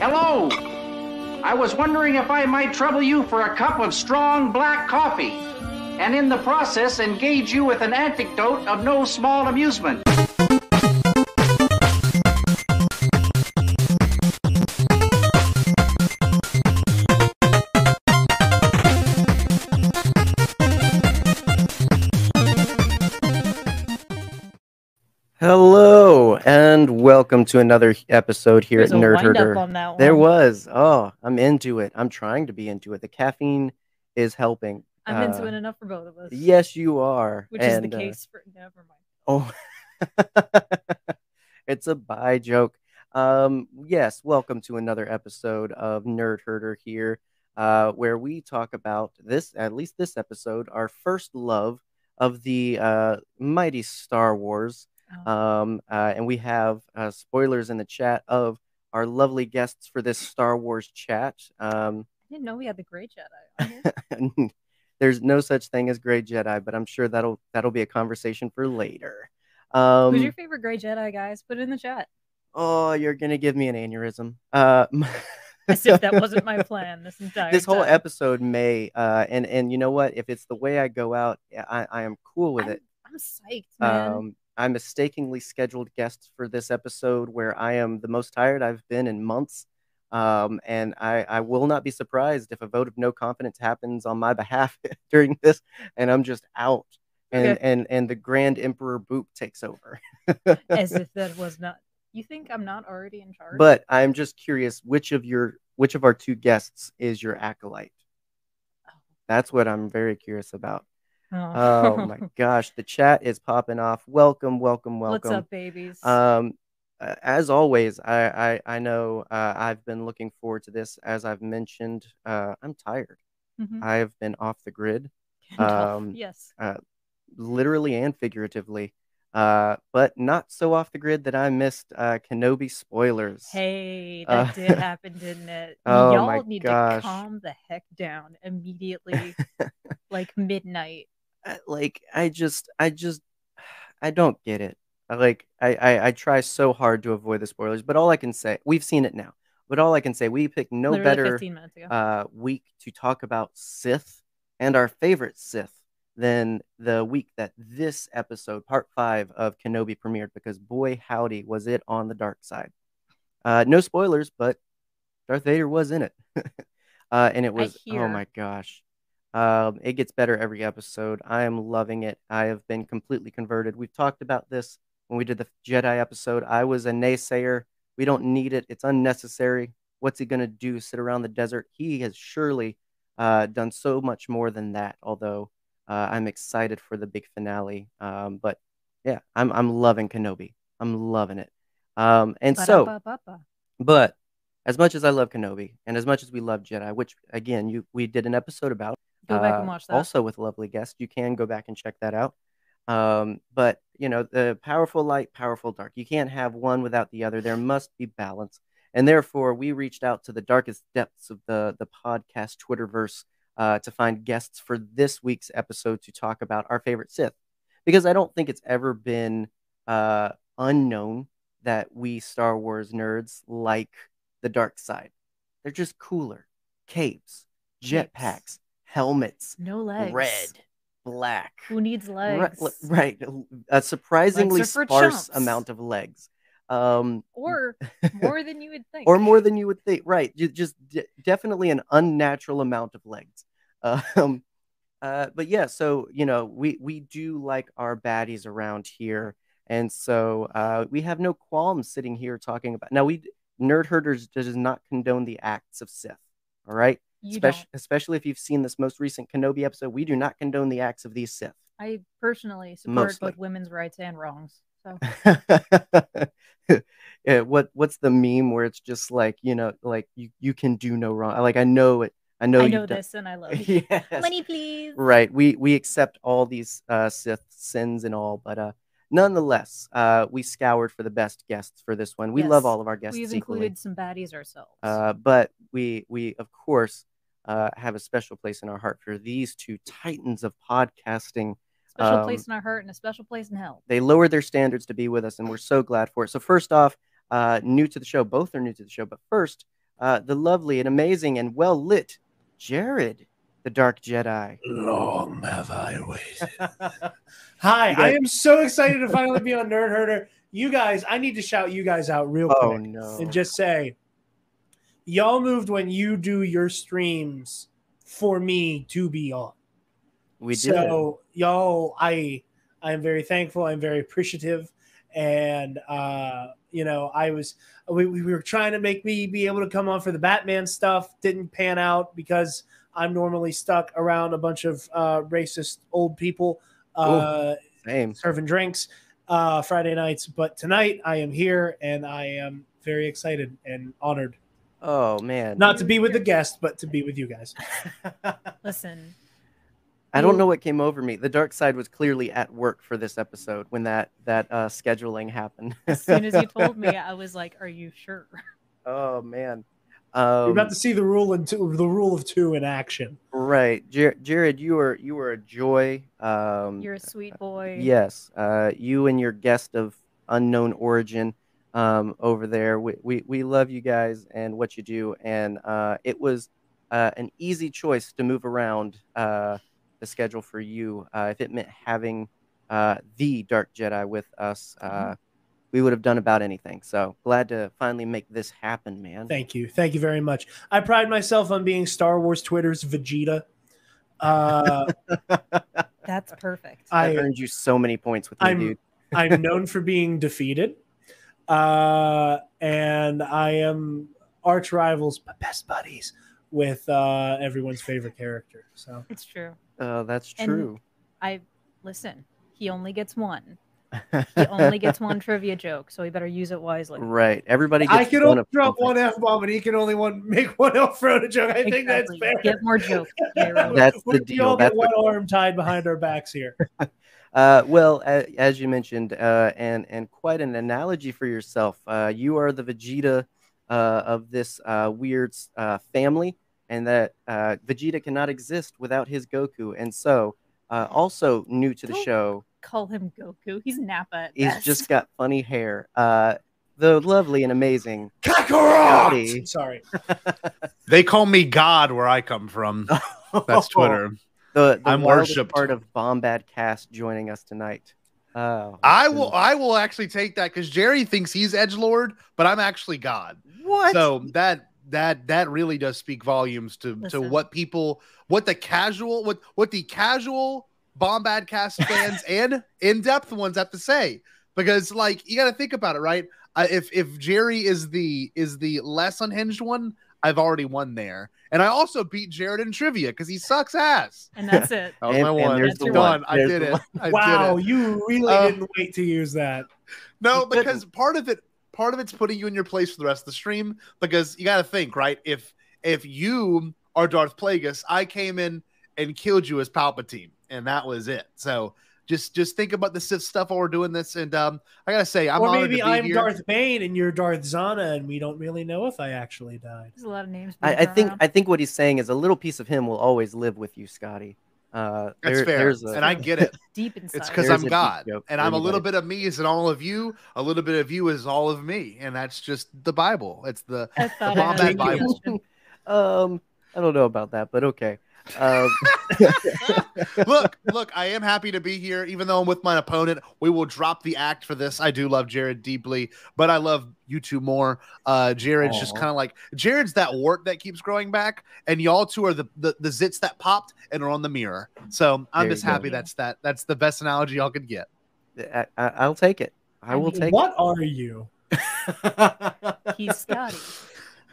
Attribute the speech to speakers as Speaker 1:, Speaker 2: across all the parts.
Speaker 1: Hello. I was wondering if I might trouble you for a cup of strong black coffee, and in the process engage you with an anecdote of no small amusement.
Speaker 2: Welcome to another episode here
Speaker 3: There's
Speaker 2: at Nerd Herder.
Speaker 3: up on that one.
Speaker 2: There was. Oh, I'm into it. I'm trying to be into it. The caffeine is helping.
Speaker 3: I'm into
Speaker 2: Uh,
Speaker 3: it enough for both of us.
Speaker 2: Yes, you are.
Speaker 3: Which is
Speaker 2: And,
Speaker 3: the
Speaker 2: uh,
Speaker 3: case for never mind.
Speaker 2: oh, it's a bye joke. Um, yes, welcome to another episode of Nerd Herder here, uh, where we talk about this, at least this episode, our first love of the uh, mighty Star Wars.
Speaker 3: Oh.
Speaker 2: Um, uh, and we have uh, spoilers in the chat of our lovely guests for this Star Wars chat. Um,
Speaker 3: I didn't know we had the Grey Jedi.
Speaker 2: there's no such thing as Grey Jedi, but I'm sure that'll that'll be a conversation for later. Um,
Speaker 3: Who's your favorite Grey Jedi, guys? Put it in the chat.
Speaker 2: oh, you're gonna give me an aneurysm. Uh,
Speaker 3: As if that wasn't my plan this entire
Speaker 2: this whole
Speaker 3: time.
Speaker 2: episode may, uh, and and you know what? If it's the way I go out, I, I am cool with
Speaker 3: I'm,
Speaker 2: it.
Speaker 3: I'm psyched, man.
Speaker 2: Um, I mistakenly scheduled guests for this episode where I am the most tired I've been in months. Um, and I, I will not be surprised if a vote of no confidence happens on my behalf during this and I'm just out and,
Speaker 3: Okay.
Speaker 2: and, and the Grand Emperor Boop takes over.
Speaker 3: As if that was not. You think I'm not already in charge?
Speaker 2: But I'm just curious which of your which of our two guests is your acolyte? That's what I'm very curious about. Oh my gosh, the chat is popping off. Welcome, welcome, welcome.
Speaker 3: What's up, babies?
Speaker 2: Um, uh, as always, I I, I know uh, I've been looking forward to this. As I've mentioned, uh, I'm tired.
Speaker 3: Mhm.
Speaker 2: I've been off the grid, um,
Speaker 3: yes.
Speaker 2: literally and figuratively, uh, but not so off the grid that I missed uh, Kenobi spoilers.
Speaker 3: Hey,
Speaker 2: uh,
Speaker 3: that did happen, didn't it?
Speaker 2: Oh
Speaker 3: Y'all
Speaker 2: my
Speaker 3: need
Speaker 2: gosh.
Speaker 3: to calm the heck down immediately, like midnight.
Speaker 2: Like I just I just I don't get it. I Like I, I I try so hard to avoid the spoilers, but all I can say we've seen it now. But all I can say we picked no
Speaker 3: Literally
Speaker 2: better
Speaker 3: 15 minutes ago.
Speaker 2: uh, week to talk about Sith and our favorite Sith than the week that this episode, part five of Kenobi, premiered. Because boy, howdy, was it on the dark side. Uh, no spoilers, but Darth Vader was in it, uh, and it was oh my gosh. Um, it gets better every episode. I am loving it. I have been completely converted. We've talked about this when we did the Jedi episode. I was a naysayer. We don't need it. It's unnecessary. What's he going to do? Sit around the desert? He has surely uh, done so much more than that. Although uh, I'm excited for the big finale. Um, but yeah, I'm I'm loving Kenobi. I'm loving it. Um, and so, but as much as I love Kenobi and as much as we love Jedi, which again you we did an episode about,
Speaker 3: Go back
Speaker 2: uh,
Speaker 3: and watch that.
Speaker 2: also with lovely guests, you can go back and check that out. Um, but you know, the powerful light, powerful dark. You can't have one without the other. There must be balance. And therefore, we reached out to the darkest depths of the the podcast Twitterverse uh, to find guests for this week's episode to talk about our favorite Sith, because I don't think it's ever been uh, unknown that we Star Wars nerds like the dark side. They're just cooler. Capes,
Speaker 3: Capes.
Speaker 2: jetpacks, helmets,
Speaker 3: no legs.
Speaker 2: red, black.
Speaker 3: Who needs legs?
Speaker 2: right. A surprisingly sparse
Speaker 3: chumps.
Speaker 2: amount of legs. Um,
Speaker 3: Or more than you would think.
Speaker 2: or more than you would think. Right. Just d- definitely an unnatural amount of legs. Um, uh, but yeah, so you know, we we do like our baddies around here, and so uh, we have no qualms sitting here talking about. Now, we nerd herders does not condone the acts of Sith. All right,
Speaker 3: You
Speaker 2: Espec-
Speaker 3: don't.
Speaker 2: especially if you've seen this most recent Kenobi episode, we do not condone the acts of these Sith.
Speaker 3: I personally support
Speaker 2: Mostly.
Speaker 3: both women's rights and wrongs. So
Speaker 2: yeah, what what's the meme where it's just like you know like you you can do no wrong like i know it i know
Speaker 3: I know
Speaker 2: done-
Speaker 3: this and I love you.
Speaker 2: yes.
Speaker 3: Money, please.
Speaker 2: right we we accept all these uh sith sins and all but uh nonetheless uh we scoured for the best guests for this one we love all of our guests
Speaker 3: We've
Speaker 2: equally
Speaker 3: included some baddies ourselves.
Speaker 2: uh but we we of course uh have a special place in our heart for these two titans of podcasting
Speaker 3: special
Speaker 2: um,
Speaker 3: place in our heart and a special place in hell.
Speaker 2: they lowered their standards to be with us and we're so glad for it so first off uh new to the show both are new to the show but first uh, the lovely and amazing and well lit Jared, the Dark Jedi.
Speaker 4: Long have I waited.
Speaker 5: Hi,
Speaker 2: guys-
Speaker 5: I am so excited to finally be on Nerd Herder. You guys, I need to shout you guys out real
Speaker 2: Oh
Speaker 5: quick
Speaker 2: no!
Speaker 5: and just say, y'all moved when you do your streams for me to be on.
Speaker 2: we did.
Speaker 5: So y'all, I I am very thankful. I'm very appreciative, and uh, you know, I was we, we were trying to make me be able to come on for the Batman stuff. Didn't pan out because I'm normally stuck around a bunch of uh, racist old people uh, serving drinks uh, Friday nights. But tonight I am here, and I am very excited and honored
Speaker 2: Oh man.
Speaker 5: not to be with the guest, but to be with you guys.
Speaker 3: Listen,
Speaker 2: I don't know what came over me. The dark side was clearly at work for this episode when that that uh, scheduling happened.
Speaker 3: as soon as you told me, I was like, "Are you sure?"
Speaker 2: oh man.
Speaker 5: You're
Speaker 2: Um,
Speaker 5: about to see the rule in two, the rule of two in action.
Speaker 2: right, Jer- Jared, you were you were a joy. Um,
Speaker 3: You're a sweet boy.
Speaker 2: Yes, uh, you and your guest of unknown origin um, over there. We, we we love you guys and what you do, and uh, it was uh, an easy choice to move around uh, the schedule for you. Uh, if it meant having uh, the Dark Jedi with us, uh, we would have done about anything. So glad to finally make this happen, man.
Speaker 5: Thank you. Thank you very much. I pride myself on being Star Wars Twitter's Vegeta. Uh,
Speaker 3: That's perfect.
Speaker 2: that
Speaker 5: I,
Speaker 2: earned you so many points with me,
Speaker 5: I'm-
Speaker 2: dude.
Speaker 5: I'm known for being defeated. Uh, and I am arch rivals, but best buddies with uh, everyone's favorite character. So
Speaker 3: it's true.
Speaker 2: Oh, that's
Speaker 3: And-
Speaker 2: true.
Speaker 3: I listen. He only gets one. He only gets one trivia joke, so he better use it wisely.
Speaker 2: right. Everybody gets
Speaker 5: I can only drop one F bomb, and he can only one make one off road joke. I think that's
Speaker 3: Exactly.
Speaker 5: fair.
Speaker 3: Get more jokes.
Speaker 2: That's
Speaker 5: we,
Speaker 2: the
Speaker 5: we
Speaker 2: deal.
Speaker 5: all
Speaker 2: That's
Speaker 5: get one
Speaker 2: the-
Speaker 5: arm tied behind our backs here.
Speaker 2: Uh, well, a, as you mentioned, uh, and and quite an analogy for yourself. Uh, you are the Vegeta uh, of this uh, weird uh, family, and that uh, Vegeta cannot exist without his Goku. And so, uh, also new to the
Speaker 3: Don't
Speaker 2: show,
Speaker 3: Call him Goku. He's Nappa. At
Speaker 2: he's
Speaker 3: best.
Speaker 2: just got funny hair. Uh, the lovely and amazing
Speaker 4: Kakarot!
Speaker 2: Howdy.
Speaker 5: Sorry.
Speaker 4: They call me God where I come from. That's Twitter.
Speaker 2: The, the
Speaker 4: I'm worshipped.
Speaker 2: part of Bombad Cast joining us tonight. Oh,
Speaker 4: I
Speaker 2: goodness.
Speaker 4: will I will actually take that because Jerry thinks he's Edge Lord, but I'm actually God.
Speaker 2: What?
Speaker 4: So that that that really does speak volumes to to what people what the casual what what the casual Bombad cast fans and in-depth ones have to say. Because like you gotta think about it, right? Uh, if if Jerry is the is the less unhinged one, I've already won there. And I also beat Jared in trivia because he sucks ass.
Speaker 3: and that's it.
Speaker 4: That was
Speaker 2: And-
Speaker 4: my
Speaker 2: and
Speaker 4: one.
Speaker 2: there's
Speaker 3: the
Speaker 4: done.
Speaker 2: one.
Speaker 4: I did it.
Speaker 2: one.
Speaker 4: I did
Speaker 5: Wow,
Speaker 4: it.
Speaker 5: you really
Speaker 4: Uh,
Speaker 5: didn't wait to use that.
Speaker 4: No,
Speaker 2: You couldn't.
Speaker 4: because part of it, part of it's putting you in your place for the rest of the stream. Because you got to think, right? If if you are Darth Plagueis, I came in and killed you as Palpatine, and that was it. So just just think about the Sith stuff while we're doing this. And um, I gotta say, I'm
Speaker 5: or maybe
Speaker 4: to be
Speaker 5: I'm
Speaker 4: here.
Speaker 5: Darth Bane and you're Darth Zannah, and we don't really know if I actually died.
Speaker 3: There's a lot of names.
Speaker 2: I, I think. I think what he's saying is a little piece of him will always live with you, Scotty. Uh,
Speaker 4: That's
Speaker 2: there-
Speaker 4: fair,
Speaker 2: a,
Speaker 4: and I get it.
Speaker 3: deep inside.
Speaker 4: It's because I'm God, and I'm a little bit of me is in all of you. A little bit of you is all of me, and that's just the Bible. It's the the Bombad Bible.
Speaker 2: um, I don't know about that, but okay. Um,
Speaker 4: look, look, I am happy to be here, even though I'm with my opponent. We will drop the act for this. I do love Jared deeply, but I love you two more. Uh, Jared's just kind of like Jared's that wart that keeps growing back, and y'all two are the, the the zits that popped and are on the mirror. So I'm
Speaker 2: There
Speaker 4: just
Speaker 2: you go.
Speaker 4: happy that's that. That's the best analogy y'all could get.
Speaker 2: I, I, I'll take it. I
Speaker 3: I
Speaker 2: will
Speaker 3: mean,
Speaker 2: take
Speaker 5: What are you?
Speaker 3: He's Scotty.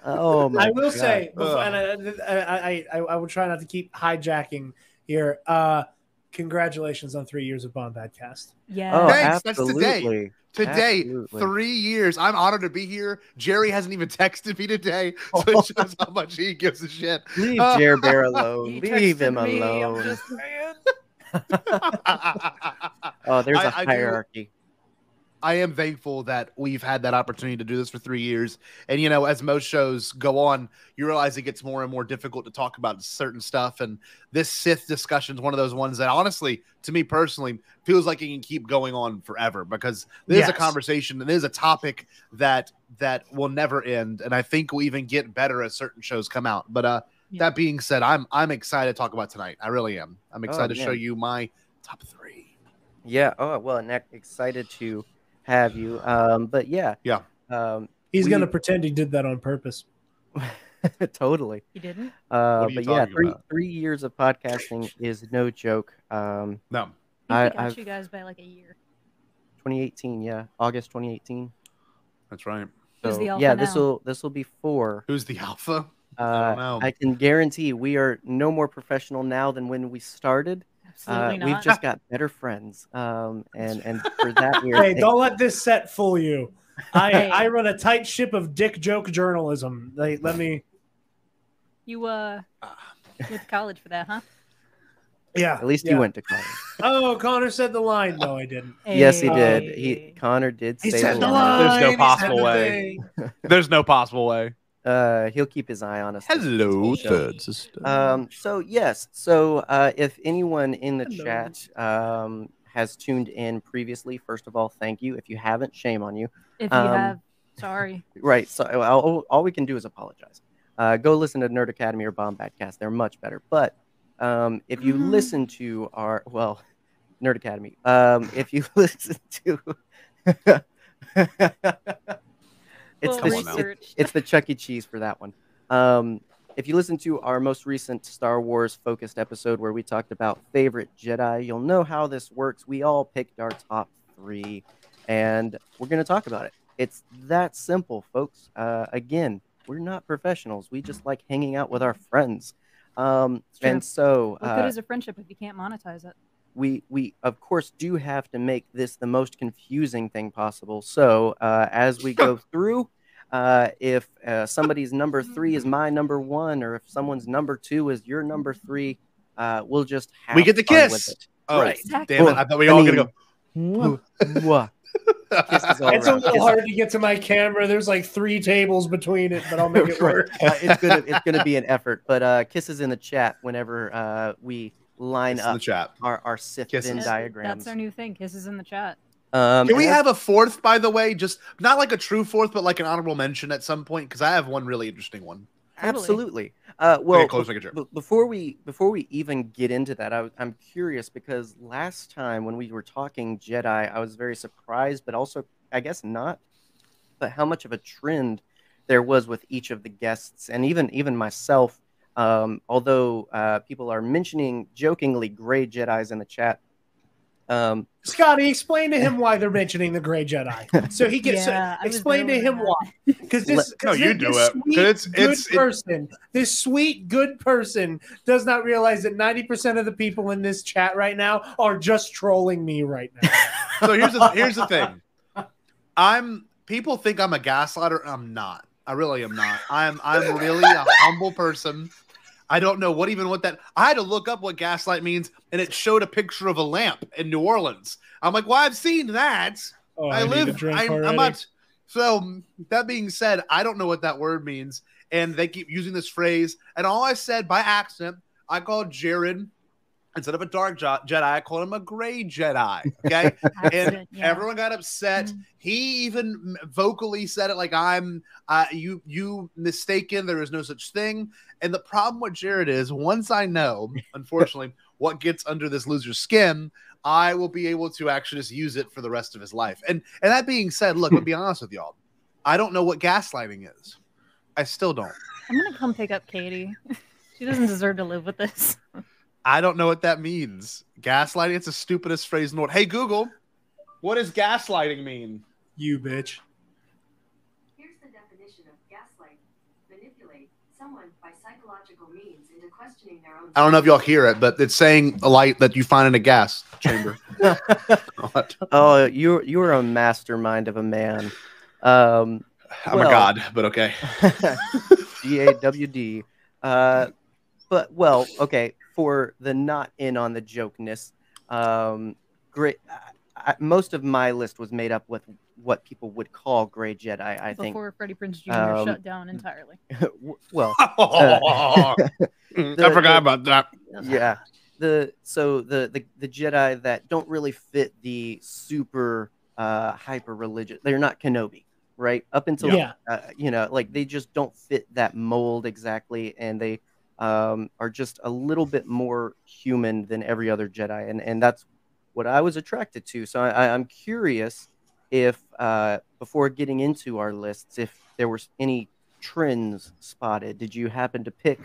Speaker 2: Oh my
Speaker 5: I will
Speaker 2: God.
Speaker 5: say, before, and I, I, I, I will try not to keep hijacking here. Uh, congratulations on three years of Bombad Cast.
Speaker 3: Yeah.
Speaker 2: Oh,
Speaker 4: Thanks, that's today. Today,
Speaker 2: Absolutely.
Speaker 4: three years. I'm honored to be here. Jerry hasn't even texted me today, so it shows how much he gives a shit.
Speaker 2: Leave
Speaker 4: Uh,
Speaker 2: Jer Bear alone. Leave him
Speaker 3: texted me, I'm
Speaker 2: alone.
Speaker 3: just.
Speaker 2: Oh, there's a
Speaker 4: I- I do-
Speaker 2: hierarchy.
Speaker 4: I am thankful that we've had that opportunity to do this for three years. And you know, as most shows go on, you realize it gets more and more difficult to talk about certain stuff. And this Sith discussion is one of those ones that, honestly, to me personally, feels like it can keep going on forever because this is a conversation and it is a topic that that will never end. And I think will even get better as certain shows come out. But uh,
Speaker 3: Yeah.
Speaker 4: that being said, I'm I'm excited to talk about tonight. I really am. I'm excited to show you my top three.
Speaker 2: Yeah. Oh well, and excited to have you. Um, but yeah.
Speaker 4: Yeah.
Speaker 2: Um,
Speaker 5: He's
Speaker 2: We-
Speaker 5: gonna pretend he did that on purpose.
Speaker 2: totally.
Speaker 3: He didn't?
Speaker 2: Uh,
Speaker 4: What are you
Speaker 2: but yeah, three
Speaker 4: about?
Speaker 2: three years of podcasting is no joke. Um,
Speaker 4: No,
Speaker 3: I
Speaker 2: I,
Speaker 3: think I
Speaker 2: I've
Speaker 3: got you guys by like a year.
Speaker 2: 2018. Yeah, August 2018.
Speaker 4: that's right.
Speaker 3: Who's
Speaker 2: So
Speaker 3: the alpha
Speaker 2: yeah, this will this will be four.
Speaker 4: Who's the alpha?
Speaker 2: Uh,
Speaker 4: know.
Speaker 2: I can guarantee we are no more professional now than when we started. Uh,
Speaker 3: Absolutely
Speaker 2: we've just got better friends, um, and and for that we're
Speaker 5: Hey, don't let this set fool you. I
Speaker 3: Hey.
Speaker 5: I run a tight ship of dick joke journalism. Like, let me.
Speaker 3: You uh went to college for that, huh?
Speaker 5: Yeah.
Speaker 2: at least
Speaker 5: yeah.
Speaker 2: you went to college.
Speaker 5: Oh, Connor said the line. No, I didn't.
Speaker 2: Yes, he did. He Connor did
Speaker 5: He
Speaker 2: say
Speaker 5: said
Speaker 2: the
Speaker 5: the
Speaker 2: line.
Speaker 5: line.
Speaker 6: There's no possible way.
Speaker 5: thing.
Speaker 6: There's no possible way.
Speaker 2: Uh, he'll keep his eye on us. this- this
Speaker 6: Hello,
Speaker 2: whole
Speaker 6: third sister.
Speaker 2: Um, so yes, so uh, if anyone in the
Speaker 5: Hello.
Speaker 2: chat um, has tuned in previously, first of all, thank you. If you haven't, shame on you.
Speaker 3: If you
Speaker 2: Um,
Speaker 3: have, sorry.
Speaker 2: Right. So all, all- all we can do is apologize. Uh, go listen to Nerd Academy or Bombad Cast. They're much better. But um, if you
Speaker 3: Mhm.
Speaker 2: listen to our well, Nerd Academy. Um, if you listen to, it's
Speaker 3: Well
Speaker 2: the, it- it's the Chuck E. Cheese for that one. Um, if you listen to our most recent Star Wars focused episode where we talked about favorite Jedi, you'll know how this works. We all picked our top three, and we're going to talk about it. It's that simple, folks. Uh, again, we're not professionals. We just like hanging out with our friends. Um, and so
Speaker 3: what good
Speaker 2: uh,
Speaker 3: is a friendship if you can't monetize it?
Speaker 2: We we of course do have to make this the most confusing thing possible. So uh, as we go through, uh, if uh, somebody's number three is my number one, or if someone's number two is your number three, uh, we'll just have
Speaker 4: We get to
Speaker 2: fun with
Speaker 4: kiss.
Speaker 2: it.
Speaker 4: Oh,
Speaker 2: Right.
Speaker 3: Exactly.
Speaker 4: damn it! I thought we
Speaker 2: I
Speaker 4: all
Speaker 2: mean-
Speaker 4: gonna
Speaker 2: Mwah, mwah. Kisses all
Speaker 5: It's a little
Speaker 2: Kisses-
Speaker 5: hard to get to my camera. There's like three tables between it, but I'll make it work.
Speaker 2: Uh, it's gonna it's gonna be an effort, but uh, kisses in the chat whenever uh, we line
Speaker 4: go in the
Speaker 2: up
Speaker 4: chat.
Speaker 2: our our Sith
Speaker 4: Kisses.
Speaker 2: Venn
Speaker 3: That's-
Speaker 2: diagrams.
Speaker 3: That's our new thing. Kisses in the chat.
Speaker 2: Um,
Speaker 4: Can we have a fourth, by the way? Just not like a true fourth, but like an honorable mention at some point because I have one really interesting one.
Speaker 2: Absolutely. Uh, well,
Speaker 4: okay, close, make
Speaker 2: b- before we before we even get into that, I, am curious because last time when we were talking Jedi, I was very surprised, but also I guess not, but how much of a trend there was with each of the guests, and even even myself. Um, although uh, people are mentioning jokingly gray Jedi's in the chat. Um,
Speaker 5: Scotty, explain to him why they're mentioning the Gray Jedi, so he gets.
Speaker 3: Yeah, I was
Speaker 5: explain to him
Speaker 3: when
Speaker 5: why, because this.
Speaker 4: No,
Speaker 5: 'cause
Speaker 4: you
Speaker 5: this
Speaker 4: do it.
Speaker 5: Sweet,
Speaker 4: It's-
Speaker 5: good
Speaker 4: it's- it-
Speaker 5: person. This sweet, good person does not realize that ninety percent of the people in this chat right now are just trolling me right now.
Speaker 4: so here's the here's the thing. I'm people think I'm a gaslighter. I'm not. I really am not. I'm I'm really a humble person. I don't know what even what that. I had to look up what gaslight means, and it showed a picture of a lamp in New Orleans. I'm like, well, I've seen that.
Speaker 5: Oh,
Speaker 4: I,
Speaker 5: need
Speaker 4: live. I, I'm not. So that being said, I don't know what that word means, and they keep using this phrase. And all I said by accident, I called Jared instead of a dark Jedi, I called him a gray Jedi. Okay, and
Speaker 3: yeah.
Speaker 4: everyone got upset.
Speaker 3: Mhm.
Speaker 4: He even vocally said it like I'm uh, you you mistaken. There is no such thing. And the problem with Jared is once I know, unfortunately, what gets under this loser's skin, I will be able to actually just use it for the rest of his life. And and that being said, look, I'll be honest with y'all. I don't know what gaslighting is. I still don't.
Speaker 3: I'm gonna come pick up Katie. she doesn't deserve to live with this.
Speaker 4: I don't know what that means. Gaslighting, it's the stupidest phrase in the world. Hey Google, what does gaslighting mean?
Speaker 5: You bitch.
Speaker 7: Here's the definition of gaslight manipulate someone by psychological means into questioning their own.
Speaker 4: I don't know if y'all hear it, but it's saying a light that you find in a gas chamber.
Speaker 2: Oh, you're you're a mastermind of a man. Um,
Speaker 4: I'm
Speaker 2: Well-
Speaker 4: a god, but okay.
Speaker 2: G A W D. Uh, but well, okay. For the not in on the jokeness, um, great. I, most of my list was made up with what people would call gray Jedi. I think.
Speaker 3: Before Freddie Prinze Jr.
Speaker 2: um,
Speaker 3: shut down entirely.
Speaker 2: well,
Speaker 8: I
Speaker 2: the-
Speaker 8: forgot about that.
Speaker 2: yeah the so the, the the jedi that don't really fit the super uh hyper religious they're not kenobi right up until
Speaker 5: Yeah.
Speaker 2: uh, you know like they just don't fit that mold exactly and they um are just a little bit more human than every other jedi and and that's what i was attracted to so i I- i'm curious if uh before getting into our lists if there was any trends spotted did you happen to pick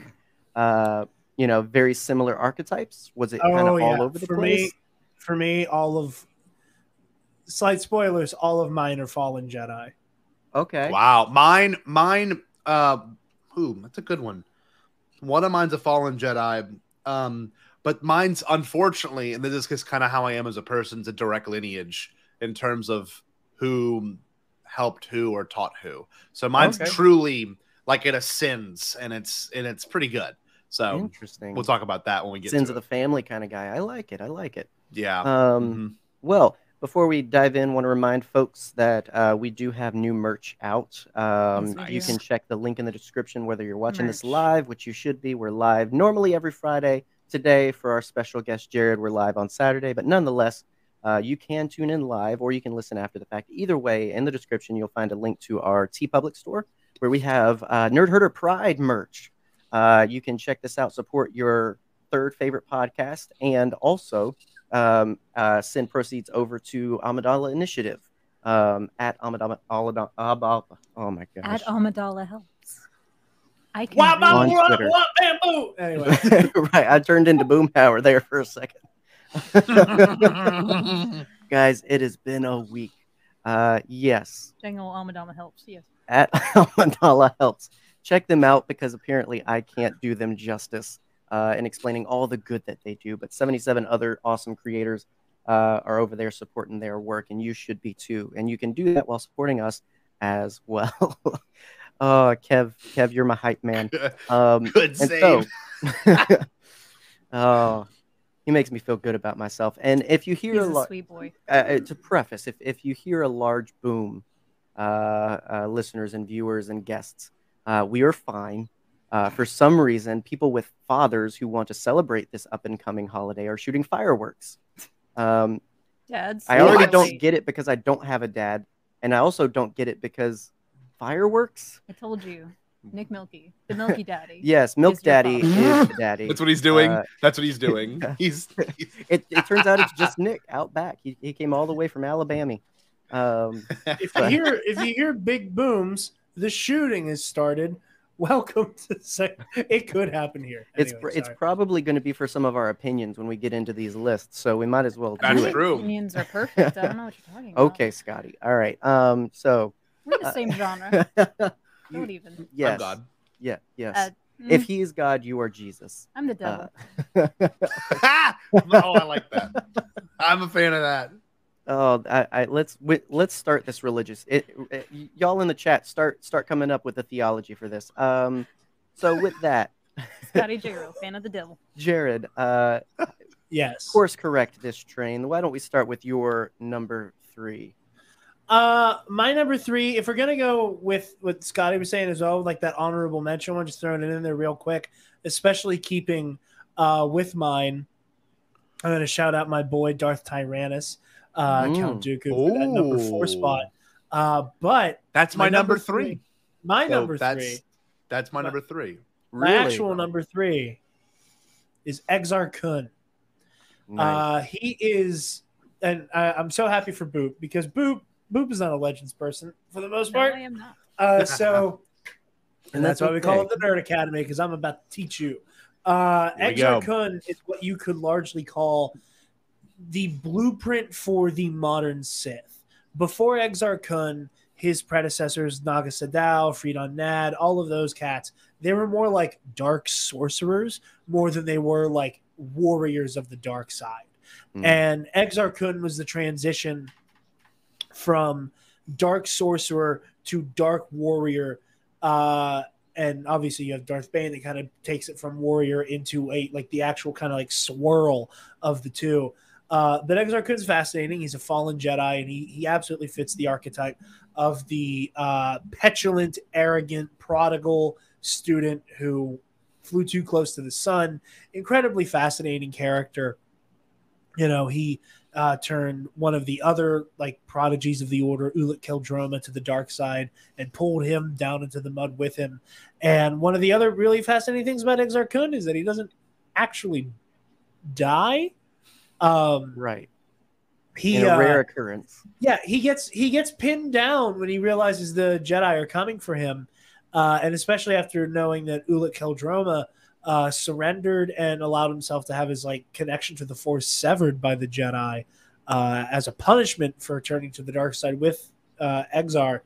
Speaker 2: uh you know very similar archetypes was it kind
Speaker 5: Oh
Speaker 2: of
Speaker 5: yeah,
Speaker 2: all over the
Speaker 5: for
Speaker 2: place
Speaker 5: me, for me, all of slight spoilers. All of mine are Fallen Jedi.
Speaker 2: okay
Speaker 8: Wow, mine, mine. Uh, ooh, that's a good one. One of mine's a fallen Jedi. Um, but mine's unfortunately, and this is just kind of how I am as a person, it's a direct lineage in terms of who helped who or taught who. So mine's
Speaker 2: Okay.
Speaker 8: truly like it ascends, and it's and it's pretty good. So
Speaker 2: interesting
Speaker 8: we'll talk about that when we get
Speaker 2: sins of the family kind of guy i like it i like it
Speaker 8: Yeah.
Speaker 2: um
Speaker 8: Mhm.
Speaker 2: Well, before we dive in, want to remind folks that uh, we do have new merch out. Um,
Speaker 3: we
Speaker 2: You can check the link in the description whether you're watching this live, which you should be. We're live normally every Friday. Today, for our special guest Jared, we're live on Saturday, but nonetheless, uh, you can tune in live or you can listen after the fact. Either way, in the description, you'll find a link to our TeePublic store where we have uh, Nerd Herder Pride merch. Uh, you can check this out, support your third favorite podcast, and also um, uh, send proceeds over to Amidala Initiative um, at Amidala. Amidala- Abba- Oh my gosh.
Speaker 3: At Amidala helps. I can
Speaker 5: Wah,
Speaker 3: read.
Speaker 5: bah,
Speaker 2: On
Speaker 5: wah,
Speaker 2: Twitter.
Speaker 5: bamboo. Anyway,
Speaker 2: right, I turned into Boomhauer there for a second. Guys, it has been a week. Uh, yes,
Speaker 3: Jango Amadama helps. Yes.
Speaker 2: at Amidala helps. Check them out because apparently I can't do them justice uh, in explaining all the good that they do. But 77 other awesome creators uh, are over there supporting their work, and you should be too. And you can do that while supporting us as well. oh, Kev, Kev, you're my hype man. Um,
Speaker 8: Good save.
Speaker 2: so, oh, he makes me feel good about myself. And if you hear
Speaker 3: He's
Speaker 2: a
Speaker 3: a
Speaker 2: lot,
Speaker 3: sweet boy.
Speaker 2: uh, uh, to preface, if, if you hear a large boom, uh, uh, listeners and viewers and guests, uh, we are fine. Uh, for some reason, people with fathers who want to celebrate this up and coming holiday are shooting fireworks. Um,
Speaker 3: Dad's.
Speaker 2: I already
Speaker 8: What?
Speaker 2: don't get it because I don't have a dad, and I also don't get it because fireworks.
Speaker 3: I told you. Nick Milky. The Milky Daddy.
Speaker 2: Yes, Milk
Speaker 3: Is
Speaker 2: Daddy is the daddy.
Speaker 8: That's what he's doing.
Speaker 2: Uh,
Speaker 8: That's what he's doing. He's, he's
Speaker 2: it, it turns out it's just Nick out back. He, he came all the way from Alabama. Um,
Speaker 5: if you hear if you hear big booms, the shooting has started. Welcome to say it could happen here.
Speaker 2: it's
Speaker 5: Anyway,
Speaker 2: pr- it's
Speaker 5: sorry.
Speaker 2: probably going to be for some of our opinions when we get into these lists, so we might as well
Speaker 8: That's
Speaker 2: do it.
Speaker 8: true.
Speaker 3: Opinions are perfect. I don't know what you're talking about.
Speaker 2: Okay, Scotty. All right. Um. So.
Speaker 3: We're the same genre.
Speaker 2: you-
Speaker 3: Don't even.
Speaker 2: yes.
Speaker 8: I'm God.
Speaker 2: Yeah. Yes.
Speaker 3: Uh,
Speaker 2: if
Speaker 3: mm,
Speaker 2: he is God, you are Jesus.
Speaker 3: I'm the devil.
Speaker 2: Uh,
Speaker 8: oh, I like that. I'm a fan of that.
Speaker 2: Oh, I, I let's wi- let's start this religious. It, it- y'all in the chat start start coming up with a theology for this. Um, so with that,
Speaker 3: Scotty Jiro, fan of the devil.
Speaker 2: Jared, uh,
Speaker 5: yes.
Speaker 2: course correct this train. Why don't we start with your number three?
Speaker 5: Uh, my number three. If we're gonna go with what Scotty was saying as well, like that honorable mention one, just throwing it in there real quick. Especially keeping uh with mine. I'm gonna shout out my boy Darth Tyrannus, uh,
Speaker 2: Mm.
Speaker 5: Count Dooku for that number four spot. Uh, but
Speaker 8: That's my,
Speaker 5: My
Speaker 8: number,
Speaker 5: number
Speaker 8: three.
Speaker 5: three. my
Speaker 8: So
Speaker 5: number
Speaker 8: that's,
Speaker 5: three,
Speaker 8: That's my
Speaker 5: My-
Speaker 8: number three.
Speaker 5: my actual number three, is Exar Kun.
Speaker 2: Nice.
Speaker 5: Uh, he is, and I, I'm so happy for Boop because Boop Boop is not a Legends person for the most
Speaker 3: No,
Speaker 5: part.
Speaker 3: I am not.
Speaker 5: Uh, so, and
Speaker 2: And
Speaker 5: that's,
Speaker 2: that's
Speaker 5: why we call it the Nerd Academy because I'm about to teach you. Uh,
Speaker 8: Here
Speaker 5: Exar. Kun is what you could largely call the blueprint for the modern Sith. Before Exar Kun, his predecessors, Naga Sadow, Freedon Nad, all of those cats, they were more like dark sorcerers more than they were like warriors of the dark side.
Speaker 2: Mm.
Speaker 5: And Exar Kun was the transition from dark sorcerer to dark warrior. Uh, and obviously you have Darth Bane that kind of takes it from warrior into a like the actual kind of like swirl of the two. Uh, but Exar is fascinating. He's a fallen Jedi, and he he absolutely fits the archetype of the uh, petulant, arrogant, prodigal student who flew too close to the sun. Incredibly fascinating character. You know, he uh, turned one of the other like prodigies of the order, Ulic Qel-Droma, to the dark side and pulled him down into the mud with him. And one of the other really fascinating things about Exar Kun is that he doesn't actually die. Um,
Speaker 2: Right.
Speaker 5: he
Speaker 2: In a
Speaker 5: uh,
Speaker 2: rare occurrence.
Speaker 5: yeah, he gets he gets pinned down when he realizes the Jedi are coming for him, uh, and especially after knowing that Ulic Qel-Droma uh, surrendered and allowed himself to have his like connection to the Force severed by the Jedi uh, as a punishment for turning to the dark side with uh, Exar.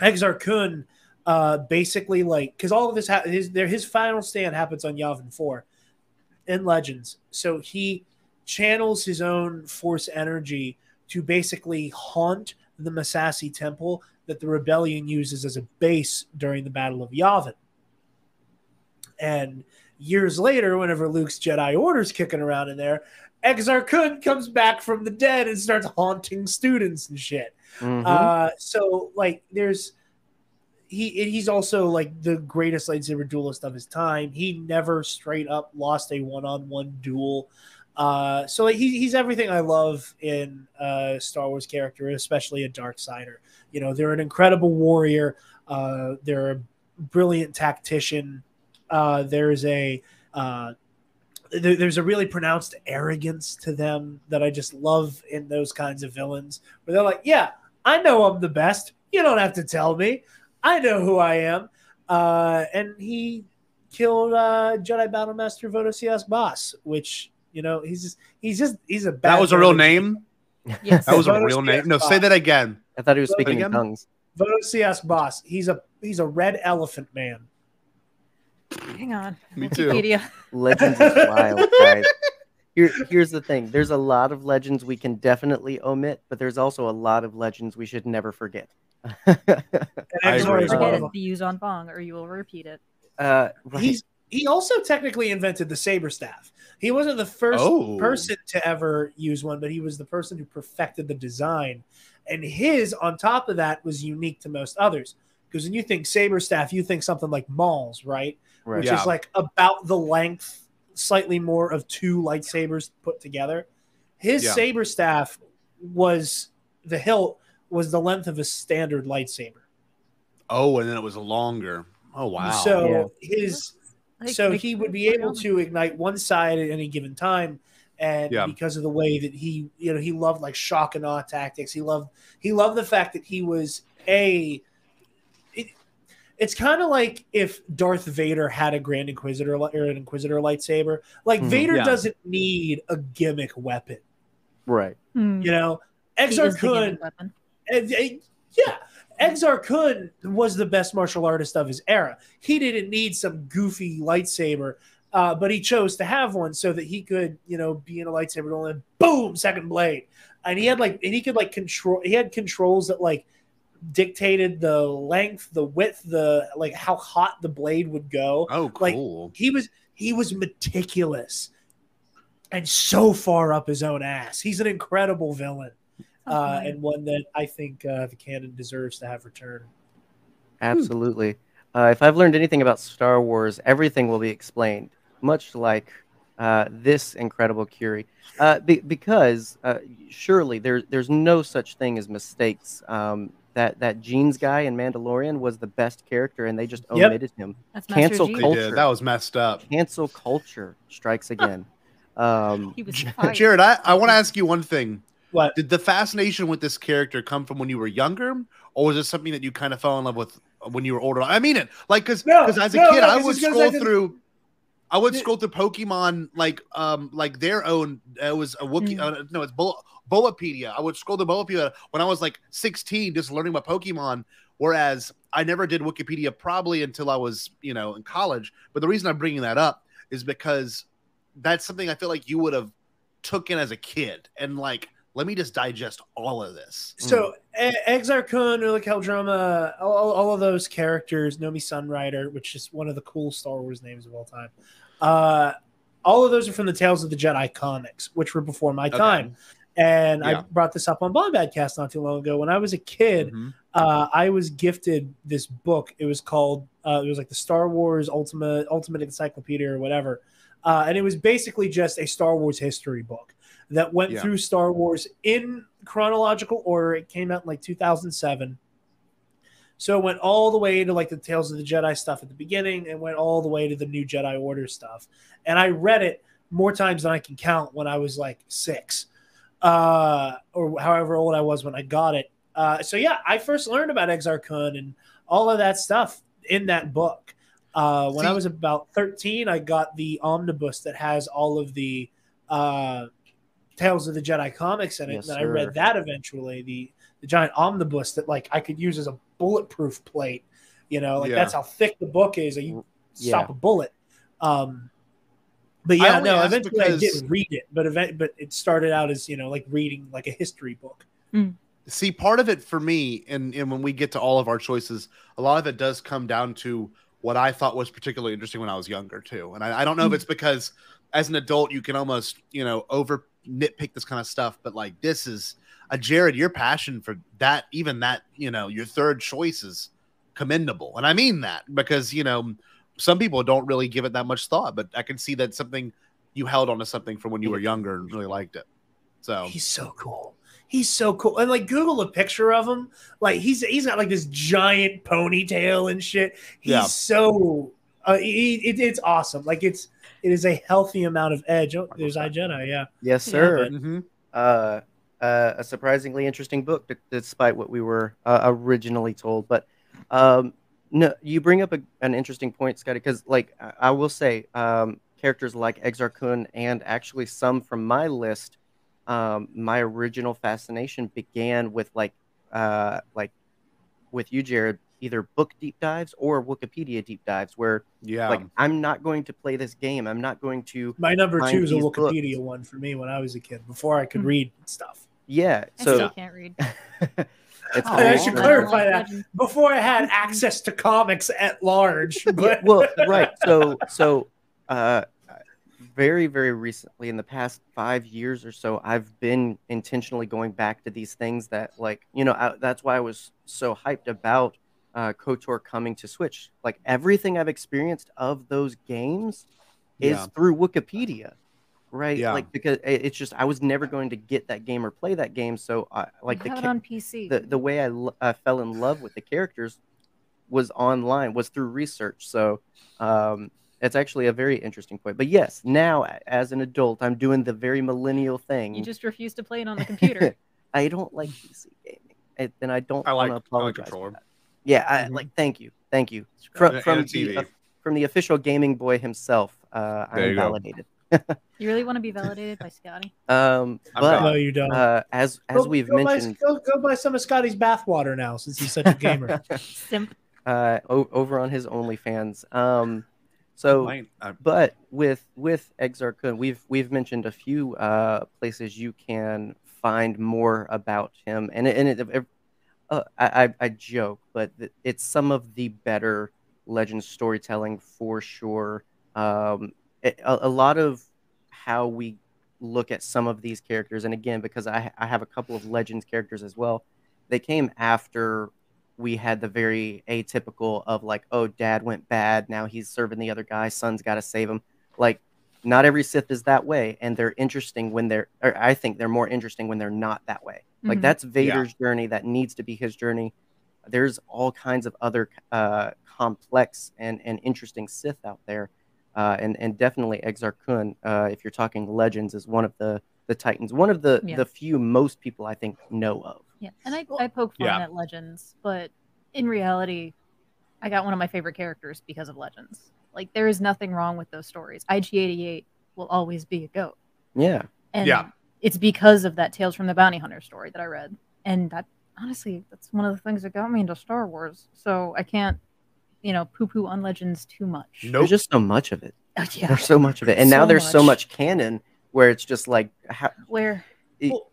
Speaker 5: Exar Kun uh, basically like because all of this ha- his there his final stand happens on Yavin Four in Legends, so he channels his own Force energy to basically haunt the Massassi Temple that the rebellion uses as a base during the Battle of Yavin. And years later, whenever Luke's Jedi Order's kicking around in there, Exar Kun comes back from the dead and starts haunting students and shit.
Speaker 2: Mhm.
Speaker 5: Uh, so like, there's he he's also like the greatest lightsaber duelist of his time. He never straight up lost a one on one duel. Uh, so he, he's everything I love in a Star Wars character, especially a dark sider. You know, they're an incredible warrior. Uh, they're a brilliant tactician. Uh, there's a uh, there, there's a really pronounced arrogance to them that I just love in those kinds of villains, where they're like, "Yeah, I know I'm the best. You don't have to tell me. I know who I am." Uh, and he killed uh, Jedi Battlemaster Vodo-Siosk Baas, which you know he's just he's just he's a bad
Speaker 8: That was a real name.
Speaker 3: Yes.
Speaker 8: That was a real name. No, say that again.
Speaker 2: I thought he was
Speaker 5: Say
Speaker 2: speaking in
Speaker 8: again?
Speaker 2: tongues.
Speaker 5: Vodo-Siosk Baas. He's a he's a red elephant man.
Speaker 3: Hang on.
Speaker 8: Me too.
Speaker 3: Wikipedia.
Speaker 2: Legends is wild, guys. Here, here's the thing. There's a lot of legends we can definitely omit, but there's also a lot of legends we should never forget.
Speaker 5: And
Speaker 8: I
Speaker 5: Exar
Speaker 8: agree.
Speaker 5: is one
Speaker 3: Forget
Speaker 5: of
Speaker 3: it. The use on Bong, or you will repeat it.
Speaker 2: uh, right.
Speaker 5: He's he also technically invented the saber staff. He wasn't the first
Speaker 8: Oh.
Speaker 5: person to ever use one, but he was the person who perfected the design. And his, on top of that, was unique to most others. Because when you think saber staff, you think something like Maul's, right?
Speaker 2: right.
Speaker 5: Which
Speaker 8: Yeah.
Speaker 5: is like about the length, slightly more of two lightsabers put together. His
Speaker 8: Yeah.
Speaker 5: saber staff was the hilt was the length of a standard lightsaber.
Speaker 8: Oh, and then it was longer. Oh wow.
Speaker 5: So his
Speaker 3: Like-
Speaker 5: so
Speaker 3: like-
Speaker 5: he would be able to ignite one side at any given time and
Speaker 8: Yeah.
Speaker 5: because of the way that he you know he loved like shock and awe tactics he loved he loved the fact that he was a it, it's kind of like if Darth Vader had a Grand Inquisitor li- or an Inquisitor lightsaber. Like
Speaker 2: Mhm.
Speaker 5: Vader
Speaker 8: Yeah.
Speaker 5: doesn't need a gimmick weapon,
Speaker 2: right.
Speaker 3: Hmm.
Speaker 5: you know.
Speaker 3: He
Speaker 5: Exar
Speaker 3: is the gimmick
Speaker 5: Kun,
Speaker 3: weapon.
Speaker 5: and- and- yeah, Exar Kun was the best martial artist of his era. He didn't need some goofy lightsaber, uh, but he chose to have one so that he could, you know, be in a lightsaber duel and boom, second blade. And he had like, and he could like control. He had controls that like dictated the length, the width, the like how hot the blade would go.
Speaker 8: Oh,
Speaker 5: like-
Speaker 8: cool.
Speaker 5: He was he was meticulous and so far up his own ass. He's an incredible villain uh, and one that I think uh, the canon deserves to have returned.
Speaker 2: Absolutely. Uh, if I've learned anything about Star Wars, everything will be explained, much like uh, this incredible Curie. Uh, be- because uh, surely there, there's no such thing as mistakes. Um, that that Jeans guy in Mandalorian was the best character, and they just
Speaker 5: Yep.
Speaker 2: omitted him.
Speaker 3: That's Master
Speaker 2: cancel
Speaker 3: G.
Speaker 8: They
Speaker 2: culture.
Speaker 8: did. That was messed up.
Speaker 2: Cancel culture strikes again. Um,
Speaker 3: He was fired.
Speaker 8: Jared, I, I want to ask you one thing.
Speaker 5: What?
Speaker 8: Did the fascination with this character come from when you were younger, or was it something that you kind of fell in love with when you were older? I mean it, like because
Speaker 5: No,
Speaker 8: as a
Speaker 5: no,
Speaker 8: kid,
Speaker 5: no,
Speaker 8: I would scroll
Speaker 5: to-
Speaker 8: through. I would scroll through Pokemon like um like their own. It was a Wookiee.
Speaker 3: Mm.
Speaker 8: Uh, no, it's Bull- Bulbapedia. I would scroll to Bulbapedia when I was like 16, just learning about Pokemon. Whereas I never did Wikipedia probably until I was you know in college. But the reason I'm bringing that up is because that's something I feel like you would have took in as a kid and like let me just digest all of this.
Speaker 5: So Exar Kun, Ulic Qel-Droma, all, all of those characters, Nomi Sunrider, which is one of the cool Star Wars names of all time. Uh, all of those are from the Tales of the Jedi comics, which were before my
Speaker 8: Okay.
Speaker 5: time. And I brought this up on Bombadcast not too long ago. When I was a kid,
Speaker 8: Mhm.
Speaker 5: uh, I was gifted this book. It was called uh, it was like the Star Wars Ultimate Ultimate Encyclopedia or whatever, uh, and it was basically just a Star Wars history book that went
Speaker 8: Yeah.
Speaker 5: through Star Wars in chronological order. It came out in like 2007. So it went all the way to like the Tales of the Jedi stuff at the beginning and went all the way to the new Jedi Order stuff. And I read it more times than I can count when I was like six, uh, or however old I was when I got it. Uh, so yeah, I first learned about Exar Kun and all of that stuff in that book. Uh, when I was about 13, I got the omnibus that has all of the uh, Tales of the Jedi comics in it.
Speaker 2: Yes,
Speaker 5: and I read that eventually, the the giant omnibus that like I could use as a bulletproof plate. You know, like
Speaker 8: Yeah.
Speaker 5: that's how thick the book is. That you stop a bullet. Um, but yeah,
Speaker 8: only
Speaker 5: no,
Speaker 8: asked
Speaker 5: eventually I didn't read it, but event, but it started out as you know like reading like a history book.
Speaker 8: see part of it for me and, and when we get to all of our choices a lot of it does come down to what i thought was particularly interesting when i was younger too and i, I don't know if it's because as an adult you can almost you know over nitpick this kind of stuff but like this is a jared your passion for that even that you know your third choice is commendable and i mean that because you know some people don't really give it that much thought but i can see that something you held on to something from when you were younger and really liked it so
Speaker 5: He's so cool. He's so cool. And like Google a picture of him. Like he's he's got like this giant ponytail and shit. He's
Speaker 8: Yeah.
Speaker 5: so uh, he, it, it's awesome. Like it's it is a healthy amount of edge. Oh, there's iJedi, yeah.
Speaker 2: Yes,
Speaker 3: Yeah.
Speaker 2: sir.
Speaker 8: Mhm.
Speaker 2: uh, uh, a surprisingly interesting book, d- despite what we were uh, originally told. But um, no, you bring up a, an interesting point, Scotty, because like I, I will say, um, characters like Exar Kun and actually some from my list, um, my original fascination began with like uh, like with you, Jared, either book deep dives or Wikipedia deep dives, where
Speaker 8: yeah
Speaker 2: like I'm not going to play this game. I'm not going to
Speaker 5: My number two is a Wikipedia
Speaker 2: books.
Speaker 5: one for me when I was a kid, before I could
Speaker 3: Hmm.
Speaker 5: read stuff.
Speaker 2: yeah.
Speaker 3: I
Speaker 2: So
Speaker 3: still can't read.
Speaker 2: it's
Speaker 5: I should clarify that. Before I had access to comics at large. But
Speaker 2: well right so so uh very very recently in the past five years or so i've been intentionally going back to these things that like you know I, that's why i was so hyped about uh kotor coming to switch like everything i've experienced of those games is
Speaker 8: Yeah.
Speaker 2: through wikipedia right
Speaker 8: Yeah.
Speaker 2: like because it's just i was never going to get that game or play that game so i like
Speaker 3: You
Speaker 2: the
Speaker 3: have it
Speaker 2: ca-
Speaker 3: on PC.
Speaker 2: the the way I, lo- I fell in love with the characters was online was through research so um it's actually a very interesting point but yes now as an adult i'm doing the very millennial thing
Speaker 3: you just refuse to play it on the computer.
Speaker 2: i don't like pc gaming and, and i don't
Speaker 8: I like-
Speaker 2: want to
Speaker 8: I like
Speaker 2: apologize for
Speaker 8: controller.
Speaker 2: That. yeah i
Speaker 8: Mhm.
Speaker 2: like thank you thank you from from the, uh, from the official gaming boy himself uh i'm
Speaker 8: you go.
Speaker 2: validated
Speaker 3: You really want to be validated by Scotty?
Speaker 2: um but
Speaker 5: no, you don't.
Speaker 2: uh as as
Speaker 5: Go-
Speaker 2: we've
Speaker 5: go buy-
Speaker 2: mentioned
Speaker 5: go, go buy some of Scotty's bathwater now, since he's such a gamer.
Speaker 3: Simp.
Speaker 2: uh o- over on his OnlyFans. Um, so,
Speaker 8: Mine- I-
Speaker 2: but with with Exar we've we've mentioned a few uh places you can find more about him, and and it, it- uh, I I- joke, but it's some of the better legend storytelling for sure. Um, it, a, a lot of how we look at some of these characters, and again, because I I have a couple of legends characters as well, they came after we had the very atypical of like, oh, dad went bad, now he's serving the other guy, son's got to save him. Like, not every Sith is that way, and they're interesting when they're. I think they're more interesting when they're not that way. Like
Speaker 3: Mhm.
Speaker 2: that's Vader's journey. That needs to be his journey. There's all kinds of other uh, complex and and interesting Sith out there, uh, and and definitely Exar Kun. Uh, if you're talking legends, is one of the the Titans, one of the
Speaker 3: Yeah.
Speaker 2: the few most people I think know of.
Speaker 3: Yeah, and I, I poke fun
Speaker 8: Yeah.
Speaker 3: at Legends, but in reality, I got one of my favorite characters because of Legends. Like, there is nothing wrong with those stories. IG88 will always be a goat.
Speaker 2: Yeah.
Speaker 3: And
Speaker 8: Yeah.
Speaker 3: It's because of that Tales from the Bounty Hunter story that I read. And that, honestly, that's one of the things that got me into Star Wars. So I can't, you know, poo poo on Legends too much.
Speaker 8: Nope.
Speaker 2: There's just so much of it.
Speaker 3: Uh, yeah.
Speaker 2: There's so much of it, and now
Speaker 3: So
Speaker 2: there's so
Speaker 3: much.
Speaker 2: much canon where it's just like how,
Speaker 3: Where,
Speaker 2: it-
Speaker 5: Well,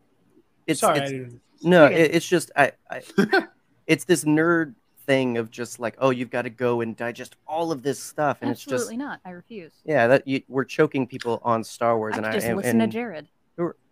Speaker 2: it's,
Speaker 5: Sorry,
Speaker 2: it's
Speaker 5: didn't.
Speaker 2: no,
Speaker 3: You're
Speaker 2: it, it's just I, I it's this nerd thing of just like, oh, you've got to go and digest all of this stuff, and
Speaker 3: Absolutely
Speaker 2: it's just
Speaker 3: not. I refuse.
Speaker 2: yeah, that you, we're choking people on Star Wars,
Speaker 3: I
Speaker 2: and
Speaker 3: could
Speaker 2: I
Speaker 3: just
Speaker 2: and,
Speaker 3: listen to Jared.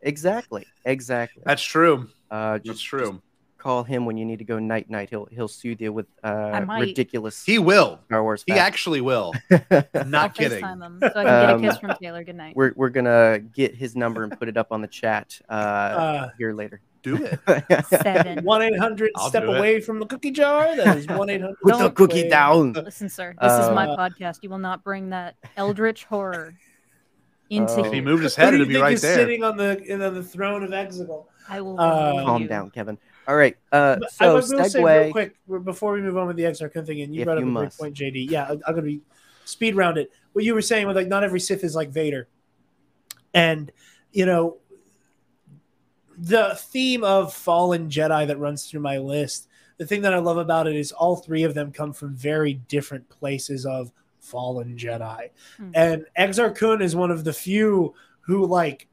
Speaker 2: Exactly, exactly.
Speaker 4: That's true.
Speaker 2: Uh,
Speaker 4: That's
Speaker 2: just,
Speaker 4: true.
Speaker 2: just call him when you need to go night night. He'll he'll soothe you with uh, ridiculous
Speaker 4: He will.
Speaker 2: Star Wars.
Speaker 4: He
Speaker 2: facts.
Speaker 4: actually will.
Speaker 3: I'll
Speaker 4: Not kidding.
Speaker 3: Him so I can get
Speaker 2: Um,
Speaker 3: a kiss from Taylor. Good night.
Speaker 2: we're we're gonna get his number and put it up on the chat uh,
Speaker 5: Uh,
Speaker 2: here later.
Speaker 4: Do it.
Speaker 3: Seven.
Speaker 5: One eight hundred step away from the cookie jar. That is one eight hundred.
Speaker 2: Put the cookie down.
Speaker 3: Listen, sir. This is my
Speaker 5: Uh,
Speaker 3: podcast. You will not bring that eldritch horror into
Speaker 2: Oh.
Speaker 4: If he moved his
Speaker 5: Who
Speaker 4: head,
Speaker 5: do you
Speaker 4: it'd be
Speaker 5: think
Speaker 4: right there.
Speaker 5: sitting on the in, on the throne of Exegol?
Speaker 3: I will. Remove
Speaker 2: Calm down, Kevin. All right. Uh,
Speaker 5: But I
Speaker 2: so
Speaker 5: was say real quick before we move on with the Exar Kun thing, and you
Speaker 2: If
Speaker 5: brought up
Speaker 2: you
Speaker 5: a great point, JD. Yeah, I'm going to be speed round it. What you were saying with like not every Sith is like Vader, and you know the theme of fallen Jedi that runs through my list. The thing that I love about it is all three of them come from very different places of fallen Jedi,
Speaker 3: Hmm.
Speaker 5: and Exar Kun is one of the few who like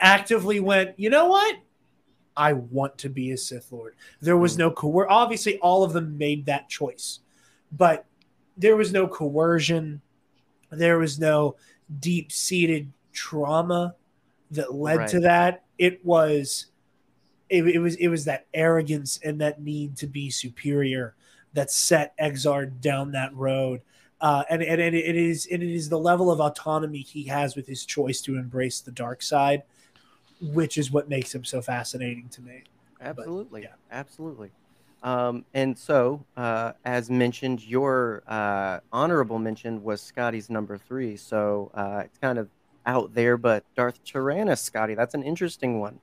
Speaker 5: actively went. You know what? I want to be a Sith Lord. There was no coer. Obviously, all of them made that choice, but there was no coercion. There was no deep seated trauma that led
Speaker 2: Right.
Speaker 5: to that. It was, it, it was, it was that arrogance and that need to be superior that set Exar down that road. Uh, and and it, it is and it is the level of autonomy he has with his choice to embrace the dark side, which is what makes him so fascinating to me.
Speaker 2: Absolutely.
Speaker 5: yeah.
Speaker 2: Absolutely. Um, and so, uh, as mentioned, your uh, honorable mention was Scotty's number three. So uh, it's kind of out there, but Darth Tyrannus, Scotty, that's an interesting one.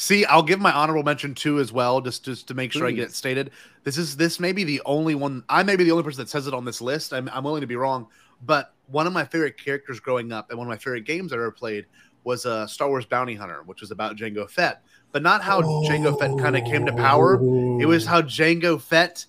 Speaker 4: See, I'll give my honorable mention too as well, just just to make sure I get it stated. This is this may be the only one. I may be the only person that says it on this list. I'm, I'm willing to be wrong, but one of my favorite characters growing up and one of my favorite games I ever played was uh, Star Wars Bounty Hunter, which was about Jango Fett. But not how Jango Fett kind of came to power. It was how Jango Fett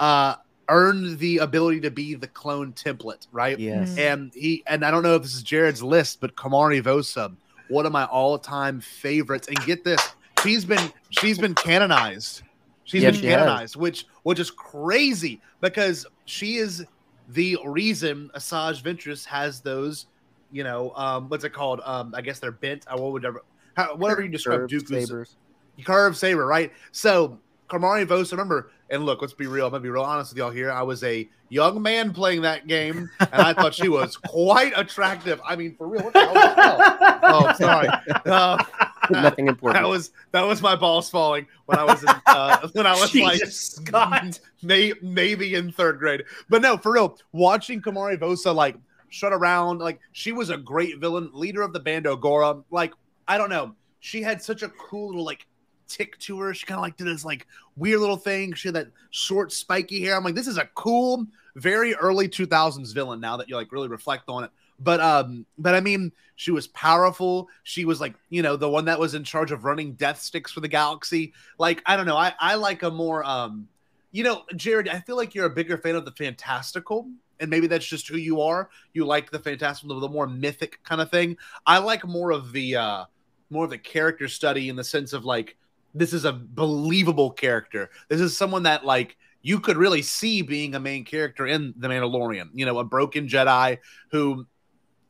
Speaker 4: uh, earned the ability to be the clone template, right?
Speaker 2: Yes.
Speaker 3: Mm.
Speaker 4: And he and I don't know if this is Jared's list, but Komari Vosa, one of my all-time favorites. And get this, she's been she's been canonized. She's
Speaker 2: Yeah,
Speaker 4: been
Speaker 2: she has.
Speaker 4: canonized, which which is crazy because she is the reason Asajj Ventress has those, you know, um, what's it called? Um, I guess they're bent. I what would ever, how, whatever you describe
Speaker 2: Curved
Speaker 4: Dooku's
Speaker 2: sabers.
Speaker 4: curved saber, right? So Komari Vosa, remember, and look, let's be real. I'm gonna be real honest with y'all here. I was a young man playing that game, and I thought she was quite attractive. I mean, for real. What the hell? was that? Oh, sorry. Uh,
Speaker 2: Nothing important.
Speaker 4: that was that was my balls falling when I was in, uh, when I was like
Speaker 5: Jesus, Scott.
Speaker 4: may, maybe in third grade. But no, for real, watching Komari Vosa like shut around, like she was a great villain, leader of the Bando Gora. Like I don't know, she had such a cool little like tick to her. She kind of like did this like weird little thing. She had that short spiky hair. I'm like, this is a cool, very early 2000s villain. Now that you like really reflect on it. But um, but I mean, she was powerful. She was like, you know, the one that was in charge of running death sticks for the galaxy. Like, I don't know. I, I like a more um, you know, Jared, I feel like you're a bigger fan of the fantastical, and maybe that's just who you are. You like the fantastical, the more mythic kind of thing. I like more of the uh more of the character study in the sense of like this is a believable character. This is someone that like you could really see being a main character in The Mandalorian. You know, a broken Jedi who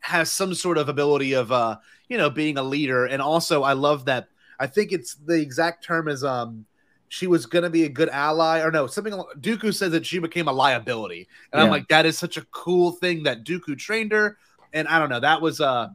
Speaker 4: has some sort of ability of uh, you know, being a leader. And also I love that I think it's the exact term is um she was gonna be a good ally, or no, something Dooku says that she became a liability. And I'm like, that is such a cool thing that Dooku trained her. And I don't know, that was uh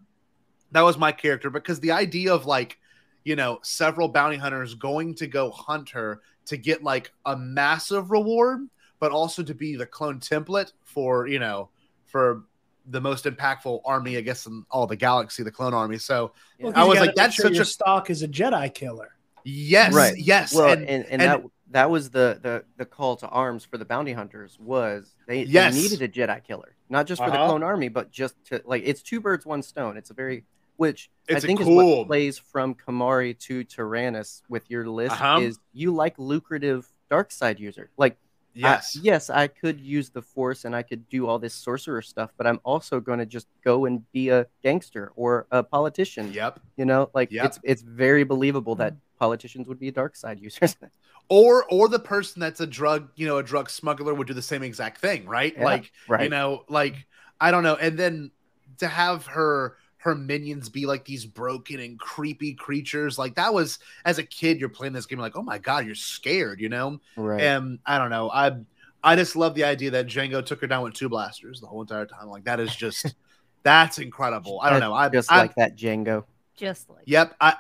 Speaker 4: that was my character because the idea of like you know several bounty hunters going to go hunt her to get like a massive reward but also to be the clone template for you know for the most impactful army i guess in all the galaxy the clone army so
Speaker 2: Yeah.
Speaker 4: I was like, that's
Speaker 5: sure
Speaker 4: such
Speaker 5: your
Speaker 4: a-
Speaker 5: stock is a Jedi killer.
Speaker 4: yes
Speaker 2: Right.
Speaker 4: yes
Speaker 2: well,
Speaker 4: and,
Speaker 2: and, and,
Speaker 4: and-
Speaker 2: that that was the, the the call to arms for the bounty hunters was they,
Speaker 4: Yes.
Speaker 2: they needed a Jedi killer, not just for the
Speaker 4: Uh-huh.
Speaker 2: clone army, but just to like it's two birds, one stone. It's a very which
Speaker 4: It's
Speaker 2: I
Speaker 4: a
Speaker 2: think is what plays from Komari to Tyrannus with your list
Speaker 4: Uh-huh.
Speaker 2: is you like lucrative dark side user. Like
Speaker 4: Yes.
Speaker 2: I, yes, I could use the force and I could do all this sorcerer stuff, but I'm also going to just go and be a gangster or a politician.
Speaker 4: Yep.
Speaker 2: You know, like
Speaker 4: Yep.
Speaker 2: it's it's very believable that politicians would be dark side users.
Speaker 4: Or or the person that's a drug, you know, a drug smuggler would do the same exact thing, right?
Speaker 2: Yeah,
Speaker 4: like
Speaker 2: right.
Speaker 4: you know, like I don't know. And then to have her her minions be like these broken and creepy creatures, like that was as a kid, you're playing this game, like, oh my god, you're scared, you know?
Speaker 2: right.
Speaker 4: And I don't know. I I just love the idea that Jango took her down with two blasters the whole entire time. Like that is just that's incredible. I don't know. I
Speaker 2: just
Speaker 4: I,
Speaker 2: like that Jango.
Speaker 3: Just like
Speaker 4: Yep. I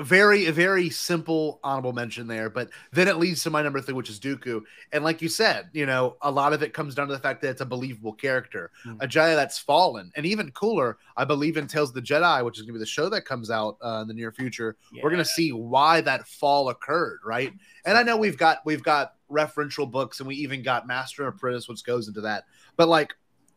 Speaker 4: very very simple honorable mention there, but then it leads to my number three, which is Dooku. And like you said, you know, a lot of it comes down to the fact that it's a believable character,
Speaker 2: Mm.
Speaker 4: a Jedi that's fallen, and even cooler, I believe in Tales of the Jedi, which is going to be the show that comes out uh, in the near future. We're going to see why that fall occurred, right? And I know we've got we've got referential books, and we even got Master and Apprentice, which goes into that. But like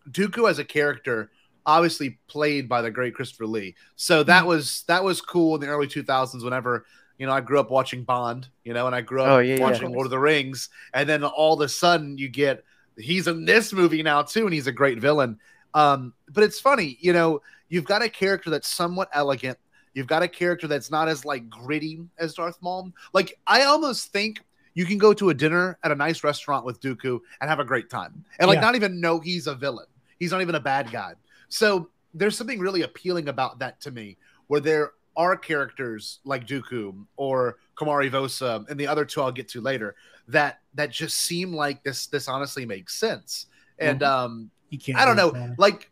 Speaker 4: Dooku as a character, obviously played by the great Christopher Lee. So that was that was cool in the early 2000s whenever you know I grew up watching Bond, you know, and I grew up
Speaker 2: Oh, yeah, yeah.
Speaker 4: watching Lord of the Rings and then all of a sudden you get he's in this movie now too and he's a great villain. Um but it's funny, you know, you've got a character that's somewhat elegant. You've got a character that's not as like gritty as Darth Maul. Like I almost think you can go to a dinner at a nice restaurant with Dooku and have a great time. And like
Speaker 5: Yeah.
Speaker 4: not even know he's a villain. He's not even a bad guy. So there's something really appealing about that to me, where there are characters like Dooku or Komari Vosa and the other two I'll get to later that that just seem like this this honestly makes sense. And um
Speaker 5: You can't.
Speaker 4: I don't know,
Speaker 5: that.
Speaker 4: like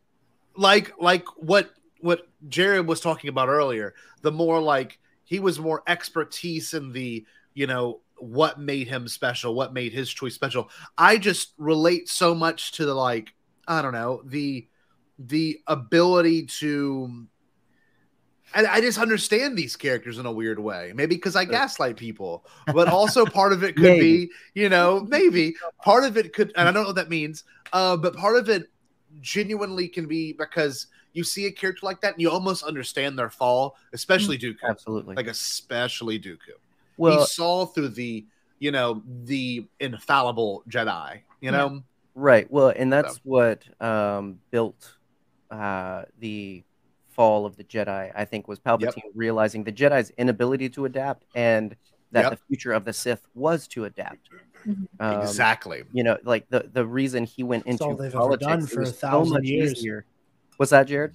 Speaker 4: like like what what Jared was talking about earlier, the more like he was more expertise in the, you know, what made him special, what made his choice special. I just relate so much to the like, I don't know, the the ability to I, I just understand these characters in a weird way. Maybe because I gaslight people, but also part of it could be, you know, maybe part of it could, and I don't know what that means, uh, but part of it genuinely can be because you see a character like that and you almost understand their fall, especially Dooku,
Speaker 2: Absolutely.
Speaker 4: like especially Dooku.
Speaker 2: well,
Speaker 4: he saw through the, you know, the infallible Jedi. You know,
Speaker 2: Right. Well, and that's what um, built uh, the fall of the Jedi. I think was Palpatine realizing the Jedi's inability to adapt, and that
Speaker 4: Yep.
Speaker 2: the future of the Sith was to adapt.
Speaker 3: Mhm.
Speaker 2: Um,
Speaker 4: exactly.
Speaker 2: You know, like the the reason he went
Speaker 5: It's
Speaker 2: into
Speaker 5: all they've ever
Speaker 2: politics
Speaker 5: done for a
Speaker 2: was so
Speaker 5: thousand
Speaker 2: much
Speaker 5: years.
Speaker 2: easier. What's that, Jared?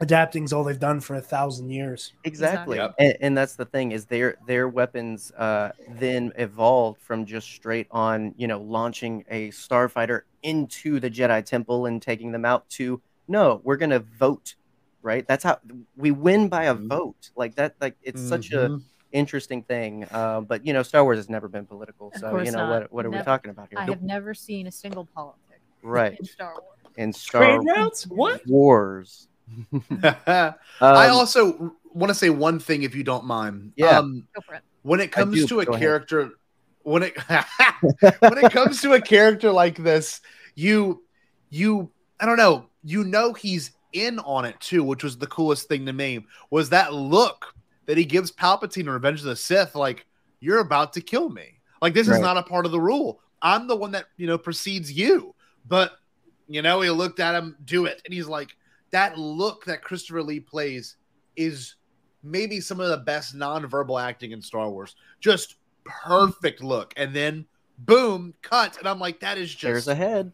Speaker 4: Mhm.
Speaker 5: adapting's all they've done for a thousand years.
Speaker 2: Exactly.
Speaker 4: Yep.
Speaker 2: And, and that's the thing is their their weapons uh, then evolved from just straight on, you know, launching a starfighter into the Jedi Temple and taking them out to no, we're gonna vote, right? That's how we win by a
Speaker 4: Mhm.
Speaker 2: vote. Like that, like it's such a
Speaker 4: Mhm.
Speaker 2: interesting thing. Uh, but you know, Star Wars has never been political,
Speaker 3: Of
Speaker 2: so you know
Speaker 3: not.
Speaker 2: what what are we talking about here?
Speaker 3: I have never seen a single politic
Speaker 2: Right.
Speaker 3: in Star Wars.
Speaker 2: In Star
Speaker 5: Trade routes? What?
Speaker 2: Wars.
Speaker 4: I
Speaker 2: Um,
Speaker 4: also want to say one thing, if you don't mind.
Speaker 2: Yeah.
Speaker 4: Um,
Speaker 3: it.
Speaker 4: when it comes
Speaker 2: do,
Speaker 4: to a
Speaker 2: go ahead.
Speaker 4: character, when it when it comes to a character like this, you you I don't know, you know he's in on it too, which was the coolest thing to me. Was that look that he gives Palpatine in Revenge of the Sith, like you're about to kill me. Like this is not a part of the rule. I'm the one that you know precedes you. But you know, he looked at him do it, and he's like, that look that Christopher Lee plays is maybe some of the best nonverbal acting in Star Wars. Just perfect look, and then boom, cut, and I'm like, that is just
Speaker 2: there's
Speaker 4: just
Speaker 2: a head.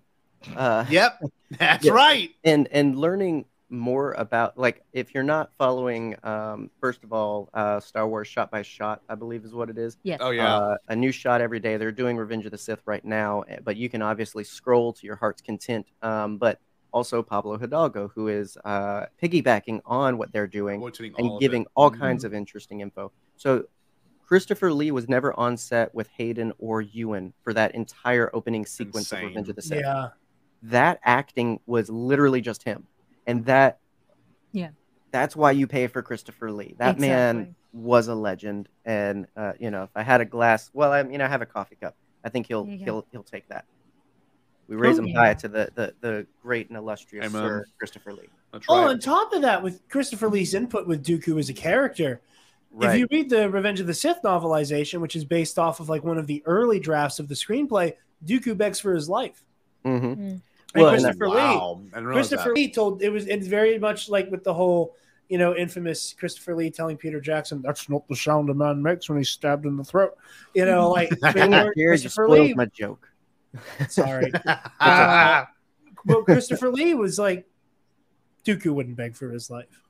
Speaker 2: Uh,
Speaker 4: yep, that's
Speaker 2: Yeah.
Speaker 4: right.
Speaker 2: and and learning more about like if you're not following um first of all uh star wars shot by shot i believe is what it is
Speaker 3: Yes.
Speaker 4: Oh yeah,
Speaker 2: uh, a new shot every day they're doing revenge of the sith right now but you can obviously scroll to your heart's content um but also pablo hidalgo who is uh piggybacking on what they're doing
Speaker 4: Quoting all
Speaker 2: and giving
Speaker 4: it.
Speaker 2: all
Speaker 4: Mhm.
Speaker 2: kinds of interesting info so christopher lee was never on set with hayden or ewan for that entire opening sequence
Speaker 4: Insane.
Speaker 2: of revenge of the sith
Speaker 5: Yeah.
Speaker 2: that acting was literally just him and that
Speaker 3: Yeah.
Speaker 2: that's why you pay for christopher lee that man was a legend and uh, you know if i had a glass well i mean i have a coffee cup i think he'll
Speaker 3: There you go.
Speaker 2: he'll he'll take that we raise
Speaker 5: Oh,
Speaker 2: him high to the, the the great and illustrious
Speaker 4: Amen.
Speaker 2: sir christopher lee
Speaker 5: Oh,
Speaker 4: right.
Speaker 5: on top of that, with Christopher Lee's input with Dooku as a character,
Speaker 2: right
Speaker 5: if you read the Revenge of the Sith novelization, which is based off of like one of the early drafts of the screenplay, Dooku begs for his life.
Speaker 2: hmm
Speaker 3: Mm.
Speaker 5: And
Speaker 2: Well, and
Speaker 5: Christopher Lee,
Speaker 4: wow. I didn't
Speaker 5: Christopher
Speaker 4: that.
Speaker 5: Lee told it was it's very much like with the whole you know infamous Christopher Lee telling Peter Jackson that's not the sound a man makes when he's stabbed in the throat. You know, like Christopher Lee.
Speaker 2: my joke.
Speaker 5: Sorry, Uh, well, Christopher Lee was like Dooku wouldn't beg for his life.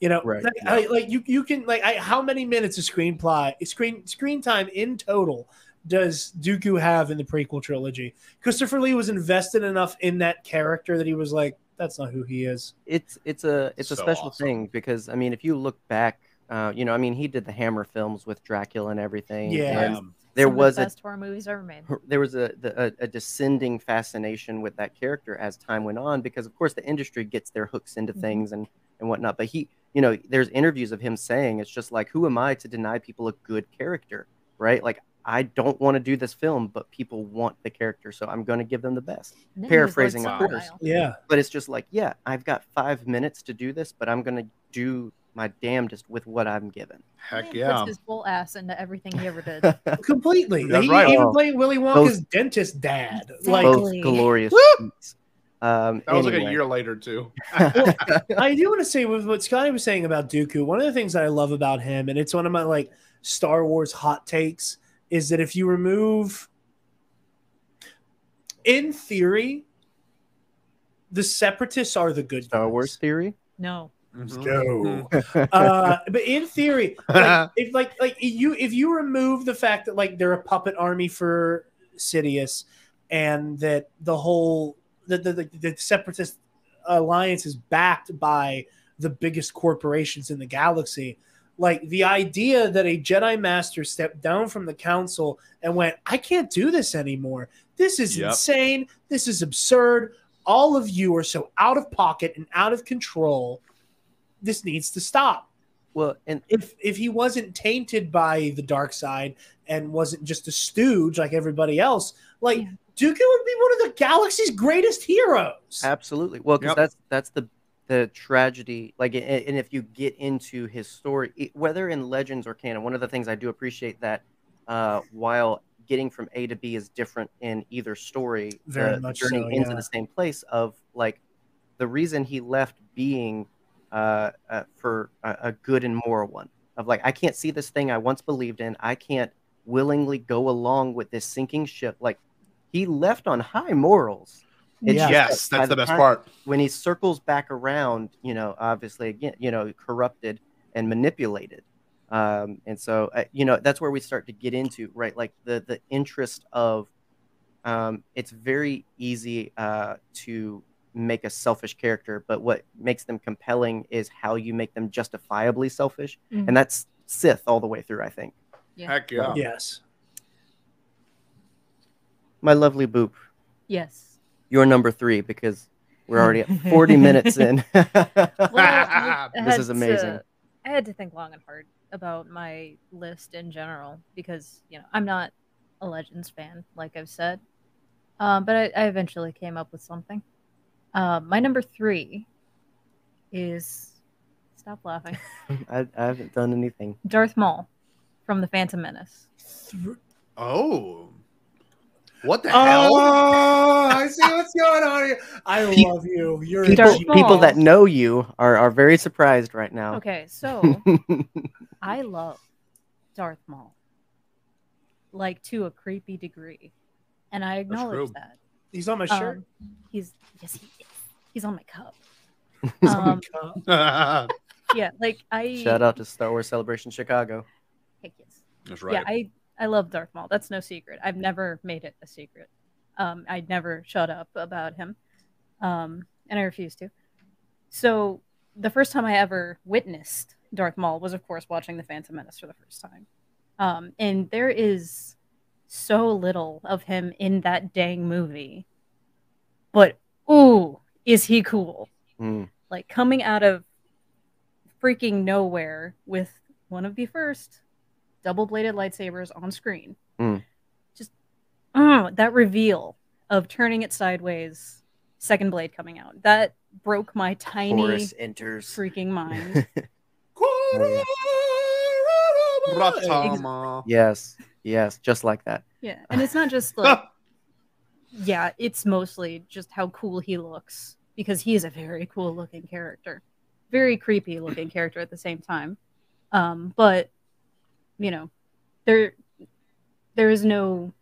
Speaker 5: You know,
Speaker 2: Right.
Speaker 5: like, I, like you you can like I, how many minutes of screen play screen screen time in total does Dooku have in the prequel trilogy? Christopher Lee was invested enough in that character that he was like, that's not who he is.
Speaker 2: it's it's a it's a special
Speaker 4: awesome.
Speaker 2: thing because I mean, if you look back, uh, you know, I mean, he did the Hammer films with Dracula and everything.
Speaker 5: Yeah.
Speaker 2: and there
Speaker 3: Some of the
Speaker 2: was a
Speaker 3: best horror movies ever made.
Speaker 2: there was a, the- a a descending fascination with that character as time went on because of course the industry gets their hooks into
Speaker 3: Mhm.
Speaker 2: things and and whatnot. But he, you know, there's interviews of him saying it's just like, who am I to deny people a good character, right? Like. I don't want to do this film, but people want the character, so I'm going to give them the best.
Speaker 3: And then he was Lord
Speaker 2: Paraphrasing, of course.
Speaker 5: Yeah.
Speaker 2: But it's just like, yeah, I've got five minutes to do this, but I'm going to do my damnedest with what I'm given.
Speaker 4: heck
Speaker 3: He
Speaker 4: yeah.
Speaker 3: puts his full ass into everything he ever did.
Speaker 5: Completely.
Speaker 4: That's
Speaker 5: he
Speaker 4: right.
Speaker 5: even
Speaker 2: Oh.
Speaker 5: played Willy Wonka's dentist dad. Like
Speaker 2: Both glorious. Um,
Speaker 4: That was like a year later too.
Speaker 5: I do want to say with what Scotty was saying about Dooku, one of the things that I love about him, and it's one of my like Star Wars hot takes, is that if you remove in theory, the separatists are the good
Speaker 2: Star
Speaker 5: guys.
Speaker 2: Wars theory.
Speaker 3: No.
Speaker 5: No. uh, but in theory, like, if like like you if you remove the fact that like they're a puppet army for Sidious, and that the whole the the, the, the separatist alliance is backed by the biggest corporations in the galaxy. Like the idea that a Jedi Master stepped down from the council and went, I can't do this anymore. This is
Speaker 4: Yep.
Speaker 5: insane. This is absurd. All of you are so out of pocket and out of control. This needs to stop
Speaker 2: Well, and
Speaker 5: if if he wasn't tainted by the dark side and wasn't just a stooge like everybody else, like
Speaker 3: Yeah.
Speaker 5: Dooku would be one of the galaxy's greatest heroes.
Speaker 2: absolutely, well, because
Speaker 4: Yep.
Speaker 2: that's that's the the tragedy. Like, and if you get into his story, it- whether in Legends or canon, one of the things I do appreciate that uh, while getting from A to B is different in either story,
Speaker 5: Very
Speaker 2: the
Speaker 5: much
Speaker 2: journey
Speaker 5: so,
Speaker 2: into
Speaker 5: yeah.
Speaker 2: the same place. Of like the reason he left being uh, uh, for a, a good and moral one. Of like, I can't see this thing I once believed in. I can't willingly go along with this sinking ship. Like, he left on high morals. It's
Speaker 5: Yeah.
Speaker 2: just
Speaker 4: yes,
Speaker 2: that by
Speaker 4: that's the best
Speaker 2: time-
Speaker 4: part.
Speaker 2: When he circles back around, you know, obviously again, you know, corrupted and manipulated. Um, and so, uh, you know, that's where we start to get into, right? Like the the interest of, um, it's very easy uh, to make a selfish character, but what makes them compelling is how you make them justifiably selfish,
Speaker 3: Mhm.
Speaker 2: and that's Sith all the way through. I think.
Speaker 3: Yeah.
Speaker 4: Heck yeah.
Speaker 5: Yes.
Speaker 2: My lovely Boop,
Speaker 3: Yes.
Speaker 2: you're number three because we're already at 40 minutes in.
Speaker 3: Well,
Speaker 2: This is amazing.
Speaker 3: to- I had to think long and hard about my list in general because you know I'm not a Legends fan, like I've said, um, but I, I eventually came up with something. Um, my number three is stop laughing.
Speaker 2: I, I haven't done anything.
Speaker 3: Darth Maul from the Phantom Menace.
Speaker 4: Oh. What the hell?
Speaker 5: Oh, I see what's going on here. I
Speaker 2: Pe-
Speaker 5: love you. You're
Speaker 2: People,
Speaker 3: Darth. Maul.
Speaker 2: people that know you are, are very surprised right now.
Speaker 3: Okay, so I love Darth Maul, like to a creepy degree, and I acknowledge that.
Speaker 5: He's on my shirt.
Speaker 3: Um, he's yes, he is. He's on my cup.
Speaker 5: He's on my
Speaker 3: um,
Speaker 5: cup.
Speaker 3: Yeah, like I
Speaker 2: Shout out to Star Wars Celebration Chicago.
Speaker 3: Heck yes.
Speaker 4: That's right.
Speaker 3: Yeah, I I love Darth Maul. That's no secret. I've never made it a secret. Um, I'd never shut up about him, um, and I refuse to. So the first time I ever witnessed Darth Maul was, of course, watching The Phantom Menace for the first time. Um, and there is so little of him in that dang movie, but ooh, is he cool!
Speaker 2: Mm.
Speaker 3: like coming out of freaking nowhere with one of the first double bladed lightsabers on screen.
Speaker 2: Mm.
Speaker 3: Just oh, that reveal of turning it sideways, second blade coming out. That broke my tiny
Speaker 2: Horus enters.
Speaker 3: freaking mind.
Speaker 2: Yes, yes, just like that.
Speaker 3: yeah. And it's not just like yeah, it's mostly just how cool he looks because he is a very cool looking character, very creepy looking character at the same time. Um, but you know, there there is no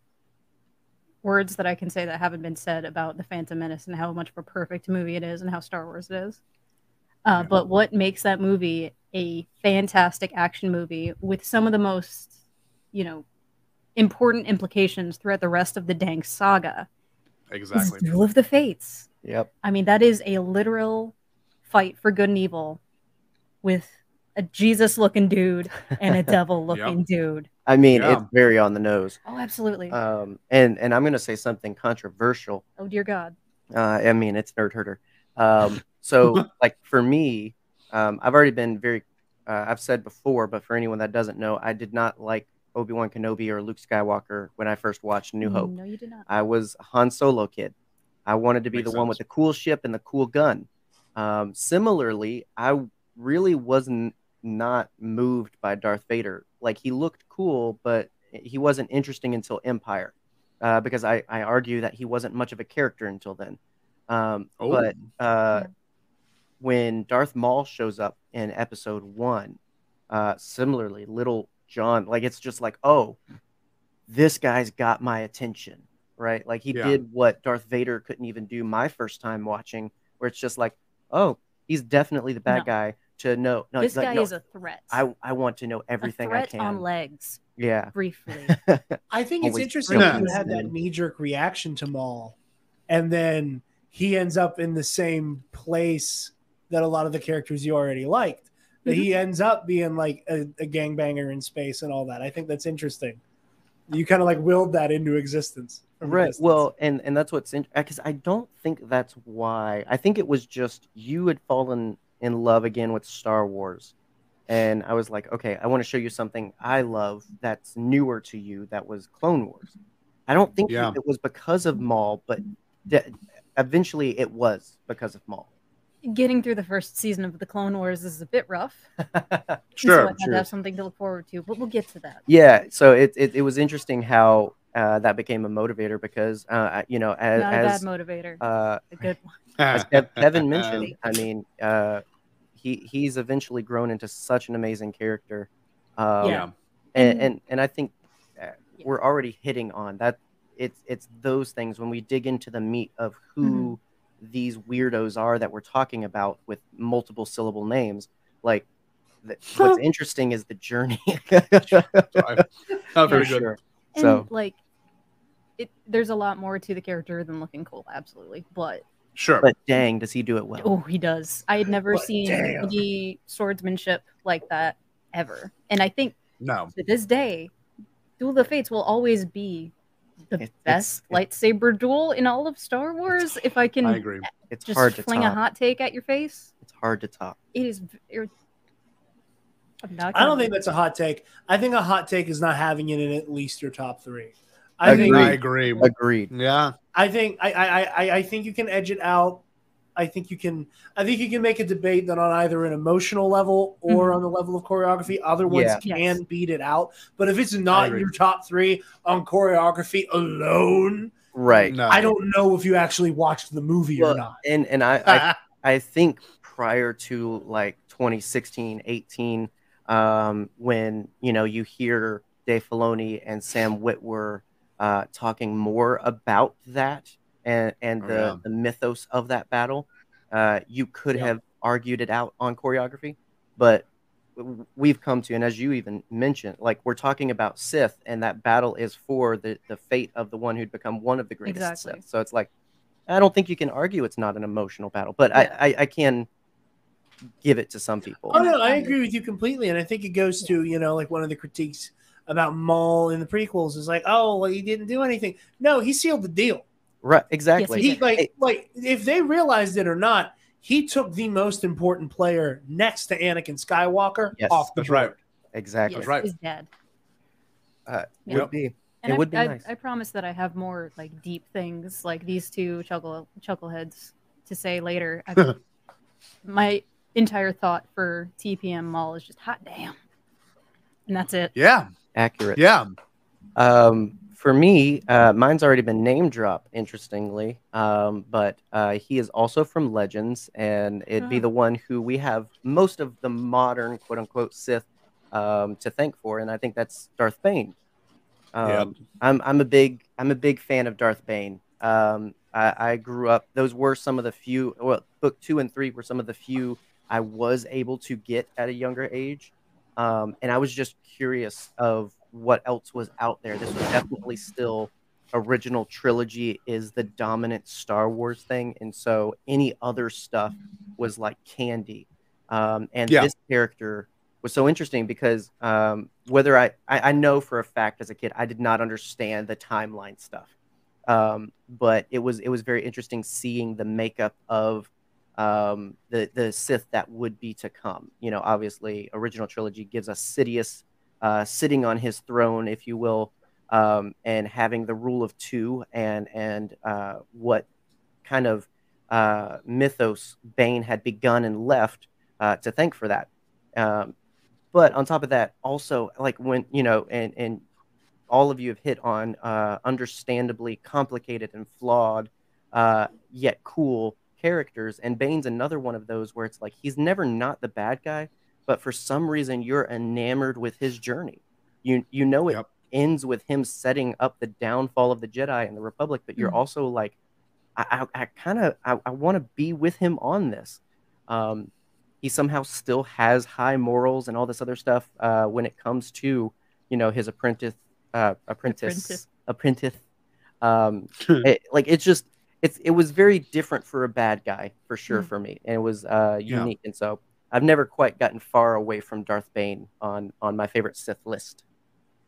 Speaker 3: words that I can say that haven't been said about the Phantom Menace and how much of a perfect movie it is and how Star Wars it is. Uh,
Speaker 4: Yeah.
Speaker 3: But what makes that movie a fantastic action movie with some of the most, you know, important implications throughout the rest of the Dank saga
Speaker 4: Exactly.
Speaker 3: is Duel of the Fates.
Speaker 2: Yep.
Speaker 3: I mean, that is a literal fight for good and evil with a Jesus looking dude and a devil looking dude.
Speaker 2: I mean,
Speaker 4: Yeah.
Speaker 2: it's very on the nose.
Speaker 3: Oh, absolutely.
Speaker 2: Um, and and I'm gonna say something controversial.
Speaker 3: oh, dear God.
Speaker 2: Uh, I mean, it's nerd herder. Um, so like for me, um, I've already been very. Uh, I've said before, but for anyone that doesn't know, I did not like Obi Wan Kenobi or Luke Skywalker when I first watched New Hope.
Speaker 3: No, you did not.
Speaker 2: I was a Han Solo kid. I wanted to be
Speaker 4: Makes
Speaker 2: the one with the cool ship and the cool gun. Um, similarly, I really wasn't not moved by Darth Vader. Like he looked cool, but he wasn't interesting until Empire, uh, because I, I argue that he wasn't much of a character until then. Um,
Speaker 4: Oh.
Speaker 2: But uh, when Darth Maul shows up in Episode One, uh, similarly, Little John, like it's just like, oh, this guy's got my attention, right? Like he
Speaker 4: Yeah.
Speaker 2: did what Darth Vader couldn't even do my first time watching, where it's just like, oh, he's definitely the bad
Speaker 3: No.
Speaker 2: guy. To know, no,
Speaker 3: this
Speaker 2: like,
Speaker 3: guy
Speaker 2: no,
Speaker 3: is a threat.
Speaker 2: I I want to know
Speaker 3: a
Speaker 2: everything
Speaker 3: threat
Speaker 2: I can.
Speaker 3: on legs,
Speaker 2: yeah,
Speaker 3: briefly.
Speaker 5: I think it's
Speaker 2: Always
Speaker 5: interesting that you had that knee jerk reaction to Maul, and then he ends up in the same place that a lot of the characters you already liked. That he ends up being like a, a gangbanger in space and all that. I think that's interesting. You kind of like willed that into existence.
Speaker 2: right.
Speaker 5: distance.
Speaker 2: Well, and and that's what's in because I don't think that's why. I think it was just you had fallen in love again with Star Wars, and I was like, okay, I want to show you something I love that's newer to you. That was Clone Wars. I don't think
Speaker 4: Yeah.
Speaker 2: it was because of Maul, but de- eventually it was because of Maul.
Speaker 3: Getting through the first season of the Clone Wars is a bit rough. so
Speaker 4: Sure,
Speaker 3: I
Speaker 2: sure.
Speaker 3: have something to look forward to, but we'll get to that.
Speaker 2: Yeah, so it it, it was interesting how uh, that became a motivator because uh, you know as,
Speaker 3: Not a
Speaker 2: as
Speaker 3: bad motivator.
Speaker 2: uh,
Speaker 3: a good one.
Speaker 2: as Kevin mentioned, I mean, uh, he he's eventually grown into such an amazing character, um,
Speaker 3: Yeah.
Speaker 2: and,
Speaker 3: And-
Speaker 2: and and I think uh,
Speaker 3: Yeah.
Speaker 2: we're already hitting on that. It's it's those things when we dig into the meat of who these weirdos are that we're talking about with multiple syllable names. Like, th- what's interesting is the journey.
Speaker 4: Not very
Speaker 2: For
Speaker 4: good.
Speaker 2: sure.
Speaker 3: And
Speaker 2: So
Speaker 3: like, it there's a lot more to the character than looking cool, absolutely. But
Speaker 4: Sure.
Speaker 2: but dang, does he do it well?
Speaker 3: oh, he does. I had never
Speaker 5: But
Speaker 3: seen
Speaker 5: damn.
Speaker 3: any swordsmanship like that ever, and I think
Speaker 4: no.
Speaker 3: to this day, Duel of the Fates will always be the
Speaker 2: It- it's-
Speaker 3: best
Speaker 2: it-
Speaker 3: lightsaber duel in all of Star Wars. If I can
Speaker 4: I agree.
Speaker 2: It's
Speaker 3: just
Speaker 2: hard to
Speaker 3: fling a hot take at your face,
Speaker 2: It's hard to top.
Speaker 3: it is. it- I'm not
Speaker 5: I don't think that's a hot take. I think a hot take is not having it in at least your top three. I
Speaker 2: Agreed.
Speaker 5: think
Speaker 4: I agree.
Speaker 2: Agreed.
Speaker 4: Yeah.
Speaker 5: I think I, I I I think you can edge it out. I think you can I think you can make a debate that on either an emotional level or
Speaker 3: Mhm.
Speaker 5: on the level of choreography, other ones
Speaker 2: Yeah.
Speaker 5: can
Speaker 3: Yes.
Speaker 5: beat it out. But if it's not your top three on choreography alone,
Speaker 2: Right.
Speaker 4: No.
Speaker 5: I don't know if you actually watched the movie
Speaker 2: Well,
Speaker 5: or not.
Speaker 2: and and I, I I think prior to like 2016, 18, um, when you know you hear Dave Filoni and Sam Witwer uh, talking more about that and and
Speaker 4: Oh,
Speaker 2: the,
Speaker 4: yeah.
Speaker 2: the mythos of that battle, uh, you could
Speaker 5: Yeah.
Speaker 2: have argued it out on choreography, but we've come to, and as you even mentioned, like we're talking about Sith, and that battle is for the the fate of the one who'd become one of the greatest
Speaker 3: Exactly.
Speaker 2: Sith. So it's like I don't think you can argue it's not an emotional battle, but
Speaker 3: Yeah.
Speaker 2: I, I I can give it to some people.
Speaker 5: Oh no, I agree with you completely, and I think it goes to you know like one of the critiques about Maul in the prequels is like, oh well, he didn't do anything. No, he sealed the deal.
Speaker 2: Right, exactly.
Speaker 5: He
Speaker 3: did.
Speaker 5: like
Speaker 2: Hey.
Speaker 5: like if they realized it or not, he took the most important player next to Anakin Skywalker
Speaker 2: Yes.
Speaker 5: off the
Speaker 4: That's right.
Speaker 2: exactly.
Speaker 3: yes,
Speaker 4: right.
Speaker 3: Is dead.
Speaker 2: Uh,
Speaker 3: Yeah.
Speaker 2: Would be.
Speaker 3: And
Speaker 2: It
Speaker 3: I,
Speaker 2: would be
Speaker 3: I,
Speaker 2: nice.
Speaker 3: I promise that I have more like deep things like these two chuckle chuckleheads to say later. I, my entire thought for TPM Maul is just hot damn, and that's it.
Speaker 4: Yeah.
Speaker 2: Accurate.
Speaker 4: Yeah.
Speaker 2: Um, For me, uh, mine's already been name dropped, interestingly. Um, but uh, he is also from Legends, and it'd be
Speaker 3: Oh.
Speaker 2: the one who we have most of the modern quote unquote Sith um, to thank for, and I think that's Darth Bane. Um,
Speaker 4: Yep.
Speaker 2: I'm I'm a big I'm a big fan of Darth Bane. Um, I, I grew up; those were some of the few. Well, book two and three were some of the few I was able to get at a younger age, um, and I was just curious of what else was out there. This was definitely still original trilogy is the dominant Star Wars thing, and so any other stuff was like candy. Um, and
Speaker 4: Yeah.
Speaker 2: this character was so interesting because um, whether I, I I know for a fact as a kid I did not understand the timeline stuff, um, but it was it was very interesting seeing the makeup of um, the the Sith that would be to come. You know, obviously, original trilogy gives us Sidious uh, sitting on his throne, if you will, um, and having the rule of two, and and uh, what kind of uh, mythos Bane had begun and left uh, to thank for that. Um, but on top of that, also like when you know, and and all of you have hit on uh, understandably complicated and flawed, uh, yet cool characters. And Bane's another one of those where it's like he's never not the bad guy, but for some reason you're enamored with his journey. You you know it
Speaker 4: Yep.
Speaker 2: ends with him setting up the downfall of the Jedi and the Republic, but you're
Speaker 3: Mhm.
Speaker 2: also like, I I, I kind of I, I want to be with him on this. Um, he somehow still has high morals and all this other stuff uh, when it comes to you know his apprentice uh, apprentice apprentice um, it- like it's just it's it was very different for a bad guy for sure
Speaker 3: Mm.
Speaker 2: for me and it was uh,
Speaker 4: Yeah.
Speaker 2: unique and so I've never quite gotten far away from Darth Bane on on my favorite Sith list.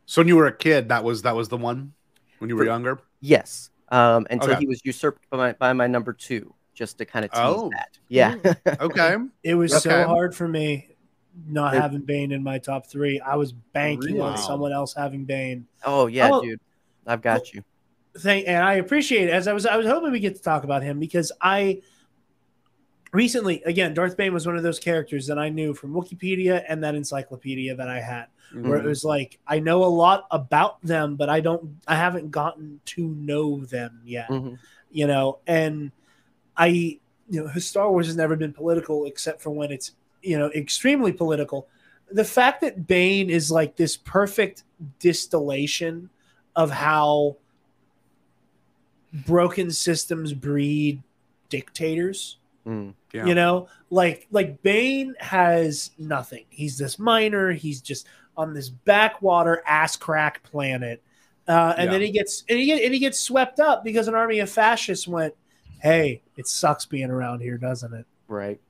Speaker 4: So when you were a kid, that was that was the one when you were
Speaker 2: For-
Speaker 4: younger.
Speaker 2: Yes, um, until
Speaker 4: Okay.
Speaker 2: he was usurped by my, by my number two, just to kind of tease
Speaker 4: Oh.
Speaker 2: that. Yeah,
Speaker 4: Okay.
Speaker 5: It was so hard for me not
Speaker 2: It-
Speaker 5: having Bane in my top three. I was banking on someone else having Bane.
Speaker 2: oh yeah,
Speaker 5: Oh.
Speaker 2: dude, I've got you.
Speaker 5: Thank and I appreciate it. As I was, I was hoping we get to talk about him because I recently, again, Darth Bane was one of those characters that I knew from Wikipedia and that encyclopedia that I had, where it
Speaker 2: Mhm.
Speaker 5: was like I know a lot about them, but I don't, I haven't gotten to know them yet.
Speaker 2: Mhm.
Speaker 5: you know and i you know star wars has never been political except for when it's you know extremely political the fact that bane is like this perfect distillation of how broken systems breed dictators
Speaker 2: Mm.
Speaker 4: Yeah.
Speaker 5: you know like like bane has nothing he's this miner he's just on this backwater ass crack planet uh, and then he gets and he, get, and he gets swept up because an army of fascists went hey it sucks being around here doesn't it
Speaker 2: Right.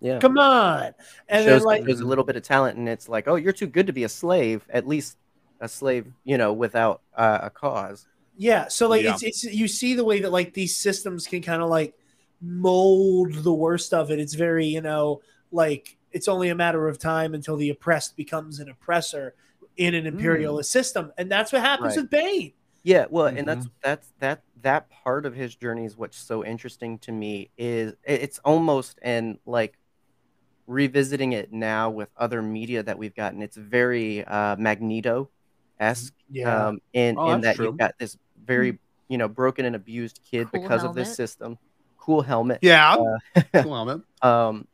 Speaker 2: Yeah.
Speaker 5: come on and
Speaker 2: shows
Speaker 5: then like
Speaker 2: there's a little bit of talent, and it's like, oh, you're too good to be a slave. At least a slave, you know, without uh, a cause.
Speaker 5: Yeah, so like
Speaker 4: Yeah.
Speaker 5: it's it's you see the way that like these systems can kind of like mold the worst of it. It's very, you know, like it's only a matter of time until the oppressed becomes an oppressor in an imperialist system. And that's what happens
Speaker 2: Right.
Speaker 5: with Bane.
Speaker 2: Yeah, well, and that's that's that that part of his journey is what's so interesting to me is it's almost and like revisiting it now with other media that we've gotten. It's very uh, Magneto esque
Speaker 5: Yeah.
Speaker 2: um, in
Speaker 4: Oh,
Speaker 2: in
Speaker 4: that's
Speaker 2: that you've got this very you know broken and abused kid
Speaker 3: Cool
Speaker 2: because of this system. Cool helmet.
Speaker 4: Yeah.
Speaker 2: Uh,
Speaker 4: on, man.
Speaker 2: um,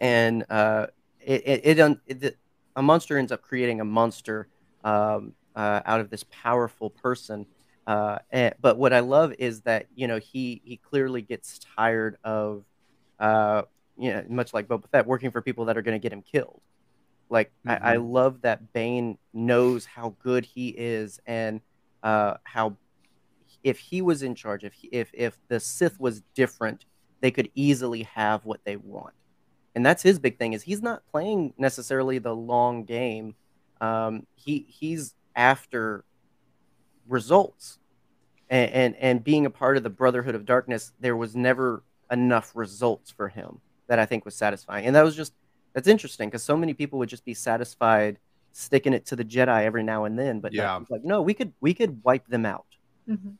Speaker 2: and uh, it it, it, it a monster ends up creating a monster um, uh, out of this powerful person. Uh, and, but what I love is that you know he he clearly gets tired of, uh, you know, much like Boba Fett, working for people that are going to get him killed. Like I, I love that Bane knows how good he is and uh, how if he was in charge, if he, if if the Sith was different, they could easily have what they want. And that's his big thing is he's not playing necessarily the long game. Um, he he's after results, and, and and being a part of the Brotherhood of Darkness, there was never enough results for him that I think was satisfying. And that was just that's interesting because so many people would just be satisfied sticking it to the Jedi every now and then, but no,
Speaker 4: Yeah.
Speaker 2: it's like no, we could we could wipe them out.
Speaker 3: Mhm.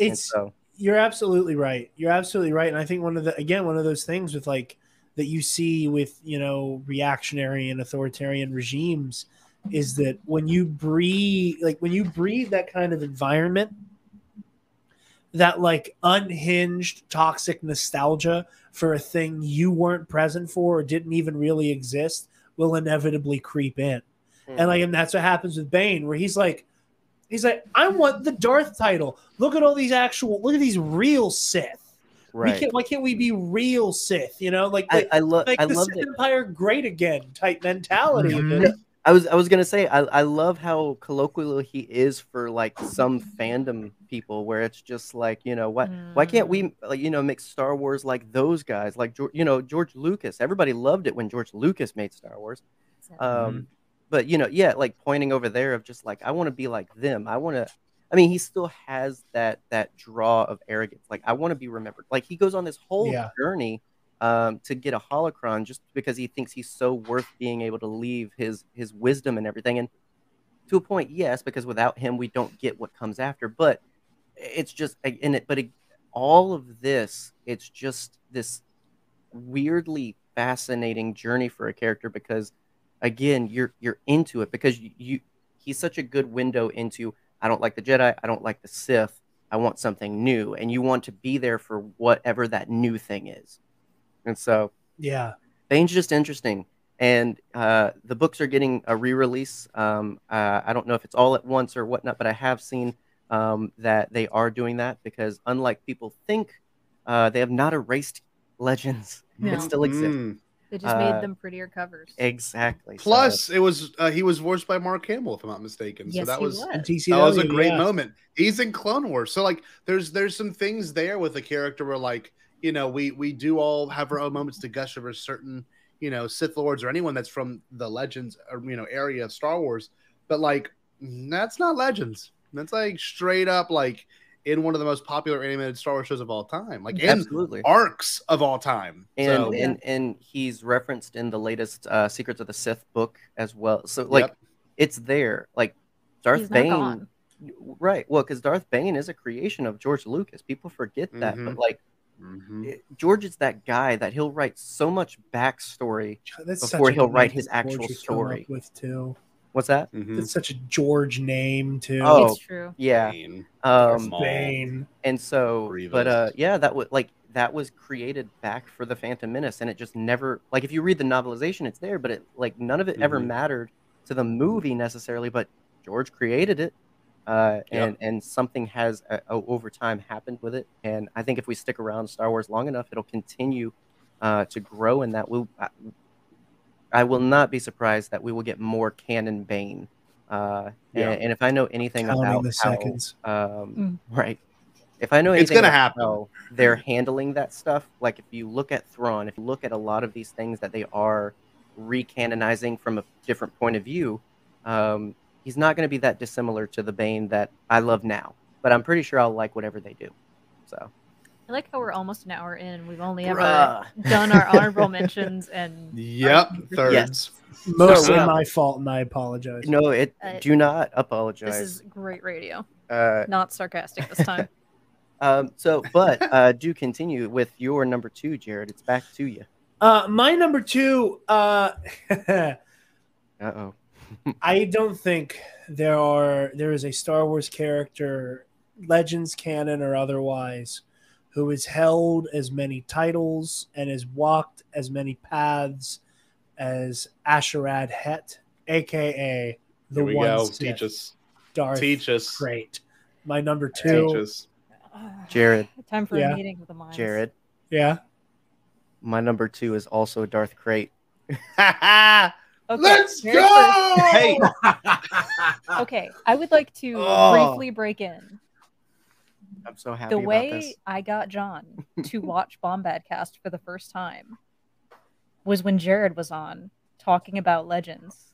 Speaker 5: It's
Speaker 2: so
Speaker 5: you're absolutely right. You're absolutely right. And I think one of the again one of those things with like that you see with you know reactionary and authoritarian regimes is that when you breathe like when you breathe that kind of environment that like unhinged toxic nostalgia for a thing you weren't present for or didn't even really exist will inevitably creep in and like mm-hmm. and that's what happens with bane where he's like he's like i want the darth title look at all these actual look at these real sith we
Speaker 2: right.
Speaker 5: can't why can't we be real sith you know like
Speaker 2: I, I love.
Speaker 5: like
Speaker 2: I
Speaker 5: the
Speaker 2: love
Speaker 5: Sith
Speaker 2: it.
Speaker 5: Empire great again type mentality. of
Speaker 8: Mhm.
Speaker 2: I was I was gonna say I, I love how colloquial he is for like some fandom people where it's just like you know what why can't we like you know make Star Wars like those guys like George, you know George Lucas everybody loved it when George Lucas made Star Wars um but you know yeah like pointing over there of just like I want to be like them I want to I mean he still has that that draw of arrogance like I want to be remembered like he goes on this whole
Speaker 5: Yeah.
Speaker 2: journey um, to get a holocron just because he thinks he's so worth being able to leave his his wisdom and everything. And to a point, yes, because without him, we don't get what comes after. But it's just in it. But it, all of this, it's just this weirdly fascinating journey for a character because, again, you're you're into it because you, you he's such a good window into. I don't like the Jedi. I don't like the Sith. I want something new, and you want to be there for whatever that new thing is. And so
Speaker 5: Yeah,
Speaker 2: Bane's just interesting. And uh, the books are getting a re-release. Um, uh, I don't know if it's all at once or whatnot, but I have seen um, that they are doing that because, unlike people think, uh, they have not erased Legends.
Speaker 3: No.
Speaker 2: It still exists.
Speaker 4: Mm.
Speaker 3: They just
Speaker 2: uh,
Speaker 3: made them prettier covers.
Speaker 2: Exactly. So-
Speaker 4: Plus, it was uh, he was voiced by Mark Hamill, if I'm not mistaken.
Speaker 3: yes,
Speaker 4: so that
Speaker 3: he
Speaker 4: was,
Speaker 3: was.
Speaker 5: TCW,
Speaker 4: that was a great
Speaker 5: yeah.
Speaker 4: moment. He's in Clone Wars, so like there's there's some things there with the character where like you know we we do all have our own moments to gush over certain you know Sith lords or anyone that's from the Legends or you know area of Star Wars, but like that's not Legends. That's like straight up like in one of the most popular animated Star Wars shows of all time, like in
Speaker 2: Absolutely.
Speaker 4: arcs of all time.
Speaker 2: and
Speaker 4: so,
Speaker 2: and and he's referenced in the latest uh, Secrets of the Sith book as well. So like
Speaker 4: Yep.
Speaker 2: it's there. Like Darth
Speaker 3: He's
Speaker 2: Bane,
Speaker 3: gone.
Speaker 2: right? Well, because Darth Bane is a creation of George Lucas. People forget that, but
Speaker 4: Mhm.
Speaker 2: like
Speaker 4: Mhm.
Speaker 2: it- George is that guy that he'll write so much backstory.
Speaker 5: That's
Speaker 2: before he'll write his actual
Speaker 5: George
Speaker 2: story.
Speaker 5: With too,
Speaker 2: What's that?
Speaker 4: Mhm.
Speaker 5: that's such a George name too.
Speaker 2: Oh,
Speaker 3: It's true.
Speaker 2: Yeah.
Speaker 4: Bane.
Speaker 2: Um,
Speaker 5: Bane.
Speaker 2: and so, but uh, yeah, that was like that was created back for the Phantom Menace, and it just never like if you read the novelization, it's there, but it like none of it ever
Speaker 4: Mhm.
Speaker 2: mattered to the movie necessarily. But George created it, uh, and and something has uh, over time happened with it, and I think if we stick around Star Wars long enough, it'll continue uh, to grow, and that will. I, I will not be surprised that we will get more canon Bane. Uh,
Speaker 4: Yeah.
Speaker 2: and, and if I know anything
Speaker 5: Counting
Speaker 2: about
Speaker 5: the
Speaker 2: how,
Speaker 5: seconds.
Speaker 2: um, right. If I know
Speaker 4: It's
Speaker 2: anything
Speaker 4: gonna
Speaker 2: about
Speaker 4: happen.
Speaker 2: how they're handling that stuff, like if you look at Thrawn, if you look at a lot of these things that they are recanonizing from a different point of view, um, he's not going to be that dissimilar to the Bane that I love now. But I'm pretty sure I'll like whatever they do. So,
Speaker 3: I like how we're almost an hour in and we've only ever
Speaker 2: Bruh.
Speaker 3: done our honorable mentions and
Speaker 4: Yep, thirds.
Speaker 2: Yes.
Speaker 5: Mostly
Speaker 2: So,
Speaker 5: my fault, and I apologize.
Speaker 2: no, it.
Speaker 3: Uh,
Speaker 2: do not apologize.
Speaker 3: this is great radio.
Speaker 2: uh,
Speaker 3: Not sarcastic this time.
Speaker 2: um, so, but uh, do continue with your number two, Jared. It's back to you.
Speaker 5: Uh, my number two. Uh,
Speaker 2: Uh oh.
Speaker 5: I don't think there are there is a Star Wars character, Legends canon or otherwise, who has held as many titles and has walked as many paths as A'Sharad Hett, aka the
Speaker 4: Here we
Speaker 5: one
Speaker 4: go.
Speaker 5: Sith,
Speaker 4: Teach us.
Speaker 5: Darth
Speaker 4: Teach us.
Speaker 5: Great. My number two.
Speaker 4: Teach
Speaker 5: two.
Speaker 4: us.
Speaker 2: Jared.
Speaker 3: Time for
Speaker 5: Yeah.
Speaker 3: a meeting with the minds.
Speaker 2: Jared.
Speaker 5: Yeah.
Speaker 2: My number two is also Darth Krayt.
Speaker 3: Okay,
Speaker 4: Let's
Speaker 3: Jared first.
Speaker 4: go! Hey,
Speaker 3: Okay, I would like to
Speaker 2: Oh.
Speaker 3: briefly break in.
Speaker 2: I'm so happy
Speaker 3: The
Speaker 2: about
Speaker 3: way
Speaker 2: this.
Speaker 3: I got John to watch Bombad Cast for the first time was when Jared was on talking about Legends.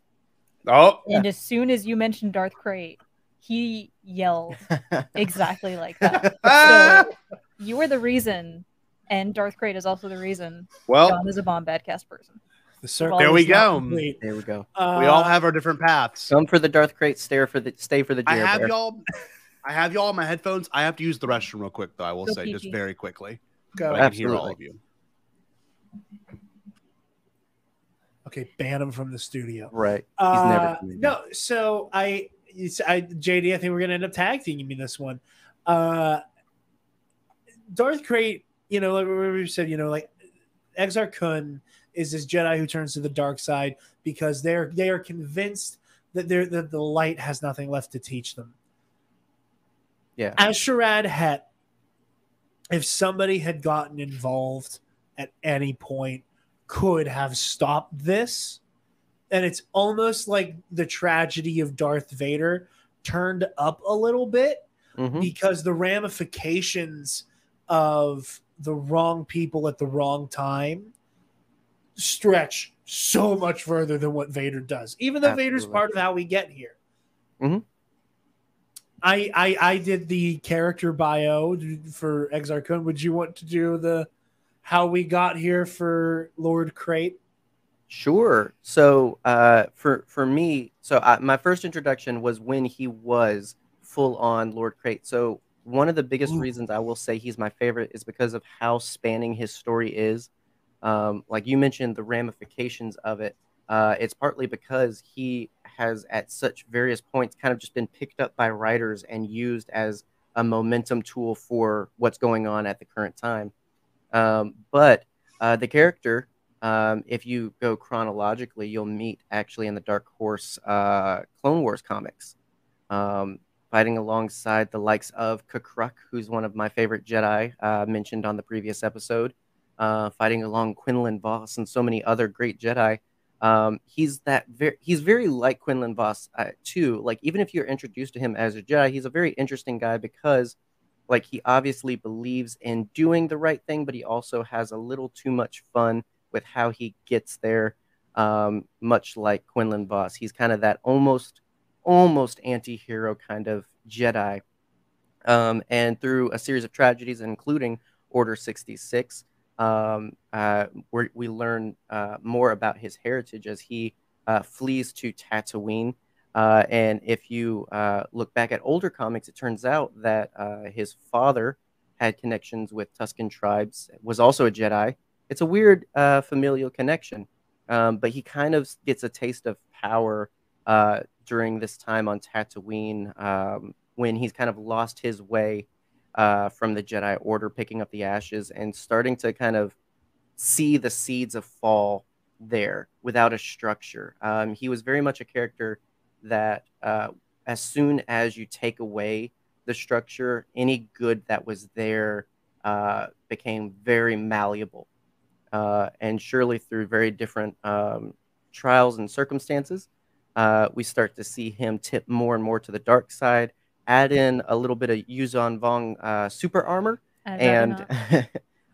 Speaker 4: oh,
Speaker 3: And as soon as you mentioned Darth Krayt, he yelled exactly like that. So you were the reason, and Darth Krayt is also the reason
Speaker 4: well,
Speaker 3: John is a Bombad Cast person.
Speaker 5: The circle
Speaker 4: There we go.
Speaker 5: complete.
Speaker 2: there we go.
Speaker 5: Uh,
Speaker 4: we all have our different paths.
Speaker 2: Some for the Darth Krayt, stare for the stay for the
Speaker 4: I have
Speaker 2: Bear.
Speaker 4: y'all. I have y'all on my headphones. I have to use the restroom real quick, though. I will
Speaker 3: Go
Speaker 4: say
Speaker 3: pee
Speaker 4: just very quickly.
Speaker 5: go.
Speaker 4: But I can hear all of you.
Speaker 5: Okay, ban him from the studio.
Speaker 2: Right. He's
Speaker 5: Uh,
Speaker 2: never
Speaker 5: no, so I, it's- I, JD, I think we're gonna end up tag teaming me this one. Uh, Darth Krayt, you know, like we said, you know, like Exar Kun is this Jedi who turns to the dark side because they're they are convinced that they're that the light has nothing left to teach them.
Speaker 2: Yeah.
Speaker 5: A'Sharad Hett, if somebody had gotten involved at any point, could have stopped this. And it's almost like the tragedy of Darth Vader turned up a little bit
Speaker 2: Mhm.
Speaker 5: because the ramifications of the wrong people at the wrong time stretch so much further than what Vader does. Even though Vader's part of how we get here.
Speaker 2: Mhm.
Speaker 5: I, I I did the character bio for Exar Kun. Would you want to do the how we got here for Lord Krayt?
Speaker 2: Sure. So uh, for for me, so I, my first introduction was when he was full on Lord Krayt. So one of the biggest
Speaker 5: Ooh.
Speaker 2: reasons I will say he's my favorite is because of how spanning his story is. Um, like you mentioned, the ramifications of it. Uh, it's partly because he has at such various points kind of just been picked up by writers and used as a momentum tool for what's going on at the current time. Um, but uh, the character um, if you go chronologically, you'll meet actually in the Dark Horse uh, Clone Wars comics, um, fighting alongside the likes of K'Kruhk, who's one of my favorite Jedi uh, mentioned on the previous episode, uh, fighting along Quinlan Vos and so many other great Jedi. Um, he's that very he's very like Quinlan Vos uh, too. Like even if you're introduced to him as a Jedi, he's a very interesting guy because like he obviously believes in doing the right thing, but he also has a little too much fun with how he gets there. Um, much like Quinlan Vos, he's kind of that almost almost anti-hero kind of Jedi. Um, and through a series of tragedies, including Order 66, um, uh, we learn uh, more about his heritage as he uh, flees to Tatooine. Uh, and if you uh, look back at older comics, it turns out that uh, his father had connections with Tusken tribes, was also a Jedi. It's a weird familial connection, um, but he kind of gets a taste of power during this time on Tatooine um, when he's kind of lost his way uh, from the Jedi Order, picking up the ashes and starting to kind of see the seeds of fall there without a structure. Um, he was very much a character that, uh, as soon as you take away the structure, any good that was there uh, became very malleable. Uh, and surely through very different um, trials and circumstances, uh, we start to see him tip more and more to the dark side. Add in a little bit of Yuuzhan Vong uh, super armor, and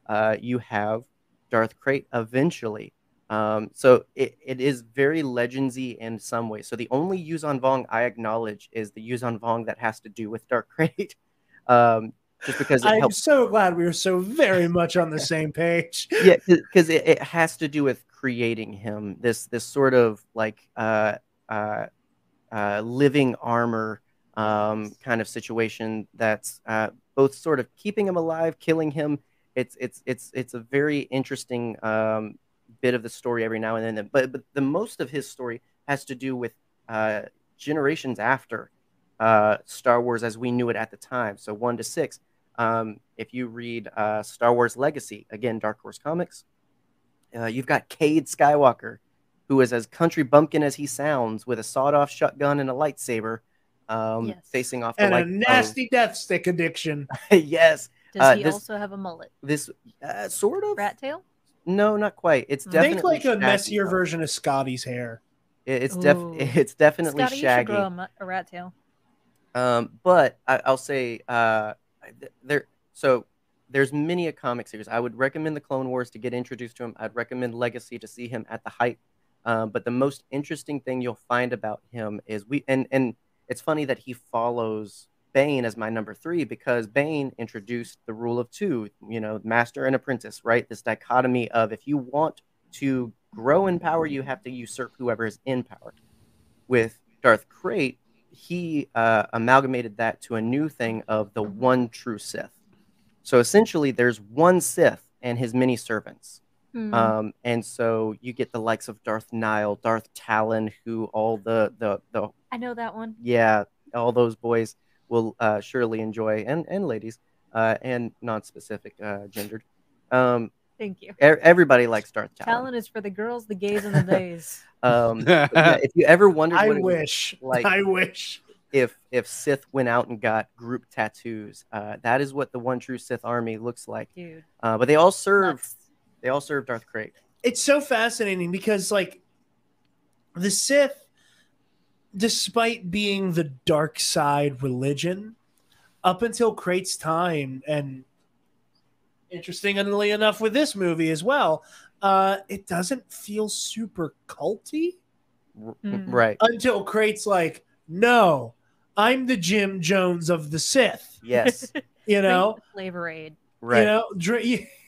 Speaker 2: uh, you have Darth Krayt eventually. Um, so it, it is very legendsy in some ways. So the only Yuuzhan Vong I acknowledge is the Yuuzhan Vong that has to do with Dark Krayt, um, just because it
Speaker 5: I'm
Speaker 2: helps.
Speaker 5: so glad we were so very much on the same page.
Speaker 2: Yeah, because it, it has to do with creating him. This this sort of like uh, uh, uh, living armor um, kind of situation that's uh, both sort of keeping him alive, killing him. It's it's it's it's a very interesting um, bit of the story every now and then. But but the most of his story has to do with uh, generations after uh, Star Wars as we knew it at the time. So one to six. Um, if you read uh, Star Wars Legacy, again, Dark Horse Comics, uh, you've got Cade Skywalker, who is as country bumpkin as he sounds, with a sawed-off shotgun and a lightsaber, um,
Speaker 3: Yes.
Speaker 2: facing off the
Speaker 5: And a
Speaker 2: like
Speaker 5: nasty death stick addiction.
Speaker 2: yes,
Speaker 3: Does
Speaker 2: uh,
Speaker 3: he
Speaker 2: this-
Speaker 3: also have a mullet?
Speaker 2: this uh, sort of.
Speaker 3: Rat tail?
Speaker 2: No, not quite. It's
Speaker 3: Think
Speaker 2: definitely
Speaker 5: Think like a
Speaker 2: shaggy,
Speaker 5: messier
Speaker 2: though.
Speaker 5: version of Scotty's hair.
Speaker 2: It- It's def- It's definitely
Speaker 3: Scotty, you should grow a, a rat tail.
Speaker 2: Um, but I, I'll say uh, there. So there's many a comic series. I would recommend the Clone Wars to get introduced to him. I'd recommend Legacy to see him at the height. Um, but the most interesting thing you'll find about him is we and and it's funny that he follows Bane as my number three because Bane introduced the rule of two. You know, master and apprentice. Right. This dichotomy of if you want to grow in power, you have to usurp whoever is in power. With Darth Krayt, he uh, amalgamated that to a new thing of the one true Sith. So essentially, there's one Sith and his many servants.
Speaker 3: Hmm.
Speaker 2: Um, and so you get the likes of Darth Nihl, Darth Talon, who all the the the
Speaker 3: I know that one.
Speaker 2: yeah, all those boys will uh, surely enjoy, and and ladies, uh, and non-specific uh, gendered. Um,
Speaker 3: Thank you.
Speaker 2: e- everybody likes Darth Talon.
Speaker 3: Talent is for the girls, the gays, and the days.
Speaker 2: Um, yeah, if you ever wondered,
Speaker 5: I
Speaker 2: what it was
Speaker 5: wish.
Speaker 2: like-
Speaker 5: I wish.
Speaker 2: if if Sith went out and got group tattoos, uh, that is what the one true Sith army looks like.
Speaker 3: Dude.
Speaker 2: Uh, but they all serve
Speaker 3: nuts.
Speaker 2: they all serve Darth Krayt.
Speaker 5: it's so fascinating because like the Sith, despite being the dark side religion, up until Krayt's time, and interestingly enough with this movie as well, uh, it doesn't feel super culty
Speaker 3: Mm.
Speaker 2: Right?
Speaker 5: until Krayt's like, no, I'm the Jim Jones of the Sith.
Speaker 2: Yes.
Speaker 5: You know,
Speaker 3: Flavor Aid.
Speaker 2: Right.
Speaker 5: you know, dr-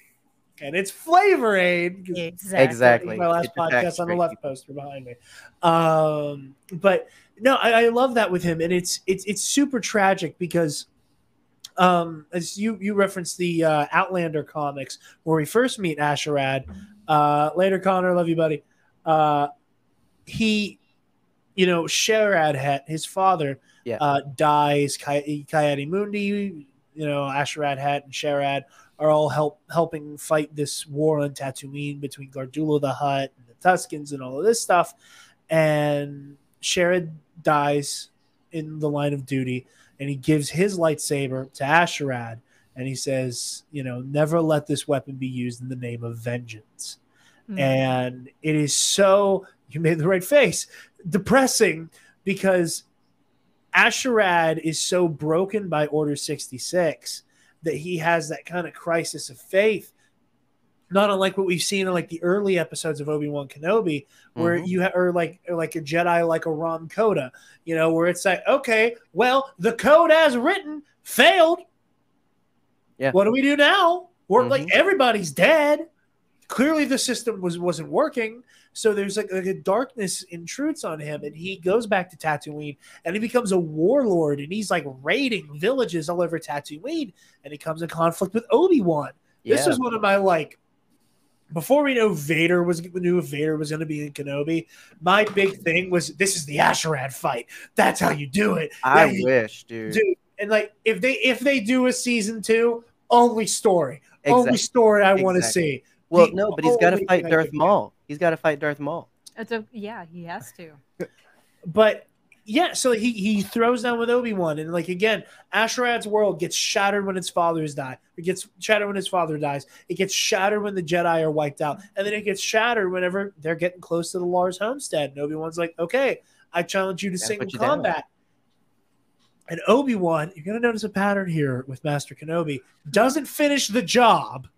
Speaker 5: and it's Flavor Aid. 'cause
Speaker 3: Exactly.
Speaker 2: Exactly.
Speaker 5: my last
Speaker 2: Get your facts
Speaker 5: podcast on the left poster behind me. Um, but no, I, I love that with him, and it's it's it's super tragic because, um, as you you referenced the uh, Outlander comics where we first meet A'Sharad. Uh, later, Connor, love you, buddy. Uh, he, you know, Sharad Hett, his father,
Speaker 2: Yeah.
Speaker 5: uh, dies. Coy- Ki-Adi-Mundi, you know, A'Sharad Hett and Sharad are all help helping fight this war on Tatooine between Gardulla the Hutt and the Tuskens and all of this stuff. And Sharad dies in the line of duty, and he gives his lightsaber to A'Sharad, and he says, you know, never let this weapon be used in the name of vengeance.
Speaker 3: Hmm.
Speaker 5: And it is so you made the right face, depressing because A'Sharad is so broken by Order 66 that he has that kind of crisis of faith. Not unlike what we've seen in like the early episodes of Obi Wan Kenobi, where
Speaker 2: Mhm.
Speaker 5: you ha- or like or like a Jedi like a Ron Coda, you know, where it's like, okay, well, the code as written failed.
Speaker 2: Yeah.
Speaker 5: What do we do now? We're like
Speaker 2: Mhm.
Speaker 5: everybody's dead. Clearly, the system was wasn't working. So there's like, like a darkness intrudes on him, and he goes back to Tatooine, and he becomes a warlord, and he's like raiding villages all over Tatooine, and he comes in conflict with Obi Wan. This is one of my like before we know Vader was knew Vader was going to be in Kenobi. My big thing was this is the A'Sharad fight. That's how you do it,
Speaker 2: I
Speaker 5: Yeah,
Speaker 2: wish, dude.
Speaker 5: dude. And like if they if they do a season two, only story, only story I want to see.
Speaker 2: Well,
Speaker 5: the
Speaker 2: no, but he's got to fight Darth Maul. He's got to fight Darth Maul.
Speaker 3: It's a yeah, he has to.
Speaker 5: But yeah, so he he throws down with Obi Wan, and like again, A'Sharad's world gets shattered when its fathers die. It gets shattered when his father dies. It gets shattered when the Jedi are wiped out, and then it gets shattered whenever they're getting close to the Lars homestead. And Obi Wan's like, "Okay, I challenge you to
Speaker 2: Gotta
Speaker 5: single
Speaker 2: put you down.
Speaker 5: combat." And Obi Wan, you're gonna notice a pattern here with Master Kenobi. Doesn't finish the job.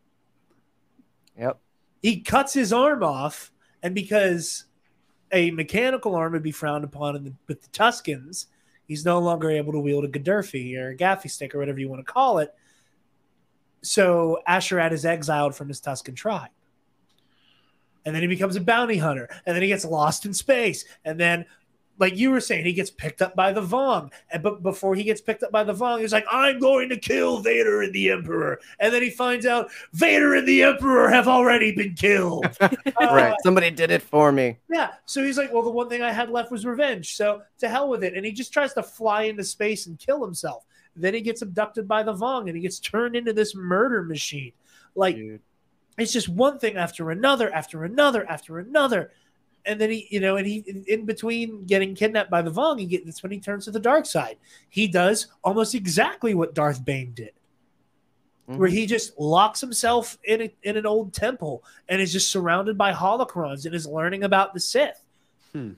Speaker 2: Yep.
Speaker 5: He cuts his arm off, and because a mechanical arm would be frowned upon in the, with the Tuskens, he's no longer able to wield a gaderffii or a gaffi stick or whatever you want to call it. So A'Sharad is exiled from his Tusken tribe. And then he becomes a bounty hunter. And then he gets lost in space. And then, like you were saying, he gets picked up by the Vong. And but before he gets picked up by the Vong, he's like, I'm going to kill Vader and the Emperor. And then he finds out Vader and the Emperor have already been killed. Uh,
Speaker 2: right. Somebody did it for me.
Speaker 5: yeah. So he's like, well, the one thing I had left was revenge. So to hell with it. And he just tries to fly into space and kill himself. Then he gets abducted by the Vong and he gets turned into this murder machine. Like,
Speaker 2: Dude.
Speaker 5: it's just one thing after another, after another, after another. And then he, you know, and he, in, in between getting kidnapped by the Vong, he get, that's when he turns to the dark side. He does almost exactly what Darth Bane did where
Speaker 2: Mhm.
Speaker 5: he just locks himself in a, in an old temple and is just surrounded by holocrons and is learning about the Sith.
Speaker 4: Hmm.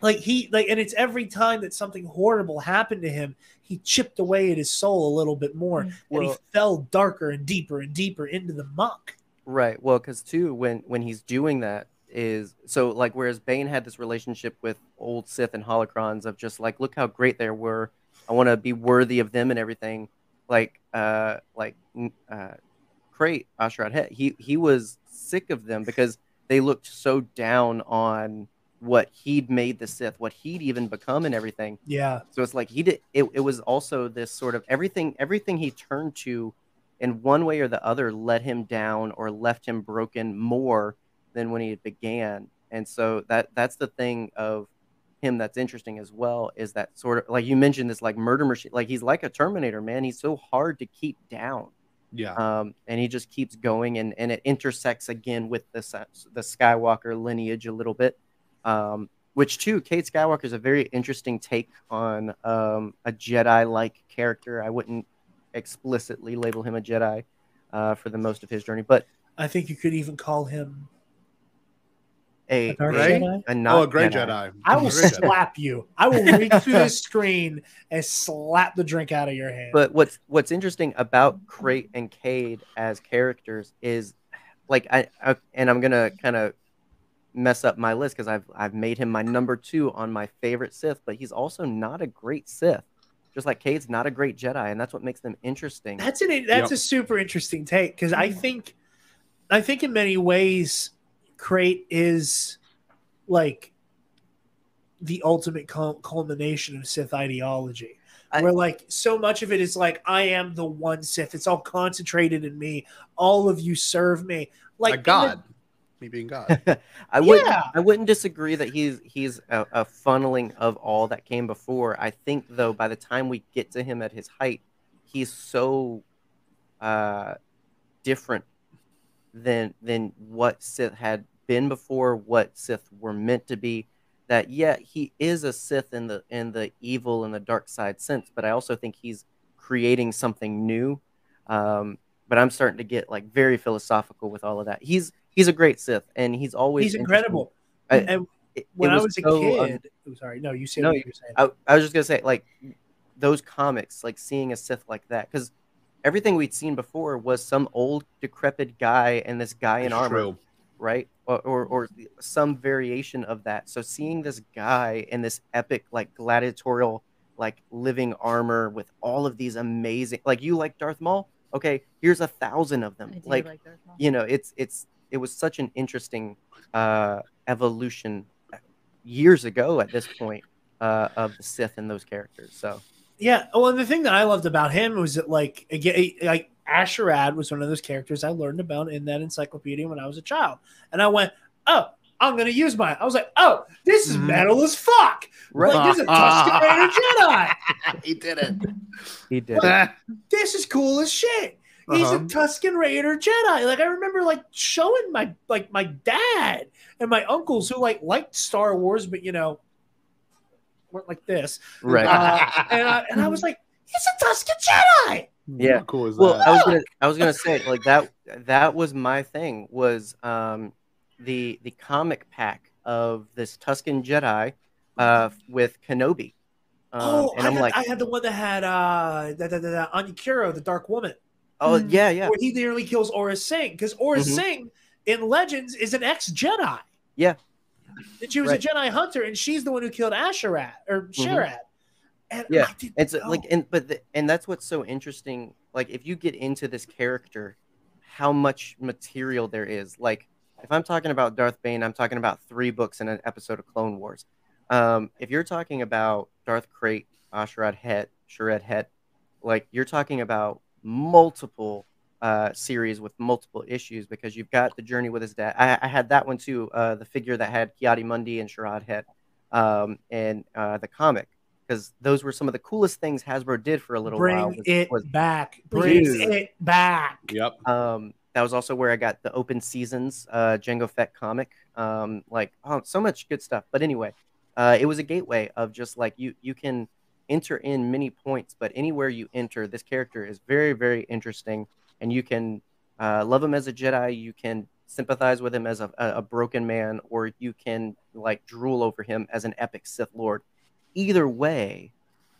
Speaker 5: Like he like, and it's every time that something horrible happened to him, he chipped away at his soul a little bit more, and he fell darker and deeper and deeper into the muck.
Speaker 2: Right. Well, because too, when when he's doing that is so like whereas Bane had this relationship with old Sith and holocrons of just like look how great they were. I want to be worthy of them and everything. Like uh like uh Krayt A'Sharad he he was sick of them because they looked so down on what he'd made the Sith, what he'd even become and everything.
Speaker 5: Yeah,
Speaker 2: So it's like he did. It, it was also this sort of everything. Everything he turned to in one way or the other let him down or left him broken more than when he began. And so that that's the thing of him that's interesting as well is that sort of like you mentioned this like murder machine like he's like a terminator man he's so hard to keep down
Speaker 4: Yeah.
Speaker 2: um, and he just keeps going and, and it intersects again with the the Skywalker lineage a little bit um, which too Cade Skywalker is a very interesting take on um, a Jedi like character I wouldn't explicitly label him a Jedi uh, for the most of his journey but
Speaker 5: I think you could even call him
Speaker 2: a,
Speaker 5: a dark
Speaker 2: a,
Speaker 5: Jedi.
Speaker 2: a not
Speaker 4: oh, a great
Speaker 2: Jedi.
Speaker 4: Jedi.
Speaker 5: I will
Speaker 4: A Jedi.
Speaker 5: slap you. I will reach through the screen and slap the drink out of your hand.
Speaker 2: But what's what's interesting about Krayt and Cade as characters is like I, I and I'm gonna kind of mess up my list because I've I've made him my number two on my favorite Sith, but he's also not a great Sith. Just like Cade's not a great Jedi, and that's what makes them interesting.
Speaker 5: That's an that's
Speaker 4: Yep.
Speaker 5: a super interesting take because I think I think in many ways Krayt is like the ultimate culmination of Sith ideology.
Speaker 2: I-
Speaker 5: where like so much of it is like I am the one Sith. It's all concentrated in me. All of you serve me. Like
Speaker 4: Like
Speaker 5: in the-
Speaker 4: God. Me being God.
Speaker 2: I would
Speaker 5: Yeah.
Speaker 2: I wouldn't disagree that he's he's a, a funneling of all that came before. I think though by the time we get to him at his height, he's so uh different than than what Sith had been before, what Sith were meant to be. That yeah, he is a Sith in the in the evil and the dark side sense, but I also think he's creating something new. Um, but I'm starting to get like very philosophical with all of that. He's he's a great Sith, and he's always
Speaker 5: he's incredible.
Speaker 2: I-
Speaker 5: and
Speaker 2: It-
Speaker 5: when
Speaker 2: it
Speaker 5: I was a
Speaker 2: um,
Speaker 5: kid, oh, sorry, no, you said
Speaker 2: No,
Speaker 5: what
Speaker 2: you-
Speaker 5: you were saying.
Speaker 2: I, I was just gonna say like those comics, like seeing a Sith like that, because everything we'd seen before was some old decrepit guy and this guy in
Speaker 4: It's
Speaker 2: armor,
Speaker 4: true.
Speaker 2: right? Or, or or some variation of that. So seeing this guy in this epic like gladiatorial like living armor with all of these amazing like you like Darth Maul? Okay, here's a thousand of them.
Speaker 3: I do
Speaker 2: Like
Speaker 3: like Darth Maul.
Speaker 2: you know, it's it's it was such an interesting uh evolution years ago at this point uh of the Sith and those characters. So
Speaker 5: Yeah. Well, and the thing that I loved about him was that, like, again, like A'Sharad was one of those characters I learned about in that encyclopedia when I was a child, and I went, "Oh, I'm gonna use mine." I was like, "Oh, this is
Speaker 4: Mhm.
Speaker 5: metal as fuck!
Speaker 2: right,
Speaker 5: Like, this is a Tusken Raider Jedi.
Speaker 4: he did it.
Speaker 2: he did.
Speaker 4: Uh-huh.
Speaker 5: This is cool as shit." He's a Tusken Raider Jedi. Like I remember, like showing my like my dad and my uncles who like liked Star Wars, but you know, weren't like this.
Speaker 2: right.
Speaker 5: Uh, and I, and I was like, "He's a Tusken Jedi."
Speaker 2: Yeah.
Speaker 4: How cool is
Speaker 2: Well,
Speaker 4: that?
Speaker 2: I was gonna I was gonna say like that that was my thing was um the the comic pack of this Tusken Jedi uh with Kenobi. Um,
Speaker 5: oh,
Speaker 2: and
Speaker 5: I
Speaker 2: I'm
Speaker 5: had,
Speaker 2: like,
Speaker 5: I had the one that had uh, Anya the Dark Woman,
Speaker 2: oh yeah, yeah,
Speaker 5: where he nearly kills Aurra Sing because Aurra
Speaker 2: Mhm.
Speaker 5: Sing in Legends is an ex Jedi.
Speaker 2: Yeah.
Speaker 5: And she was
Speaker 2: Right.
Speaker 5: a Jedi hunter, and she's the one who killed A'Sharad or Sharad. And
Speaker 2: Yeah.
Speaker 5: I didn't
Speaker 2: and so
Speaker 5: know.
Speaker 2: like and but the, and that's what's so interesting like if you get into this character how much material there is like if i'm talking about darth bane i'm talking about three books in an episode of clone wars um, if you're talking about darth krayt a'sharad hett sharad hett like you're talking about multiple uh, series with multiple issues because you've got the journey with his dad i, I had that one too uh, the figure that had ki-adi-mundi and sharad Hett, um, and uh, the comic because those were some of the coolest things Hasbro did for a little
Speaker 5: bring
Speaker 2: while. was-
Speaker 5: it
Speaker 2: was-
Speaker 5: back. Bring
Speaker 2: Dude.
Speaker 5: it back.
Speaker 4: Yep.
Speaker 2: um, that was also where I got the Open Seasons uh, Jango Fett comic. Um, like, oh, so much good stuff. But anyway, uh, it was a gateway of just like you you can enter in many points, but anywhere you enter, this character is very very interesting, and you can uh, love him as a Jedi. You can sympathize with him as a, a, broken man, or you can like drool over him as an epic Sith Lord. Either way,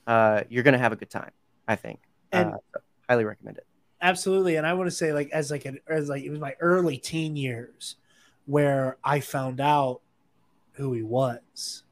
Speaker 2: uh, you're gonna have a good time. I think.
Speaker 5: And-
Speaker 2: uh, so highly recommend it.
Speaker 5: absolutely and i want to say like as like an as like it was my early teen years where i found out who he was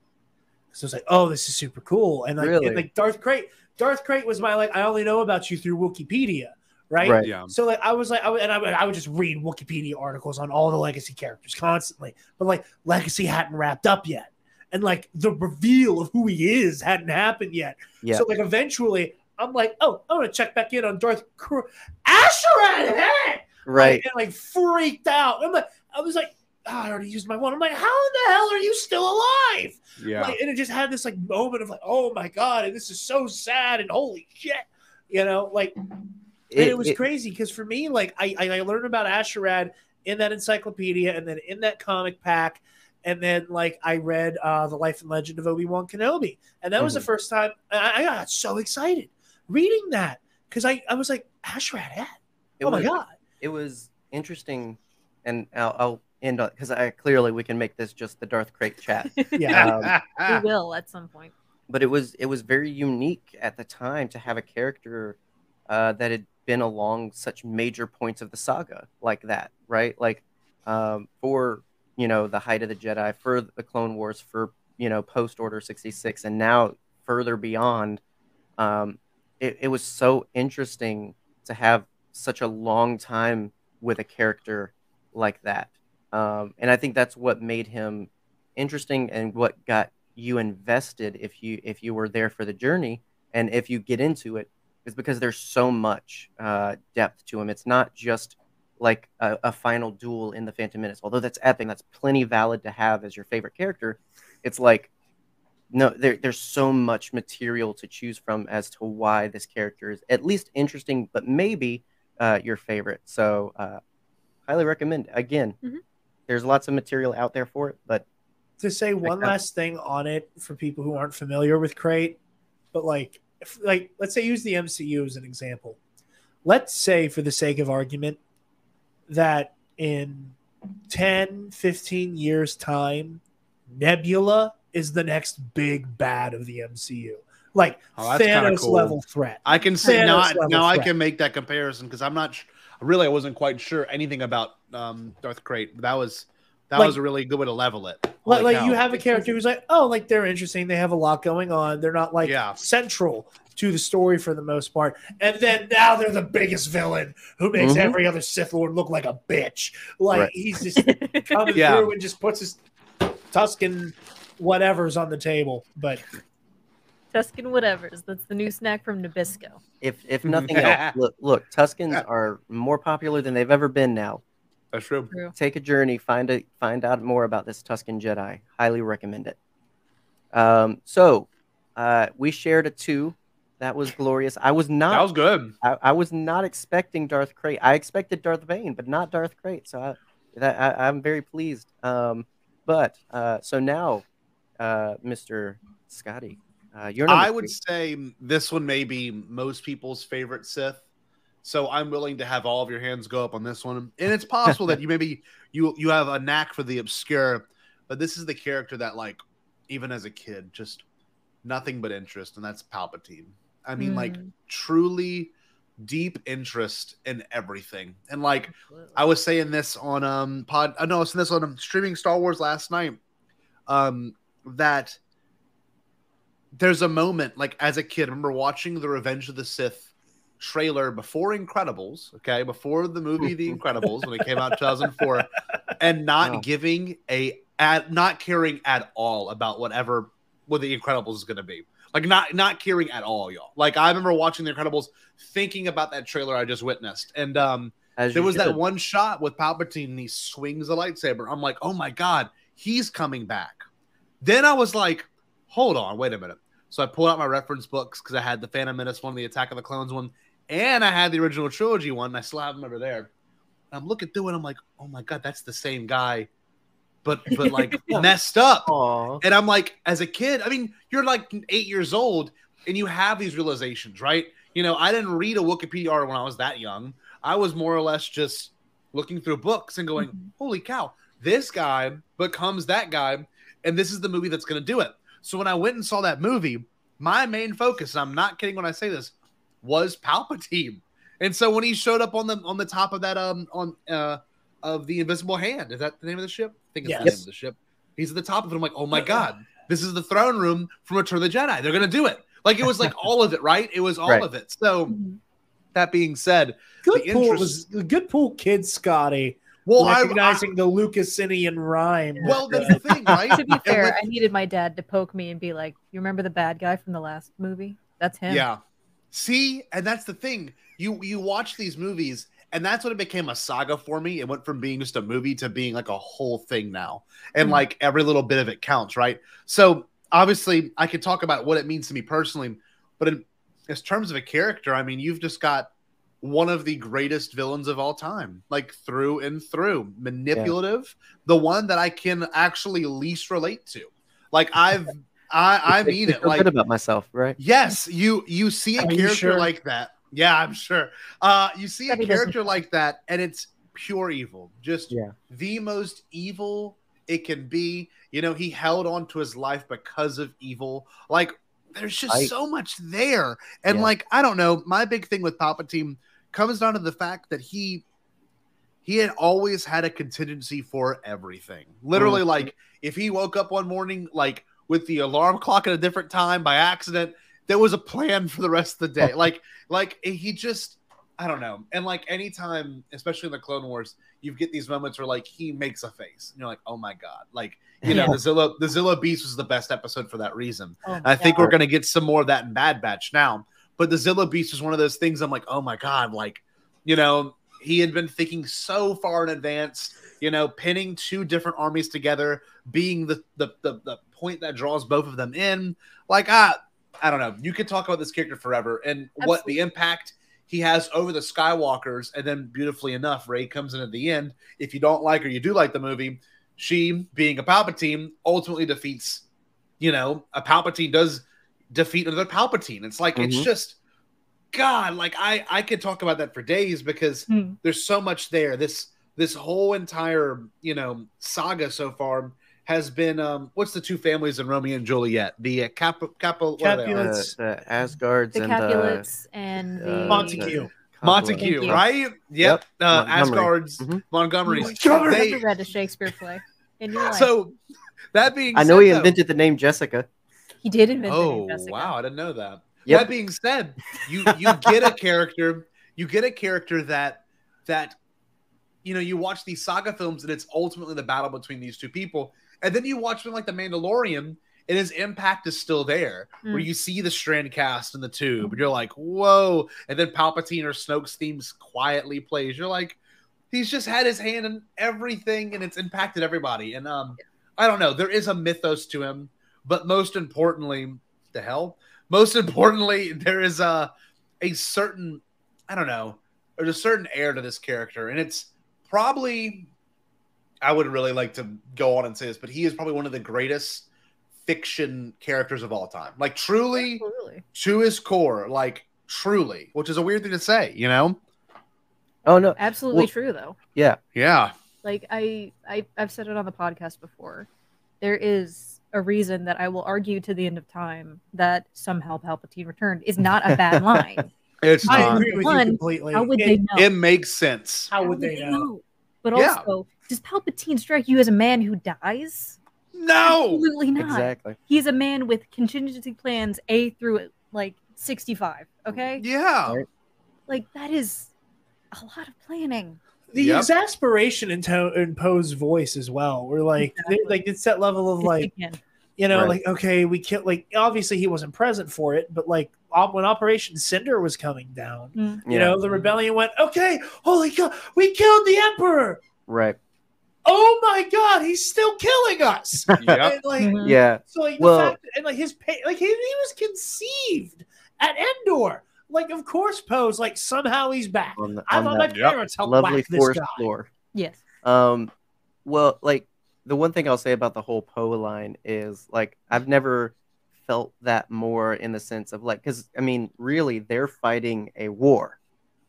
Speaker 5: so it's like oh this is super cool and like,
Speaker 2: Really?
Speaker 5: and, like darth krayt darth krayt was my like i only know about you through wikipedia right,
Speaker 2: Right.
Speaker 4: Yeah.
Speaker 5: so like i was like I would, and I would, I would just read wikipedia articles on all the legacy characters constantly but like legacy hadn't wrapped up yet and like the reveal of who he is hadn't happened yet
Speaker 2: Yeah.
Speaker 5: so like eventually I'm like, oh, I'm gonna check back in on Darth Cr- A'Sharad Hett,
Speaker 2: Right.
Speaker 5: and like freaked out. I'm like, I was like, oh, I already used my one. I'm like, how in the hell are you still alive?
Speaker 4: Yeah.
Speaker 5: Like, and it just had this like moment of like, oh my god, and this is so sad and holy shit, you know, like, and it, was crazy because for me, like, I I I learned about A'Sharad in that encyclopedia and then in that comic pack. And then, like, I read uh, The Life and Legend of Obi Wan Kenobi. And that was the
Speaker 2: Mhm.
Speaker 5: first time I, I got so excited reading that because I, I was like, A'Sharad Hett.
Speaker 2: It
Speaker 5: Oh my
Speaker 2: was-
Speaker 5: God.
Speaker 2: it was interesting, and I'll, I'll end on because I clearly we can make this just the Darth Krayt chat.
Speaker 5: Yeah.
Speaker 2: Um,
Speaker 3: we will at some point.
Speaker 2: but it was it was very unique at the time to have a character uh, that had been along such major points of the saga like that, right? Like um, for you know the height of the Jedi, for the Clone Wars, for you know post Order sixty six, and now further beyond. Um, it, it was so interesting to have such a long time with a character like that, um, and I think that's what made him interesting and what got you invested if you if you were there for the journey and if you get into it is because there's so much uh, depth to him. It's not just like a, a final duel in the Phantom Menace, although that's epic. That's plenty valid to have as your favorite character. It's like no, there, there's so much material to choose from as to why this character is at least interesting, but maybe uh, your favorite. So, uh, highly recommend. Again,
Speaker 3: Mhm.
Speaker 2: there's lots of material out there for it, but
Speaker 5: to say one last thing on it for people who aren't familiar with Krayt, but like, if, like let's say use the MCU as an example. Let's say, for the sake of argument, that in 10, 15 years' time, Nebula is the next big bad of the MCU. Like
Speaker 4: Oh,
Speaker 5: Thanos
Speaker 4: cool.
Speaker 5: level threat.
Speaker 4: I can see
Speaker 5: Thanos
Speaker 4: now.
Speaker 5: level
Speaker 4: Now I can make that comparison because I'm not sh- really. I wasn't quite sure anything about um, Darth Krayt. That was that
Speaker 5: Like-
Speaker 4: was a really good way to level it.
Speaker 5: Like,
Speaker 4: Holy
Speaker 5: like you have a character who's like, oh, like they're interesting. They have a lot going on. They're not like
Speaker 4: Yeah.
Speaker 5: central to the story for the most part. And then now they're the biggest villain who makes
Speaker 2: Mhm.
Speaker 5: every other Sith Lord look like a bitch. Like
Speaker 2: Right.
Speaker 5: he's just coming
Speaker 4: Yeah.
Speaker 5: through and just puts his Tuscan whatever's on the table. But
Speaker 3: Tuscan whatevers. That's the new snack from Nabisco.
Speaker 2: if if nothing else, look, look, Tuskens are more popular than they've ever been now.
Speaker 4: That's true.
Speaker 3: True.
Speaker 2: take a journey, find a find out more about this Tusken Jedi. Highly recommend it. Um, so uh, we shared a two. That was glorious. I was not.
Speaker 4: That was good.
Speaker 2: I, I was not expecting Darth Krayt. I expected Darth Bane, but not Darth Krayt. So I, that, I, I'm very pleased. Um, but uh, so now, uh, Mr. Scotty, uh, you're. number
Speaker 4: I would
Speaker 2: three.
Speaker 4: say this one may be most people's favorite Sith. So I'm willing to have all of your hands go up on this one. And it's possible that you maybe you you have a knack for the obscure, but this is the character that like even as a kid just nothing but interest and that's Palpatine. I mean like
Speaker 3: Mm.
Speaker 4: truly deep interest in everything. And like I was saying this on um pod. I know I was saying this on um, streaming Star Wars last night. Um, that there's a moment like as a kid, I remember watching the Revenge of the Sith trailer before Incredibles. Okay, before the movie The Incredibles when it came out in 2004, and not giving a at not caring at all about whatever what The Incredibles is going to be. Like not not caring at all, y'all. Like I remember watching The Incredibles, thinking about that trailer I just witnessed, and um
Speaker 2: As
Speaker 4: there was that one shot with Palpatine and he swings a lightsaber. I'm like, oh my god, he's coming back. Then I was like, hold on, wait a minute. So I pulled out my reference books because I had the Phantom Menace one, the Attack of the Clones one, and I had the original trilogy one. And I still have them over there. I'm looking through it. I'm like, oh my god, that's the same guy, but but like messed up.
Speaker 2: Aw.
Speaker 4: And I'm like, as a kid, I mean, you're like eight years old and you have these realizations, right? You know, I didn't read a Wikipedia article when I was that young. I was more or less just looking through books and going,
Speaker 3: Mhm.
Speaker 4: holy cow, this guy becomes that guy. And this is the movie that's going to do it. So when I went and saw that movie, my main focus, and I'm not kidding when I say this, was Palpatine. And so when he showed up on the on the top of that um on uh of the invisible hand, is that the name of the ship? I think it's the name of the ship. He's at the top of it. I'm like, oh my god, this is the throne room from Return of the Jedi. They're gonna do it. Like it was like all of it, right? It was all
Speaker 2: Right.
Speaker 4: of it. So that being said,
Speaker 5: good
Speaker 4: The
Speaker 5: pool
Speaker 4: interest-
Speaker 5: was good pool, kid Scotty.
Speaker 4: well, I, I
Speaker 5: recognizing the Lucasinian rhyme.
Speaker 4: well that's the thing, right?
Speaker 3: To be fair,
Speaker 4: with-
Speaker 3: I needed my dad to poke me and be like, "You remember the bad guy from the last movie? That's him."
Speaker 4: yeah. See, and that's the thing. You you watch these movies, and that's when it became a saga for me. It went from being just a movie to being like a whole thing now, and
Speaker 3: Mhm.
Speaker 4: like every little bit of it counts, right? So obviously, I could talk about what it means to me personally, but in, in terms of a character, I mean, you've just got one of the greatest villains of all time, like through and through, manipulative, the one that I can actually least relate to. Like I've, I, I mean it. Like
Speaker 2: about myself, right?
Speaker 4: Yes, you you see a
Speaker 5: Are you
Speaker 4: character
Speaker 5: sure?
Speaker 4: like that. Yeah, I'm sure. Uh you see a
Speaker 3: But doesn't-
Speaker 4: character like that and it's pure evil. Just
Speaker 2: Yeah.
Speaker 4: the most evil it can be. You know, he held on to his life because of evil. Like there's just
Speaker 2: Right.
Speaker 4: so much there. And
Speaker 2: Yeah.
Speaker 4: like I don't know, my big thing with Palpatine comes down to the fact that he he had always had a contingency for everything. Literally
Speaker 2: Mhm.
Speaker 4: like if he woke up one morning like with the alarm clock at a different time by accident, there was a plan for the rest of the day. like, like he just, I don't know. And like anytime, especially in the Clone Wars, you get these moments where like he makes a face, and you're like, oh my god, like you know,
Speaker 3: Yeah.
Speaker 4: the Zillo, the Zillo Beast was the best episode for that reason.
Speaker 3: Oh
Speaker 4: I think we're gonna get some more of that in Bad Batch now. But the Zillo Beast was one of those things. I'm like, oh my god, like you know, he had been thinking so far in advance. You know, pinning two different armies together, being the the the, the point that draws both of them in. Like, ah, I don't know. You could talk about this character forever and what the impact he has over the Skywalkers. And then, beautifully enough, Rey comes in at the end. If you don't like or you do like the movie, she, being a Palpatine, ultimately defeats. You know, a Palpatine does defeat another Palpatine. It's like it's
Speaker 2: Mhm.
Speaker 4: just God. Like I, I could talk about that for days because
Speaker 3: Hmm.
Speaker 4: there's so much there. This this whole entire you know saga so far has been um what's the two families in Romeo and Juliet? The uh, Cap Cap what are.
Speaker 2: Uh, the Asgards
Speaker 3: the
Speaker 2: and
Speaker 3: Capulets and the
Speaker 2: uh,
Speaker 5: Montague.
Speaker 4: Montague,
Speaker 3: Thank
Speaker 4: right? Yep.
Speaker 2: Yep.
Speaker 4: Uh,
Speaker 2: Montgomery.
Speaker 4: Asgard's
Speaker 2: Mhm.
Speaker 4: Montgomery.
Speaker 3: You've
Speaker 4: They-
Speaker 3: never read a Shakespeare play in your life.
Speaker 4: so that being
Speaker 2: I know
Speaker 4: said,
Speaker 2: he
Speaker 4: though-
Speaker 2: invented the name Jessica.
Speaker 3: he did invent the
Speaker 4: Oh
Speaker 3: name Jessica.
Speaker 4: wow, I didn't know that.
Speaker 2: Yep.
Speaker 4: That being said, you you get a character, you get a character that that you know you watch these saga films and it's ultimately the battle between these two people, and then you watch something like The Mandalorian, and his impact is still there, where
Speaker 3: Mm.
Speaker 4: you see the strand cast in the tube, and you're like, whoa, and then Palpatine or Snoke's themes quietly plays. You're like, he's just had his hand in everything, and it's impacted everybody. And um, I don't know, there is a mythos to him, but most importantly, the hell most importantly, there is a a certain I don't know, there's a certain air to this character, and it's probably I would really like to go on and say this, but he is probably one of the greatest fiction characters of all time. Like truly
Speaker 3: Absolutely.
Speaker 4: to his core, like truly, which is a weird thing to say, you know?
Speaker 2: Oh no,
Speaker 3: Absolutely
Speaker 2: Well-
Speaker 3: true though.
Speaker 2: yeah,
Speaker 4: Yeah.
Speaker 3: Like I, I I've said it on the podcast before. There is a reason that I will argue to the end of time that some somehow Palpatine returned is not a bad line.
Speaker 4: It's
Speaker 5: I
Speaker 4: not.
Speaker 5: agree with
Speaker 3: One,
Speaker 5: you completely.
Speaker 3: How would
Speaker 5: It-
Speaker 3: they know?
Speaker 4: It makes sense.
Speaker 5: How would they know?
Speaker 3: But
Speaker 4: Yeah.
Speaker 3: also, does Palpatine strike you as a man who dies?
Speaker 4: No.
Speaker 3: Absolutely not.
Speaker 2: exactly.
Speaker 3: He's a man with contingency plans A through like 65. Okay?
Speaker 4: Yeah.
Speaker 2: Right.
Speaker 3: Like that is a lot of planning.
Speaker 5: the
Speaker 4: Yep.
Speaker 5: exasperation in, to- in Poe's voice as well. We're like,
Speaker 3: Exactly.
Speaker 5: they- like it's that level of like,
Speaker 3: Again.
Speaker 5: you know,
Speaker 2: Right.
Speaker 5: like okay, we can't. Like obviously he wasn't present for it, but like op- when Operation Cinder was coming down,
Speaker 3: Mm.
Speaker 5: you
Speaker 2: Yeah.
Speaker 5: know, the rebellion went, okay, holy god, we killed the Emperor.
Speaker 2: Right.
Speaker 5: Oh my god, he's still killing us.
Speaker 4: Yep.
Speaker 5: And, like,
Speaker 3: Mhm.
Speaker 2: Yeah.
Speaker 5: so like the
Speaker 2: Well-
Speaker 5: fact and like his pay, like he, he was conceived at Endor. Like of course, Poe's like somehow he's back.
Speaker 2: On, the,
Speaker 5: I
Speaker 2: on
Speaker 5: thought my
Speaker 2: that
Speaker 4: Yep.
Speaker 5: parents helped
Speaker 2: lovely
Speaker 5: whack this
Speaker 2: forest
Speaker 5: guy.
Speaker 2: floor.
Speaker 3: Yes.
Speaker 2: Um, well, like the one thing I'll say about the whole Poe line is like I've never felt that more in the sense of like because I mean really they're fighting a war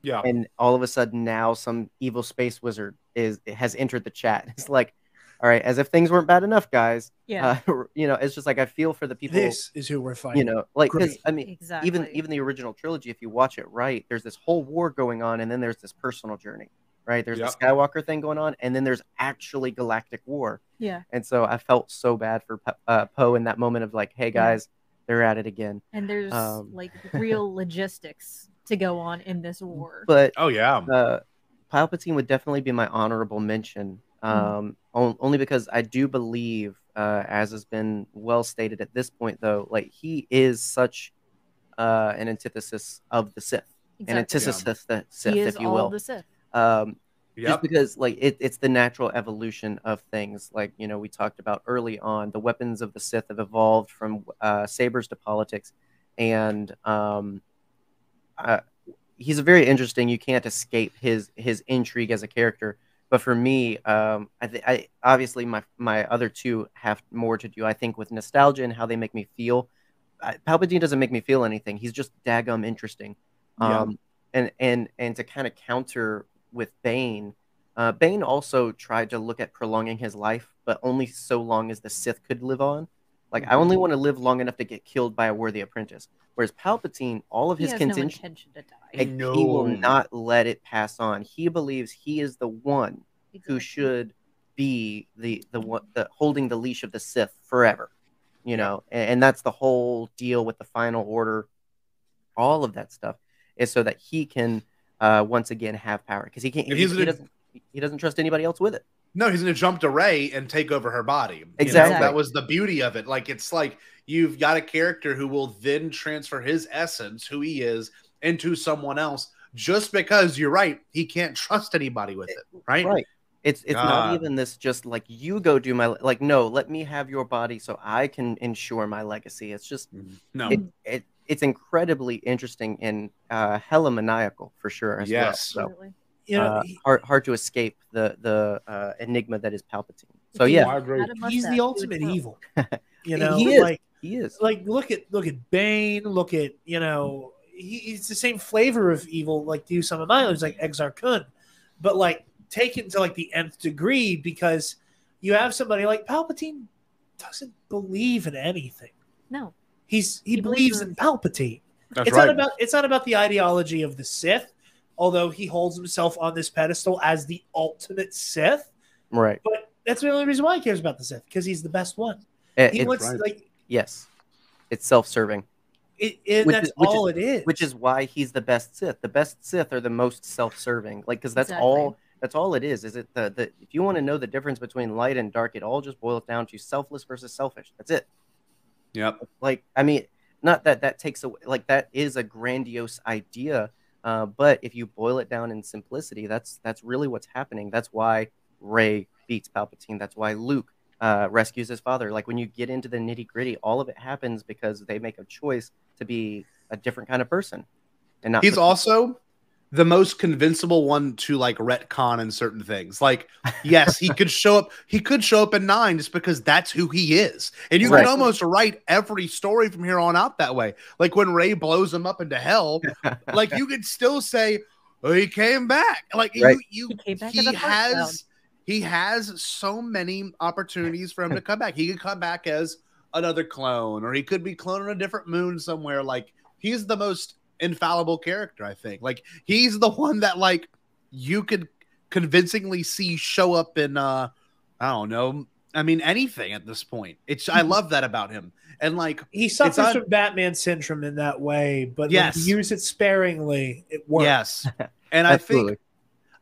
Speaker 4: Yeah.
Speaker 2: and all of a sudden now some evil space wizard is has entered the chat. It's like, all right, as if things weren't bad enough, guys.
Speaker 3: Yeah.
Speaker 2: Uh, you know, it's just like I feel for the people.
Speaker 5: This is who we're fighting.
Speaker 2: you know, like because I mean,
Speaker 3: exactly.
Speaker 2: even even the original trilogy, if you watch it right, there's this whole war going on, and then there's this personal journey, right? There's
Speaker 4: Yep.
Speaker 2: the Skywalker thing going on, and then there's actually galactic war.
Speaker 3: yeah.
Speaker 2: And so I felt so bad for uh, Poe in that moment of like, hey guys, they're at it again.
Speaker 3: And there's
Speaker 2: Um,
Speaker 3: like real logistics to go on in this war.
Speaker 2: But
Speaker 4: Oh yeah.
Speaker 2: uh, Palpatine would definitely be my honorable mention, um, on, only because I do believe, uh, as has been well stated at this point, though, like he is such uh, an antithesis of the Sith, an
Speaker 3: Exactly.
Speaker 2: antithesis of the Sith,
Speaker 3: he is
Speaker 2: if you
Speaker 3: all
Speaker 2: will.
Speaker 3: the Sith.
Speaker 2: Um, just because like it, it's the natural evolution of things. Like you know we talked about early on the weapons of the sith have evolved from uh, sabers to politics. And um, uh, he's a very interesting you can't escape his his intrigue as a character. But for me um, I, th- I obviously my my other two have more to do i think with nostalgia and how they make me feel. I, palpatine doesn't make me feel anything. He's just daggum interesting.
Speaker 4: Yeah.
Speaker 2: um, and and and to kind of counter with Bane, uh, Bane also tried to look at prolonging his life, but only so long as the Sith could live on. Like I
Speaker 3: Mm-hmm.
Speaker 2: only want to live long enough to get killed by a worthy apprentice. Whereas Palpatine, all of
Speaker 3: He
Speaker 2: his
Speaker 3: has no intention to die.
Speaker 2: he will not let it pass on. He believes he is the one who should be the the one the holding the leash of the Sith forever. You know, and, and that's the whole deal with the final order. All of that stuff is so that he can uh, once again have power because he can't. He,
Speaker 4: he's
Speaker 2: he
Speaker 4: gonna-
Speaker 2: doesn't. He doesn't trust anybody else with it.
Speaker 4: No, he's going to jump to Rey and take over her body. You know,
Speaker 2: Exactly.
Speaker 4: that was the beauty of it. Like it's like you've got a character who will then transfer his essence, who he is, into someone else just because you're right, he can't trust anybody with it, right?
Speaker 2: Right. It's it's not even this just like you go do my like no let me have your body so I can ensure my legacy. It's just
Speaker 4: No.
Speaker 2: it, it it's incredibly interesting and uh, hella maniacal for sure as
Speaker 4: Yes.
Speaker 2: well. So
Speaker 3: Absolutely.
Speaker 5: You know,
Speaker 2: uh,
Speaker 5: he-
Speaker 2: hard hard to escape the the uh, enigma that is Palpatine. So yeah,
Speaker 4: I agree.
Speaker 5: he's the ultimate
Speaker 3: know.
Speaker 5: evil. You know,
Speaker 2: He is.
Speaker 5: like
Speaker 2: he is.
Speaker 5: like look at look at Bane, look at you know he, he's the same flavor of evil like do some of my others like Exar Kun, but like taken to like the nth degree because you have somebody like Palpatine doesn't believe in anything.
Speaker 3: No.
Speaker 5: He's he,
Speaker 3: He believes
Speaker 5: believes
Speaker 3: in
Speaker 5: in Palpatine.
Speaker 4: That's
Speaker 5: it's
Speaker 4: right.
Speaker 5: not about it's not about the ideology of the Sith, although he holds himself on this pedestal as the ultimate Sith.
Speaker 2: right.
Speaker 5: But that's the only reason why he cares about the Sith because he's the best one.
Speaker 2: It-
Speaker 5: He wants
Speaker 4: right.
Speaker 5: like
Speaker 2: yes, it's self-serving.
Speaker 5: it, and
Speaker 2: Which
Speaker 5: that's
Speaker 2: is- which
Speaker 5: all it is.
Speaker 2: which is why he's the best Sith. The best Sith are the most self-serving, like because that's
Speaker 3: Exactly.
Speaker 2: all. That's all it is. Is it the, the if you want to know the difference between light and dark, it all just boils down to selfless versus selfish. That's it.
Speaker 4: Yep.
Speaker 2: Like I mean, not that that takes away. Like that is a grandiose idea, uh, but if you boil it down in simplicity, that's that's really what's happening. That's why Rey beats Palpatine. That's why Luke uh, rescues his father. Like when you get into the nitty gritty, all of it happens because they make a choice to be a different kind of person, and not.
Speaker 4: He's also the most convincible one to like retcon in certain things. Like, yes, he could show up. He could show up in nine just because that's who he is, and you
Speaker 2: Right.
Speaker 4: can almost write every story from here on out that way. Like when Rey blows him up into hell, like you could still say oh, he came back. Like
Speaker 2: Right.
Speaker 4: you, you
Speaker 3: He came back
Speaker 4: he
Speaker 3: as a
Speaker 4: has he has so many opportunities for him to come back. He could come back as another clone, or he could be cloning a different moon somewhere. Like he's the most infallible character, I think. Like he's the one that like you could convincingly see show up in uh I don't know. I mean anything at this point. It's I love that about him. And like
Speaker 5: he suffers
Speaker 4: on-
Speaker 5: from Batman syndrome in that way, but
Speaker 4: Yes.
Speaker 5: when you use it sparingly, it works.
Speaker 4: yes. And I think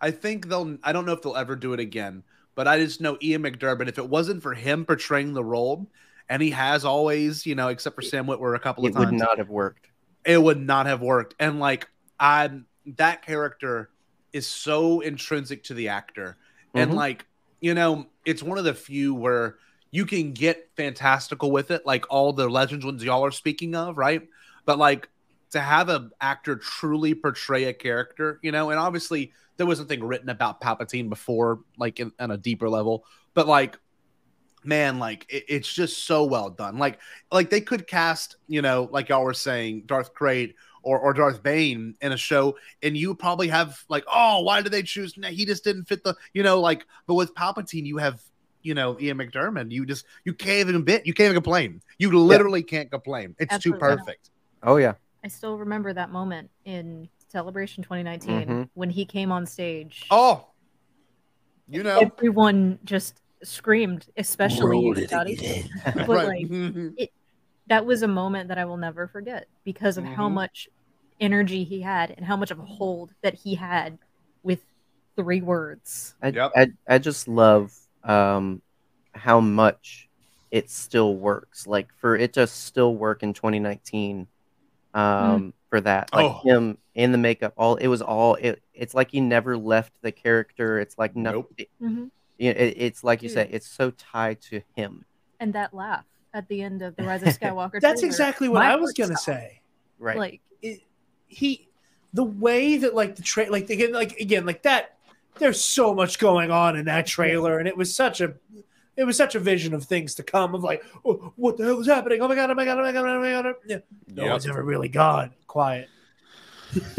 Speaker 4: I think they'll. I don't know if they'll ever do it again, but I just know Ian McDiarmid. If it wasn't for him portraying the role, and he has always, you know, except for Sam Witwer a couple
Speaker 2: it
Speaker 4: of times.
Speaker 2: It would not have worked.
Speaker 4: It would not have worked. And like, I that character is so intrinsic to the actor, and
Speaker 2: Mhm.
Speaker 4: like, you know, it's one of the few where you can get fantastical with it, like all the legends ones y'all are speaking of, right? But like to have an actor truly portray a character, you know, and obviously there was something written about Palpatine before, like in, on a deeper level, but like, man, like it- it's just so well done. Like, like they could cast, you know, like y'all were saying, Darth Krayt or or Darth Bane in a show, and you probably have like, oh, why did they choose? Nah, he just didn't fit the, you know, like. But with Palpatine, you have. You know, Ian McDiarmid, you just you can't even bit, you can't even complain. You literally can't complain. It's too
Speaker 3: Absolutely not.
Speaker 4: perfect.
Speaker 2: Oh yeah.
Speaker 3: I still remember that moment in Celebration 2019
Speaker 2: Mhm.
Speaker 3: when he came on stage.
Speaker 4: Oh, you know,
Speaker 3: Everyone just screamed, especially you, Scotty. But
Speaker 4: right.
Speaker 3: like that was a moment that I will never forget because of how
Speaker 4: Mhm.
Speaker 3: much energy he had and how much of a hold that he had with three words.
Speaker 2: I,
Speaker 4: Yep.
Speaker 2: I, I just love um, how much it still works. Like for it to still work in 2019, um, for that. Like
Speaker 4: Oh.
Speaker 2: him in the makeup, all it was all it. It's like he never left the character. It's like nothing.
Speaker 4: Nope.
Speaker 2: It,
Speaker 3: Mhm.
Speaker 2: You know, it- it's like you said.
Speaker 3: Dude.
Speaker 2: It's so tied to him.
Speaker 3: And that laugh at the end of the Rise of Skywalker.
Speaker 5: That's
Speaker 3: trailer,
Speaker 5: exactly what I was gonna
Speaker 3: stopped.
Speaker 5: say.
Speaker 2: Right.
Speaker 3: Like,
Speaker 5: it, he the way that like the tra- like again like again like that there's so much going on in that trailer and it was such a it was such a vision of things to come of like oh, what the hell is happening oh my god oh my god oh my god oh my god oh yeah. no
Speaker 4: Yep.
Speaker 5: one's ever really gone quiet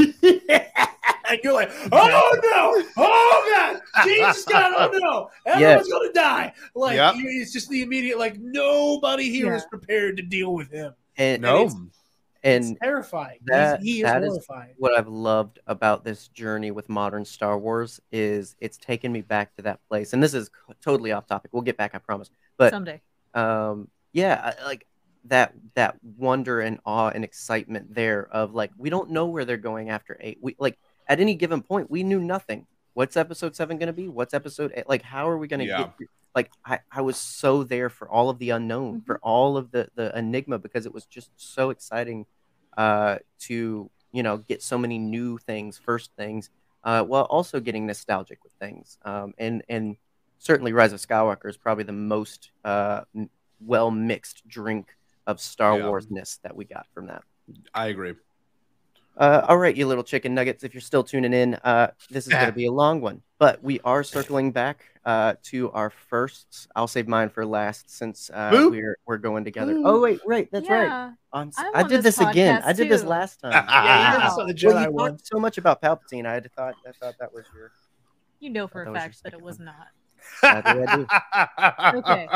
Speaker 5: and you're like oh no oh god jesus god oh no everyone's gonna die like
Speaker 4: Yep.
Speaker 5: you- it's just the immediate like nobody here is
Speaker 3: Yeah.
Speaker 5: prepared to deal with him
Speaker 2: and
Speaker 4: No.
Speaker 5: it's-
Speaker 2: and
Speaker 5: it's terrifying
Speaker 2: that-
Speaker 5: he is
Speaker 2: that is-
Speaker 5: horrifying
Speaker 2: what I've loved about this journey with modern Star Wars is it's taken me back to that place. And this is totally off topic. We'll get back, I promise. But
Speaker 3: someday.
Speaker 2: um, yeah, like that that wonder and awe and excitement there of like we don't know where they're going after eight. We like at any given point we knew nothing. What's episode seven going to be? What's episode eight? Like how are we going to
Speaker 4: Yeah.
Speaker 2: get? Like I, I was so there for all of the unknown, for all of the the enigma because it was just so exciting uh, to you know get so many new things, first things, uh, while also getting nostalgic with things. Um, and and certainly Rise of Skywalker is probably the most uh, m- well mixed drink of Star
Speaker 4: Yeah.
Speaker 2: Wars ness that we got from that.
Speaker 4: I agree.
Speaker 2: Uh, all right, you little chicken nuggets. If you're still tuning in, uh, this is going to be a long one, but we are circling back uh, to our first. I'll save mine for last since uh, we're we're going together.
Speaker 5: Boop.
Speaker 2: Oh wait, right, that's right. I'm, s-
Speaker 3: I'm
Speaker 2: I did
Speaker 3: this
Speaker 2: this, again.
Speaker 3: podcast
Speaker 2: I did this last time.
Speaker 5: Yeah, you did this on the
Speaker 2: Well, you
Speaker 5: one.
Speaker 2: talked so much about Palpatine. I had thought I thought that was your.
Speaker 3: You know for a fact that it was
Speaker 2: one.
Speaker 3: not.
Speaker 2: Sadly, I do.
Speaker 3: Okay.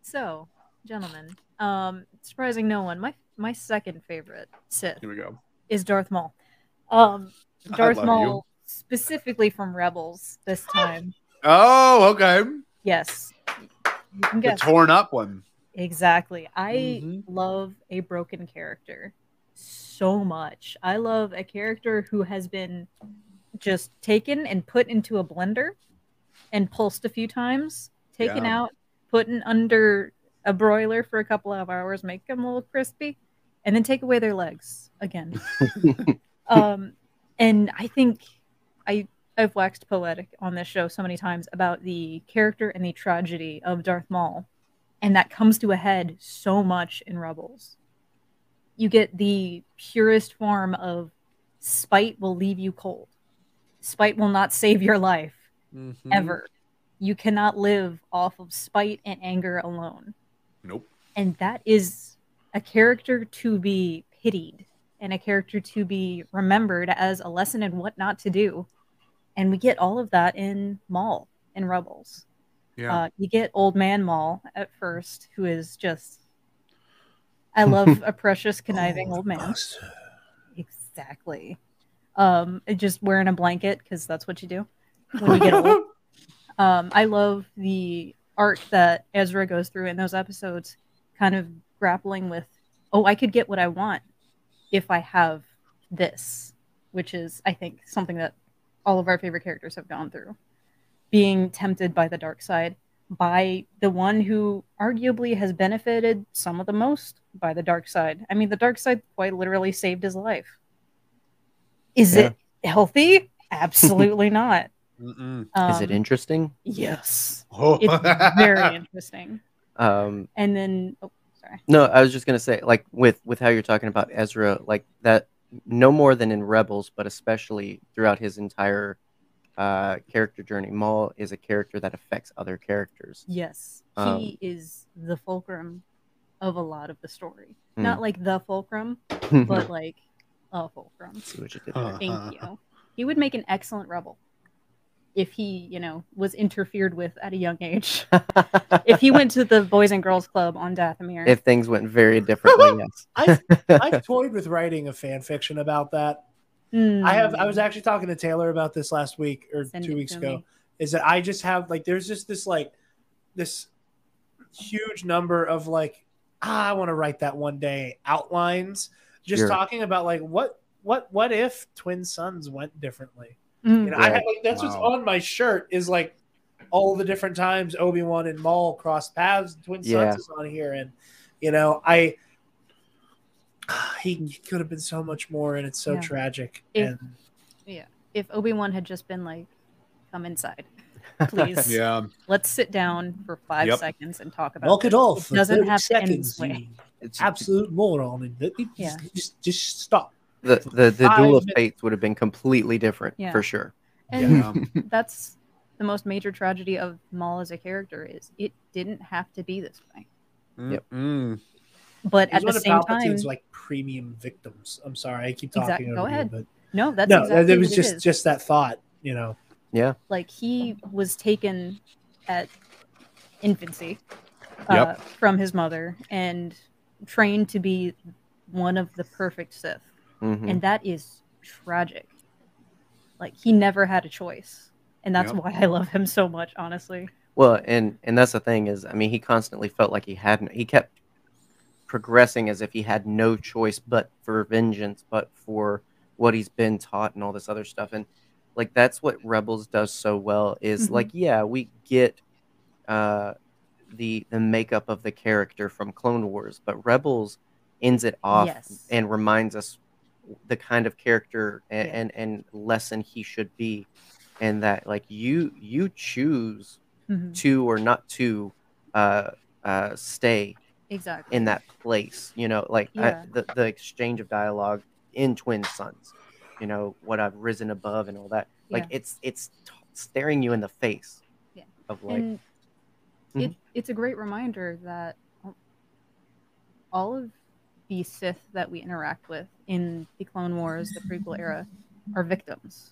Speaker 3: So, gentlemen, um, surprising no one, my my second favorite Sith
Speaker 4: Here we go.
Speaker 3: Is Darth Maul. Um, Darth
Speaker 4: love you.
Speaker 3: Maul specifically from Rebels this time.
Speaker 4: Oh, okay.
Speaker 3: Yes.
Speaker 4: The torn up one.
Speaker 3: Exactly. I
Speaker 4: Mhm.
Speaker 3: love a broken character so much. I love a character who has been just taken and put into a blender and pulsed a few times, taken
Speaker 4: Yeah.
Speaker 3: out, put in under a broiler for a couple of hours, make them a little crispy, and then take away their legs again. um, and I think I I've waxed poetic on this show so many times about the character and the tragedy of Darth Maul, and that comes to a head so much in Rebels. You get the purest form of spite will leave you cold. Spite will not save your life
Speaker 4: Mhm.
Speaker 3: ever. You cannot live off of spite and anger alone
Speaker 4: Nope.
Speaker 3: and that is a character to be pitied and a character to be remembered as a lesson in what not to do. And we get all of that in maul in rebels.
Speaker 4: Yeah.
Speaker 3: uh, you get old man maul at first who is just i love a precious conniving old man. Exactly. Um just wearing a blanket because that's what you do when you get old. Um, I love the arc that Ezra goes through in those episodes, kind of grappling with, oh, I could get what I want if I have this, which is, I think, something that all of our favorite characters have gone through. Being tempted by the dark side, by the one who arguably has benefited some of the most by the dark side. I mean, the dark side quite literally saved his life. Is
Speaker 2: Yeah.
Speaker 3: it healthy? Absolutely not.
Speaker 4: Mm-mm.
Speaker 2: Is it
Speaker 3: Um,
Speaker 2: interesting?
Speaker 3: Yes.
Speaker 4: Oh.
Speaker 3: It's very interesting.
Speaker 2: Um,
Speaker 3: And then, oh, sorry.
Speaker 2: No, I was just gonna say, like with with how you're talking about Ezra, like that, no more than in Rebels, but especially throughout his entire uh, character journey, Maul is a character that affects other characters.
Speaker 3: Yes,
Speaker 2: Um,
Speaker 3: he is the fulcrum of a lot of the story.
Speaker 2: Hmm.
Speaker 3: Not like the fulcrum, but like a fulcrum.
Speaker 2: See what you did there.
Speaker 3: Thank you. He would make an excellent rebel if he, you know, was interfered with at a young age. if he went to the Boys and Girls Club on Dathomir.
Speaker 2: if things went very differently, yes.
Speaker 5: I've, I've toyed with writing a fan fiction about that. I have. I was actually talking to Taylor about this last week or
Speaker 3: Send
Speaker 5: two weeks ago.
Speaker 3: me.
Speaker 5: Is that I just have like there's just this like this huge number of like ah, I want to write that one day outlines, just
Speaker 2: Sure.
Speaker 5: talking about like what what what if twin suns went differently.
Speaker 3: Mm.
Speaker 5: You know, I have, like, that's what's on my shirt is like all the different times Obi Wan and Maul crossed paths. Twin Suns
Speaker 2: Yeah.
Speaker 5: is on here, and you know, I he, he could have been so much more, and it's so
Speaker 3: Yeah.
Speaker 5: tragic.
Speaker 3: If-
Speaker 5: and yeah,
Speaker 3: If Obi Wan had just been like, "Come inside, please.
Speaker 4: Yeah.
Speaker 3: Let's sit down for five
Speaker 4: Yep.
Speaker 3: seconds and talk about."
Speaker 5: knock it
Speaker 3: this.
Speaker 5: off.
Speaker 3: It doesn't
Speaker 5: 30
Speaker 3: have to end this way.
Speaker 2: It's
Speaker 5: absolute moron. And that- just,
Speaker 3: Yeah.
Speaker 5: just, just stop.
Speaker 2: The the, the duel of
Speaker 5: minutes.
Speaker 2: fates would have been completely different
Speaker 3: Yeah.
Speaker 2: for sure.
Speaker 3: And
Speaker 4: Yeah.
Speaker 3: that's the most major tragedy of Maul as a character is it didn't have to be this way.
Speaker 2: Yep.
Speaker 4: Mm.
Speaker 3: But
Speaker 5: He's
Speaker 3: at the same time,
Speaker 5: Palpatine's like premium victims. I'm sorry, I keep talking.
Speaker 3: Exact- go
Speaker 5: over you,
Speaker 3: ahead.
Speaker 5: but
Speaker 3: no, that's
Speaker 5: no,
Speaker 3: exactly
Speaker 5: it was just
Speaker 3: is.
Speaker 5: just that thought. You know, Yeah.
Speaker 3: like he was taken at infancy uh,
Speaker 4: Yep.
Speaker 3: from his mother and trained to be one of the perfect Sith,
Speaker 2: Mhm.
Speaker 3: and that is tragic. Like he never had a choice, and that's
Speaker 4: Yep.
Speaker 3: why I love him so much. Honestly,
Speaker 2: Well, and and that's the thing is, I mean, he constantly felt like he hadn't. He kept progressing as if he had no choice but for vengeance, but for what he's been taught and all this other stuff. And like that's what Rebels does so well is
Speaker 3: Mhm.
Speaker 2: like, yeah, we get uh the the makeup of the character from Clone Wars, but Rebels ends it off
Speaker 3: Yes.
Speaker 2: and reminds us the kind of character and,
Speaker 3: Yeah.
Speaker 2: and and lesson he should be and that like you you choose
Speaker 3: Mhm.
Speaker 2: to or not to uh, uh, stay
Speaker 3: exactly.
Speaker 2: in that place. You know, like
Speaker 3: Yeah.
Speaker 2: I, the the exchange of dialogue in Twin Suns. You know what I've risen above and all that. Like
Speaker 3: Yeah.
Speaker 2: it's it's t- staring you in the face.
Speaker 3: Yeah.
Speaker 2: Of like,
Speaker 3: and it, it's a great reminder that all of the Sith that we interact with in the Clone Wars, the prequel era, are victims.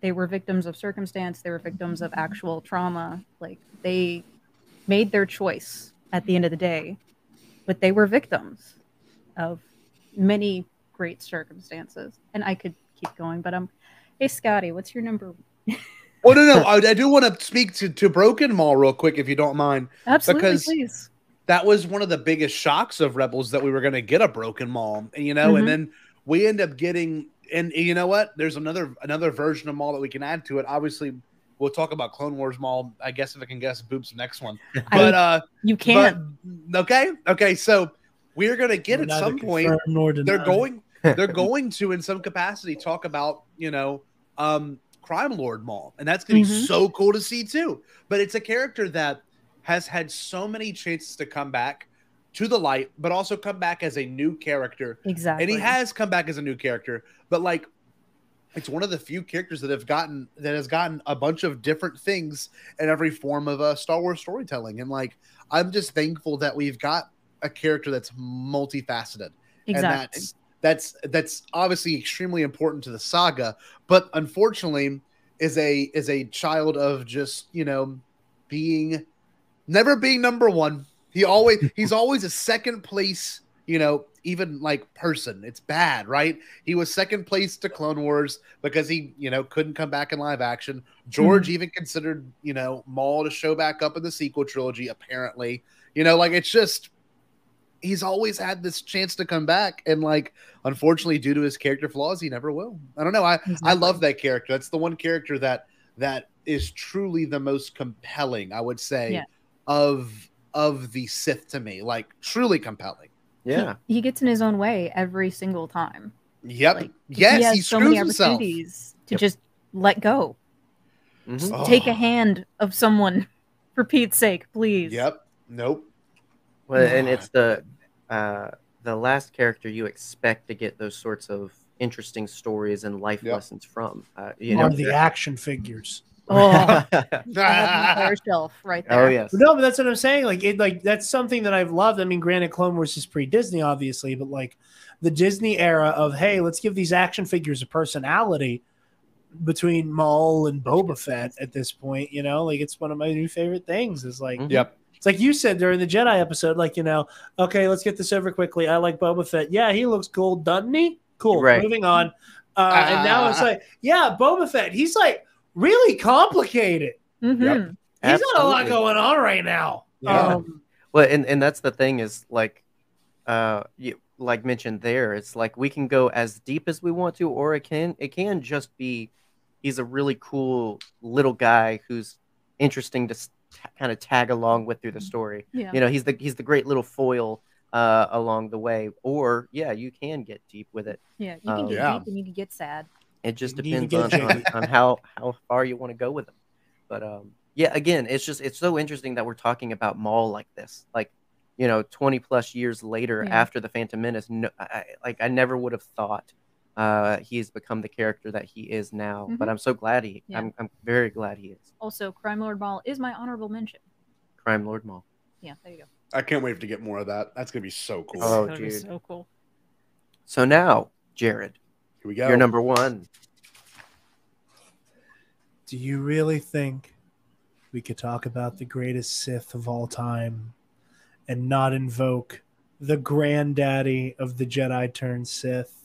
Speaker 3: They were victims of circumstance. They were victims of actual trauma. Like they made their choice at the end of the day, but they were victims of many great circumstances. And I could keep going, but I'm. Hey, Scotty, what's your number?
Speaker 4: Well, no, no. I, I do want to speak to, to Broken Maul real quick, if you don't mind.
Speaker 3: Absolutely,
Speaker 4: Because-
Speaker 3: please.
Speaker 4: That was one of the biggest shocks of Rebels that we were going to get a Broken Maul, and you know,
Speaker 3: Mhm.
Speaker 4: and then we end up getting, and you know what? There's another another version of Maul that we can add to it. Obviously, we'll talk about Clone Wars Maul. I guess if I can guess, Boop's next one. But uh,
Speaker 3: You can't.
Speaker 4: but- okay, okay. So we're gonna get at some point.
Speaker 5: nor
Speaker 4: they're going they're going to in some capacity talk about you know um crime lord maul and that's gonna be
Speaker 3: Mhm.
Speaker 4: so cool to see too but it's a character that has had so many chances to come back to the light but also come back as a new character
Speaker 3: Exactly.
Speaker 4: and he has come back as a new character but like it's one of the few characters that have gotten that has gotten a bunch of different things in every form of uh, Star Wars storytelling, and like I'm just thankful that we've got a character that's multifaceted and
Speaker 3: Exactly.
Speaker 4: that's that's that's obviously extremely important to the saga but unfortunately is a is a child of just you know being never being number one. He always he's always a second place you know even like person. It's bad right? He was second place to clone wars because he you know couldn't come back in live action. George hmm. even considered you know maul to show back up in the sequel trilogy apparently. You know like it's just he's always had this chance to come back. And like unfortunately due to his character flaws he never will. I don't know. I i love that character. That's the one character that that is truly the most compelling i would say
Speaker 3: Yeah.
Speaker 4: Of of the sith to me like truly compelling
Speaker 2: yeah.
Speaker 3: He, he gets in his own way every single time.
Speaker 4: yep
Speaker 3: Like,
Speaker 4: yes
Speaker 3: he has
Speaker 4: he,
Speaker 3: so
Speaker 4: screws
Speaker 3: many
Speaker 4: himself
Speaker 3: opportunities to
Speaker 2: Yep.
Speaker 3: just let go.
Speaker 2: Mhm.
Speaker 3: Just
Speaker 4: Oh.
Speaker 3: take a hand of someone for Pete's sake, please.
Speaker 4: yep nope
Speaker 2: Well, and it's the uh, the last character you expect to get those sorts of interesting stories and life
Speaker 4: Yep.
Speaker 2: lessons from. Uh, you
Speaker 5: are
Speaker 2: know,
Speaker 5: the action figures.
Speaker 3: Oh, I have an entire shelf right there.
Speaker 2: oh yes,
Speaker 5: No, but that's what I'm saying. Like it, like that's something that I've loved. I mean, granted, Clone Wars is pre Disney, obviously, but like the Disney era of hey, let's give these action figures a personality between Maul and Boba Fett at this point. You know, like it's one of my new favorite things. Is like
Speaker 2: Mhm.
Speaker 4: yep
Speaker 5: it's like you said during the Jedi episode, like you know, okay, let's get this over quickly. I like Boba Fett. Yeah, he looks cool, doesn't he? Cool.
Speaker 2: Right.
Speaker 5: Moving on. Uh, and now it's like, yeah, Boba Fett. He's like really complicated.
Speaker 3: Mhm.
Speaker 4: Yep.
Speaker 5: He's got a lot going on right now.
Speaker 4: Yeah.
Speaker 5: Um,
Speaker 2: Well, and and that's the thing is like, uh, you, like mentioned there, it's like we can go as deep as we want to, or it can it can just be he's a really cool little guy who's interesting to s- kind of tag along with through the story.
Speaker 3: Yeah.
Speaker 2: You know, he's the he's the great little foil uh, along the way, or yeah, you can get deep with it.
Speaker 3: Yeah, you can
Speaker 2: Um,
Speaker 3: get
Speaker 4: Yeah.
Speaker 3: deep and you can get sad.
Speaker 2: It just
Speaker 5: You
Speaker 2: depends on, on, on how how far you want to go with them. But um, yeah, again, it's just it's so interesting that we're talking about Maul like this, like you know, twenty plus years later
Speaker 3: Yeah.
Speaker 2: after the Phantom Menace. No, I, I- like I never would have thought uh, has become the character that he is now. But
Speaker 3: Mhm.
Speaker 2: I'm so glad he.
Speaker 3: Yeah.
Speaker 2: I'm I'm very glad he is
Speaker 3: Also, Crime Lord Maul is my honorable mention.
Speaker 2: Crime Lord Maul.
Speaker 3: Yeah, there you go.
Speaker 4: I can't wait to get more of that. That's gonna be so cool.
Speaker 2: Oh,
Speaker 3: That be
Speaker 2: dude.
Speaker 3: so cool.
Speaker 2: So now, Jared,
Speaker 4: Here we go.
Speaker 2: you're number one.
Speaker 5: Do you really think we could talk about the greatest Sith of all time and not invoke the granddaddy of the Jedi turned Sith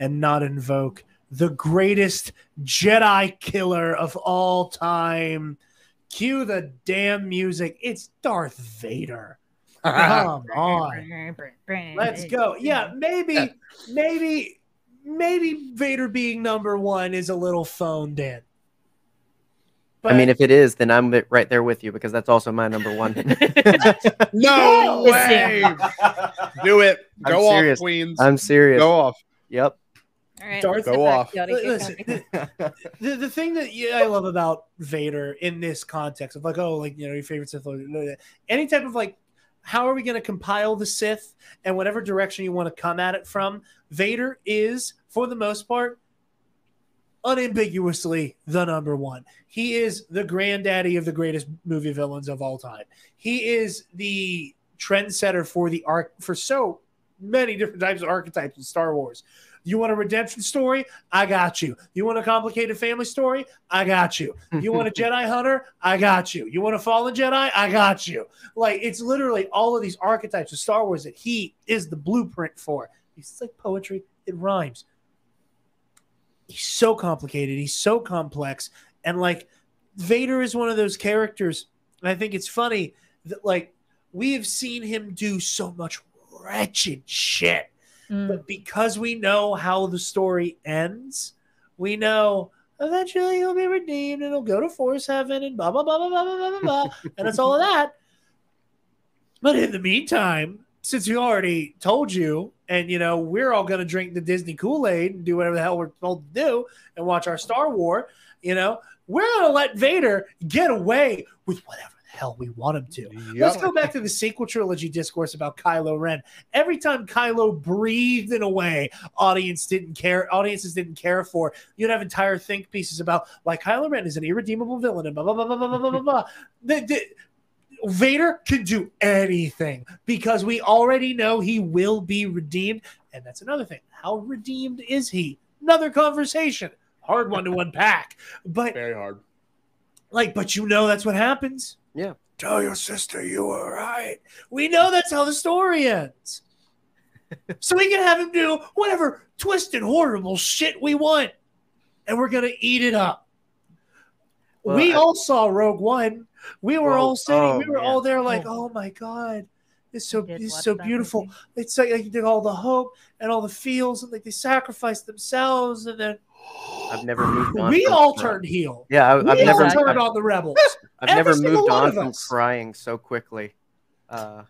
Speaker 5: and not invoke the greatest Jedi killer of all time? Cue the damn music. It's Darth Vader. Come on. Let's go. Yeah, maybe, maybe, maybe Vader being number one is a little phoned in.
Speaker 2: I mean, if it is, then I'm right there with you because that's also my number one.
Speaker 4: no way. Do it.
Speaker 2: I'm
Speaker 4: Go off,
Speaker 2: serious.
Speaker 4: Queens.
Speaker 2: I'm serious.
Speaker 4: Go off.
Speaker 2: Yep.
Speaker 3: All right,
Speaker 5: Darth,
Speaker 4: go off.
Speaker 5: Listen,
Speaker 3: going.
Speaker 5: the, the thing that yeah, I love about Vader in this context of like, oh, like you know, your favorite Sith Lord, any type of like, how are we going to compile the Sith and whatever direction you want to come at it from? Vader is, for the most part, unambiguously the number one. He is the granddaddy of the greatest movie villains of all time. He is the trendsetter for the arc for so many different types of archetypes in Star Wars. You want a redemption story? I got you. You want a complicated family story? I got you. You want a Jedi hunter? I got you. You want a fallen Jedi? I got you. Like it's literally all of these archetypes of Star Wars that he is the blueprint for piece. It's like poetry, it rhymes. He's so complicated, he's so complex. And like Vader is one of those characters, and I think it's funny that like we have seen him do so much wretched shit.
Speaker 3: Mm.
Speaker 5: But because we know how the story ends, we know eventually he'll be redeemed and he'll go to Force Heaven and blah, blah, blah, blah, blah, blah, blah, blah. and it's all of that. But in the meantime, since we already told you and you know, we're all gonna drink the Disney Kool-Aid and do whatever the hell we're told to do and watch our Star War, you know, we're gonna let Vader get away with whatever the hell we want him to. Let's go back to the sequel trilogy discourse about Kylo Ren. Every time Kylo breathed in a way audience didn't care, audiences didn't care for, you'd have entire think pieces about why Kylo Ren is an irredeemable villain and blah blah blah blah blah blah blah blah. blah. The- the- Vader can do anything because we already know he will be redeemed, and that's another thing. How redeemed is he? Another conversation. Hard one to unpack, but
Speaker 4: Very hard.
Speaker 5: like, but you know that's what happens.
Speaker 2: Yeah.
Speaker 5: Tell your sister you were right. We know that's how the story ends. so we can have him do whatever twisted, horrible shit we want. And we're gonna eat it up.
Speaker 2: Well,
Speaker 5: we
Speaker 2: I-
Speaker 5: all saw Rogue One. We were
Speaker 2: Well,
Speaker 5: all sitting,
Speaker 2: oh,
Speaker 5: we were
Speaker 2: man.
Speaker 5: all there like,
Speaker 3: Oh.
Speaker 5: oh my God. It's so it's so beautiful.
Speaker 3: movie.
Speaker 5: It's like, like you did all the hope and all the feels and like they sacrificed themselves and then
Speaker 2: I've never moved on.
Speaker 5: we
Speaker 2: from
Speaker 5: all
Speaker 2: cry-
Speaker 5: turned heel.
Speaker 2: Yeah, I,
Speaker 5: We
Speaker 2: I've
Speaker 5: all
Speaker 2: never.
Speaker 5: turned
Speaker 2: I've,
Speaker 5: on the rebels.
Speaker 2: I've never moved on from
Speaker 5: us.
Speaker 2: crying so quickly. Uh,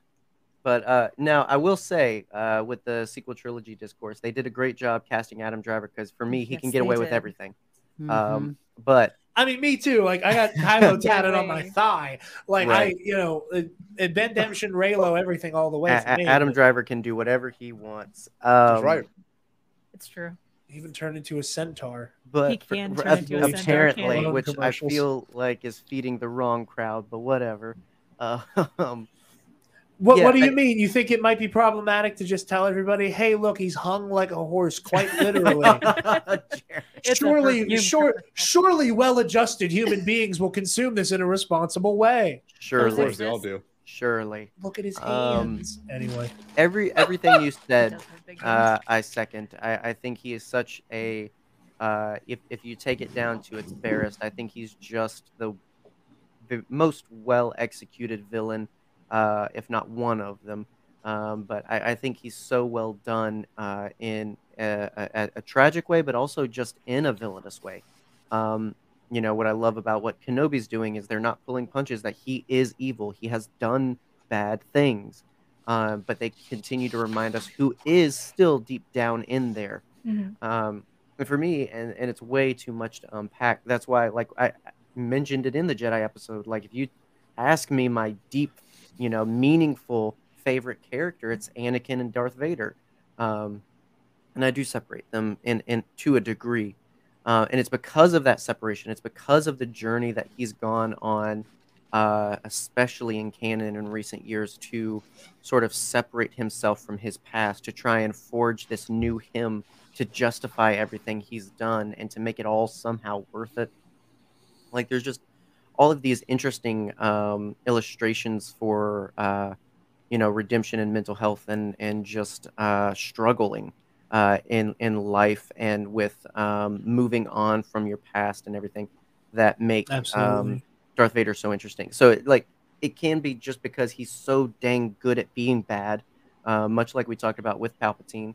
Speaker 2: but uh, now I will say, uh, with the sequel trilogy discourse, they did a great job casting Adam Driver because for me, he
Speaker 3: Yes,
Speaker 2: can get
Speaker 3: they
Speaker 2: away with everything.
Speaker 4: Mm-hmm.
Speaker 2: Um, but
Speaker 5: I mean, me too. Like I got Kylo tatted on my thigh. Like
Speaker 2: Right.
Speaker 5: I, you know, uh, uh, Ben Demption, Reylo, everything all the way.
Speaker 2: A-
Speaker 5: me.
Speaker 2: Adam Driver can do whatever he wants. Um,
Speaker 4: That's right.
Speaker 3: It's true.
Speaker 5: even turned into a centaur.
Speaker 2: But
Speaker 3: He can
Speaker 2: for-
Speaker 3: turn into
Speaker 5: a centaur,
Speaker 2: apparently,
Speaker 5: can't
Speaker 2: which I feel like is feeding the wrong crowd, but whatever. Uh, um,
Speaker 5: What
Speaker 2: Yeah,
Speaker 5: What do you
Speaker 2: I-
Speaker 5: mean? You think it might be problematic to just tell everybody, "Hey, look, he's hung like a horse," quite literally?
Speaker 2: Jared.
Speaker 5: Surely, sure, surely, well-adjusted human beings will consume this in a responsible way.
Speaker 4: Of
Speaker 2: surely,
Speaker 4: course, they all do.
Speaker 2: surely.
Speaker 5: Look at his
Speaker 2: Um,
Speaker 5: hands. anyway,
Speaker 2: Every everything you said
Speaker 3: does have big
Speaker 2: Uh. I second. I, I think he is such a. Uh, if if you take it down to its barest, I think he's just the, the most well executed villain, uh, if not one of them. Um, but I, I think he's so well done uh, in a, a, a tragic way, but also just in a villainous way. Um, you know what I love about what Kenobi's doing is they're not pulling punches. That he is evil. He has done bad things. um, but they continue to remind us who is still deep down in there.
Speaker 3: Mhm.
Speaker 2: Um, and for me, and, and it's way too much to unpack. That's why, like I mentioned it in the Jedi episode. Like if you ask me my deep, you know, meaningful favorite character, it's Anakin and Darth Vader. Um, and I do separate them in, in to a degree. Uh, and it's because of that separation. It's because of the journey that he's gone on, uh, especially in canon in recent years, to sort of separate himself from his past, to try and forge this new him, to justify everything he's done, and to make it all somehow worth it. Like there's just all of these interesting um, illustrations for, uh, you know, redemption and mental health, and and just uh, struggling uh, in in life and with um, moving on from your past and everything that make um, Darth Vader so interesting. So it, like it can be just because he's so dang good at being bad, uh, much like we talked about with Palpatine.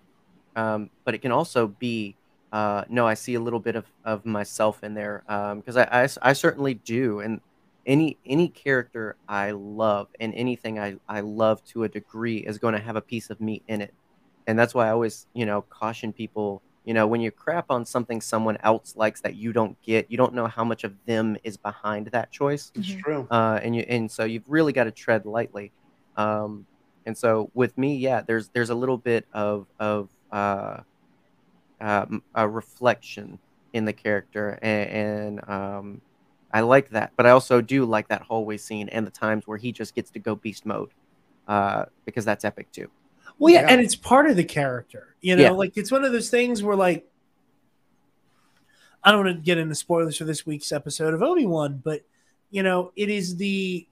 Speaker 2: Um, but it can also be uh, no, I see a little bit of, of myself in there because I, I, I certainly do. And any any character I love and anything I, I love to a degree is going to have a piece of me in it and that's why I always, you know, caution people. You know, when you crap on something someone else likes that you don't get, you don't know how much of them is behind that choice,
Speaker 4: It's
Speaker 3: Mhm.
Speaker 4: true.
Speaker 2: uh, and you and so you've really got to tread lightly. Um, and so with me, yeah, there's there's a little bit of of uh, um, a reflection in the character, and, and um, I like that. But I also do like that hallway scene and the times where he just gets to go beast mode, uh, because that's epic too.
Speaker 5: Well, yeah,
Speaker 4: Yeah.
Speaker 5: and it's part of the character. You know,
Speaker 2: Yeah.
Speaker 5: like it's one of those things where, like, I don't want to get into spoilers for this week's episode of Obi Wan, but you know, it is the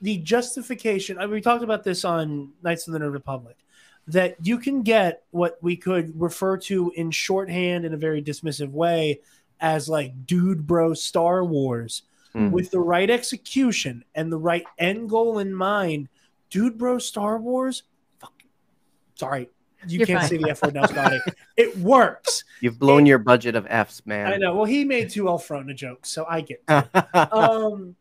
Speaker 5: the justification. I mean, we talked about this on Knights of the New Republic that you can get what we could refer to in shorthand in a very dismissive way as like dude bro Star Wars
Speaker 2: Mhm.
Speaker 5: with the right execution and the right end goal in mind. Dude bro Star Wars, fuck. Sorry, you
Speaker 3: You're
Speaker 5: can't
Speaker 3: fine.
Speaker 5: say the F word now, Scotty. it works.
Speaker 2: You've blown your budget of Fs, man.
Speaker 5: I know. Well, he made two Elfrona jokes, so I get. um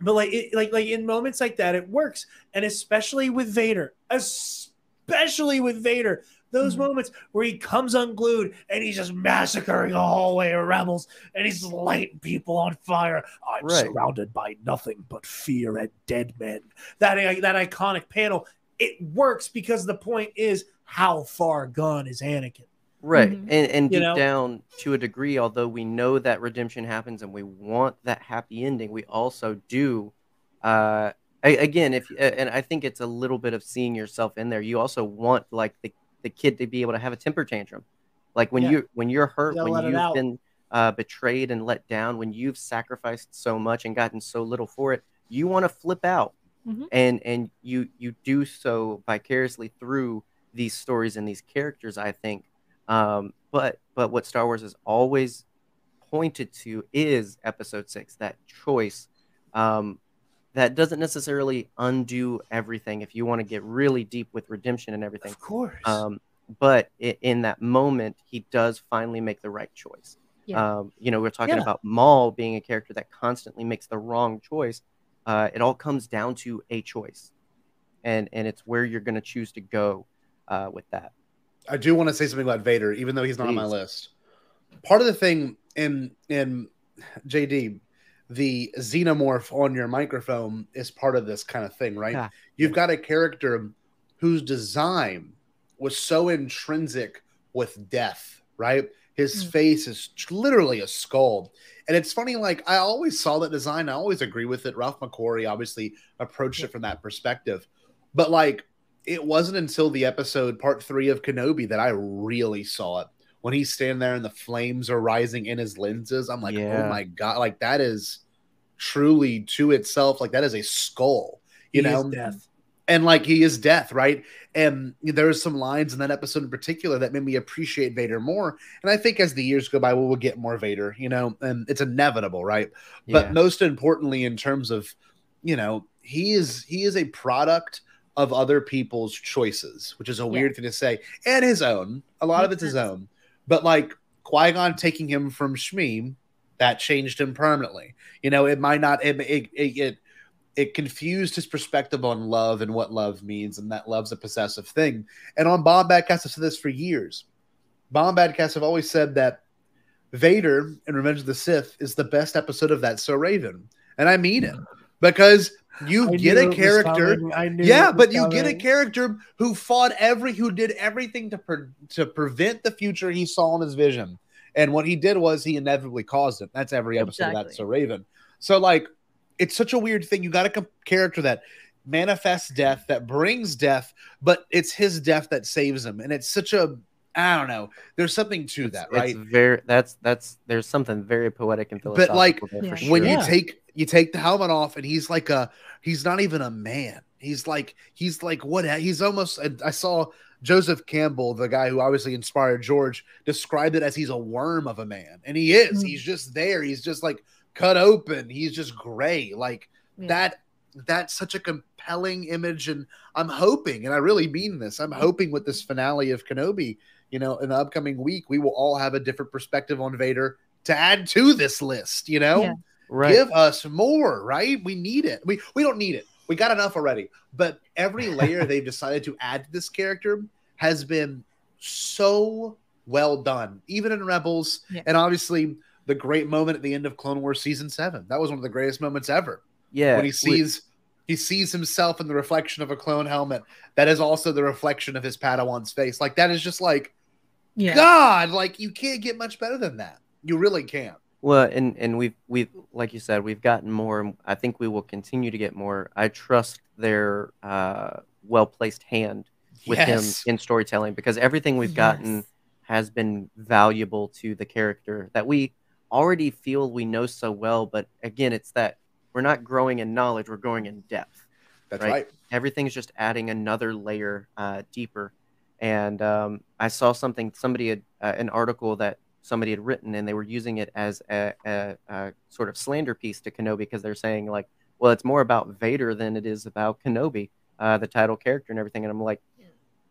Speaker 5: but like it, like like in moments like that it works and especially with vader especially with vader those
Speaker 3: Mhm.
Speaker 5: moments where he comes unglued and he's just massacring a hallway of rebels and he's lighting people on fire i'm
Speaker 2: Right.
Speaker 5: surrounded by nothing but fear and dead men that that iconic panel it works because the point is how far gone is anakin
Speaker 2: right.
Speaker 3: Mhm.
Speaker 2: And and
Speaker 5: You know?
Speaker 2: down to a degree, although we know that redemption happens and we want that happy ending, we also do uh a- again if and I think it's a little bit of seeing yourself in there. You also want like the, the kid to be able to have a temper tantrum. Like when
Speaker 5: Yeah.
Speaker 2: you when you're hurt,
Speaker 5: gotta
Speaker 2: when you've been uh, betrayed and let down, when you've sacrificed so much and gotten so little for it, you want to flip out,
Speaker 3: Mhm.
Speaker 2: and and you you do so vicariously through these stories and these characters. I think, um, but but what Star Wars has always pointed to is Episode Six, that choice. Um, that doesn't necessarily undo everything if you want to get really deep with redemption and everything.
Speaker 5: of course
Speaker 2: Um, but i in that moment, he does finally make the right choice.
Speaker 3: Yeah.
Speaker 2: Um, you know, we're talking
Speaker 5: Yeah.
Speaker 2: about Maul being a character that constantly makes the wrong choice. Uh, it all comes down to a choice, and and it's where you're going to choose to go uh, with that.
Speaker 4: I do want to say something about Vader, even though he's not on my list. Part of the thing in in JD, the xenomorph on your microphone is part of this kind of thing, right?
Speaker 2: Yeah.
Speaker 4: You've got a character whose design was so intrinsic with death, right? His
Speaker 3: Mm.
Speaker 4: face is literally a skull. And it's funny, like I always saw that design. I always agree with it. Ralph McQuarrie obviously approached it from that perspective. But like it wasn't until the episode part three of Kenobi that I really saw it. When he's standing there and the flames are rising in his lenses, I'm like, oh
Speaker 2: Yeah.
Speaker 4: oh my god, like that is truly to itself, like that is a skull, you
Speaker 5: He is
Speaker 4: know,
Speaker 5: death
Speaker 4: and like he is death, right? And there's some lines in that episode in particular that made me appreciate Vader more. And I think as the years go by, we will get more Vader, you know, and it's inevitable, right? But most importantly, in terms of, you know, he is he is a product of other people's choices, which is a weird thing to say, and his own. A lot of
Speaker 3: Makes
Speaker 4: it's his own. But like Qui Gon taking him from Shmi, that changed him permanently. You know, it might not. It it, it, it it confused his perspective on love and what love means, and that love's a possessive thing. And on Bombad Cast, I've said this for years. Bombad Cast have always said that Vader in Revenge of the Sith is the best episode of That So Raven, and I mean it mm. because you
Speaker 5: I
Speaker 4: get a character.
Speaker 5: I knew
Speaker 4: yeah, but you get a character who fought every, who did everything to pre- to prevent the future he saw in his vision, and what he did was he inevitably caused it. That's every episode of
Speaker 3: Exactly.
Speaker 4: That's So Raven. So like, it's such a weird thing. You got a com- character that manifests death, that brings death, but it's his death that saves him, and it's such a, I don't know. There's something to that,
Speaker 2: It's
Speaker 4: right?
Speaker 2: very that's that's there's something very poetic and philosophical.
Speaker 4: But, like,
Speaker 2: there
Speaker 3: Yeah.
Speaker 2: for
Speaker 4: when you
Speaker 5: Yeah.
Speaker 4: take you take the helmet off and he's like a he's not even a man he's like he's like what he's almost i saw joseph campbell the guy who obviously inspired george described it as he's a worm of a man and he is
Speaker 3: Mm.
Speaker 4: he's just there he's just like cut open he's just gray like
Speaker 3: Yeah.
Speaker 4: that that's such a compelling image and i'm hoping and i really mean this i'm hoping with this finale of kenobi you know in the upcoming week we will all have a different perspective on vader to add to this list you know?
Speaker 3: Yeah.
Speaker 2: right.
Speaker 4: give us more right? We need it. We we don't need it. We got enough already. But every layer they've decided to add to this character has been so well done even in rebels.
Speaker 3: Yeah.
Speaker 4: and obviously the great moment at the end of clone wars season 7 that was one of the greatest moments ever.
Speaker 2: Yeah.
Speaker 4: when he
Speaker 2: we-
Speaker 4: sees he sees himself in the reflection of a clone helmet that is also the reflection of his padawan's face. Like that is just like
Speaker 3: yeah.
Speaker 4: god like you can't get much better than that you really can't
Speaker 2: Well, and and we've we've like you said, we've gotten more. I think we will continue to get more. I trust their uh, well placed hand with
Speaker 4: Yes.
Speaker 2: him in storytelling because everything we've gotten has been valuable to the character that we already feel we know so well. But again, it's that we're not growing in knowledge; we're growing in depth.
Speaker 4: that's
Speaker 2: Right.
Speaker 4: right
Speaker 2: Everything's just adding another layer uh, deeper. And um, I saw something. Somebody had uh, an article that somebody had written, and they were using it as a, a, a sort of slander piece to Kenobi because they're saying like, well, it's more about Vader than it is about Kenobi, uh, the title character and everything. And I'm like,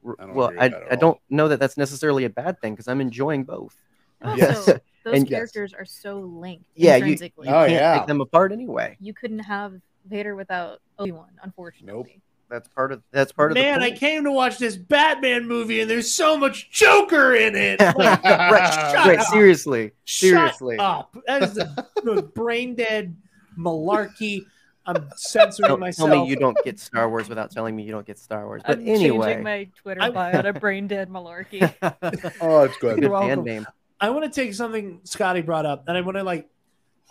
Speaker 2: r-
Speaker 4: I
Speaker 2: well, I, I don't know that that's necessarily a bad thing because I'm enjoying both.
Speaker 3: And
Speaker 4: Yes.
Speaker 3: Those
Speaker 2: And-
Speaker 4: Yes.
Speaker 3: characters are so linked
Speaker 2: Yeah, you, you.
Speaker 4: Oh,
Speaker 2: can't
Speaker 4: yeah.
Speaker 2: take them apart anyway.
Speaker 3: You couldn't have Vader without Obi Wan, unfortunately.
Speaker 2: That's part of that's part of the
Speaker 5: Man,
Speaker 2: I
Speaker 5: came to watch this Batman movie and there's so much Joker in it. Like,
Speaker 2: right,
Speaker 5: shut
Speaker 2: right,
Speaker 5: up.
Speaker 2: seriously,
Speaker 5: Shut
Speaker 2: seriously.
Speaker 5: up. That is the most brain dead malarkey. I'm censoring
Speaker 2: Don't
Speaker 5: myself.
Speaker 2: tell me you don't get Star Wars without telling me you don't get Star Wars. But
Speaker 3: I'm
Speaker 2: anyway,
Speaker 3: changing my Twitter
Speaker 5: I-
Speaker 3: bio to brain dead malarkey.
Speaker 4: oh it's good
Speaker 2: good
Speaker 5: You're
Speaker 2: band
Speaker 5: welcome.
Speaker 2: name.
Speaker 5: I want to take something Scotty brought up, and I want to like,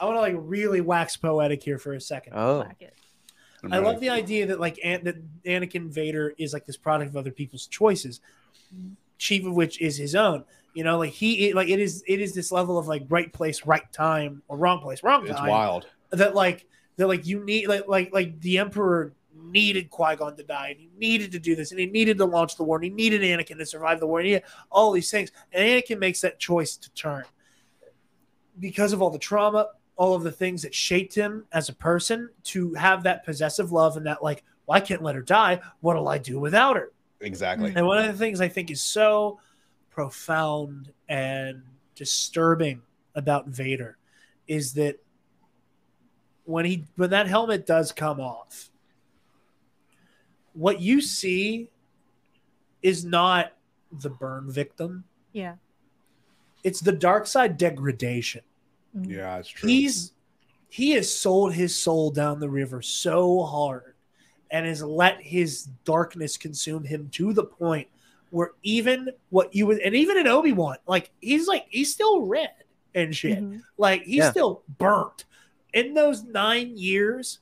Speaker 5: I want to like really wax poetic here for a second.
Speaker 2: Oh,
Speaker 3: Whack it.
Speaker 5: I love the idea that like An- that Anakin Vader is like this product of other people's choices, chief of which is his own. You know, like he like it is it is this level of like right place, right time, or wrong place, wrong time.
Speaker 4: it's wild
Speaker 5: That like that like you need like like like the Emperor needed Qui Gon to die, and he needed to do this, and he needed to launch the war, and he needed Anakin to survive the war, and he had all these things, and Anakin makes that choice to turn because of all the trauma, all of the things that shaped him as a person to have that possessive love and that like, well, I can't let her die. What'll I do without her?
Speaker 4: exactly
Speaker 5: And one of the things I think is so profound and disturbing about Vader is that when he when that helmet does come off, what you see is not the burn victim.
Speaker 3: Yeah.
Speaker 5: It's the dark side degradation.
Speaker 4: Yeah it's true
Speaker 5: He's he has sold his soul down the river so hard and has let his darkness consume him to the point where even what you would and even in Obi-Wan, like he's like he's still red and shit.
Speaker 3: Mhm.
Speaker 5: Like he's
Speaker 2: Yeah.
Speaker 5: still burnt. In those nine years,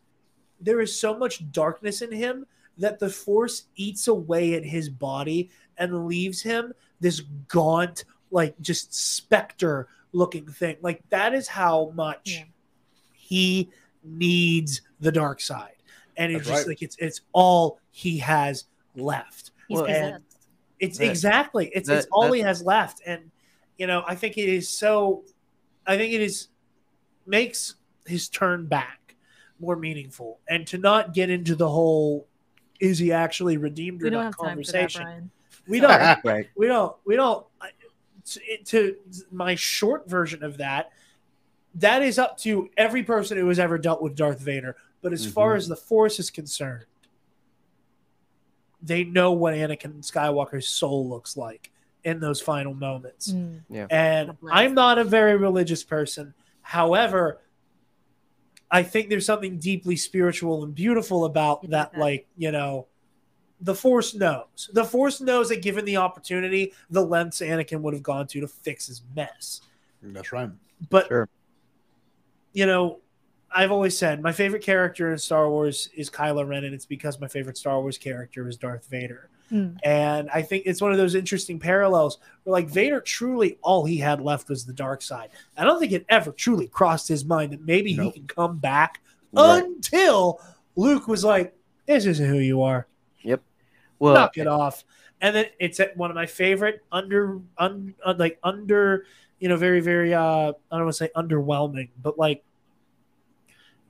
Speaker 5: there is so much darkness in him that the force eats away at his body and leaves him this gaunt, like just specter looking thing. Like that is how much
Speaker 3: Yeah.
Speaker 5: he needs the dark side. And it's
Speaker 4: That's
Speaker 5: just
Speaker 4: right.
Speaker 5: like it's it's all he has left.
Speaker 3: He's
Speaker 5: and- It's
Speaker 2: That-
Speaker 5: exactly it's it's all he has left, and you know I think it is so. I think it is makes his turn back more meaningful, and to not get into the whole is he actually redeemed or
Speaker 3: We don't
Speaker 5: not
Speaker 3: have that,
Speaker 5: conversation. We don't.
Speaker 2: right.
Speaker 5: we don't. We don't. I- To, to my short version of that, that is up to every person who has ever dealt with Darth Vader But as far
Speaker 2: Mhm.
Speaker 5: as the Force is concerned, they know what Anakin Skywalker's soul looks like in those final moments.
Speaker 3: Mm.
Speaker 5: And I'm not a very religious person. However, I think there's something deeply spiritual and beautiful about
Speaker 3: You
Speaker 5: that,
Speaker 3: think that?
Speaker 5: like, you know, the Force knows. The Force knows that given the opportunity, the lengths Anakin would have gone to to fix his mess.
Speaker 4: That's right.
Speaker 5: But,
Speaker 2: Sure.
Speaker 5: you know, I've always said my favorite character in Star Wars is Kylo Ren, and it's because my favorite Star Wars character is Darth Vader.
Speaker 3: Mm.
Speaker 5: And I think it's one of those interesting parallels where, like, Vader truly all he had left was the dark side. I don't think it ever truly crossed his mind that maybe
Speaker 4: Nope.
Speaker 5: he can come back
Speaker 2: Right.
Speaker 5: until Luke was like, This isn't who you are.
Speaker 2: Well,
Speaker 5: Knock it off. And then it's at one of my favorite under, un, uh, like, under, you know, very, very, uh, I don't want to say underwhelming, but like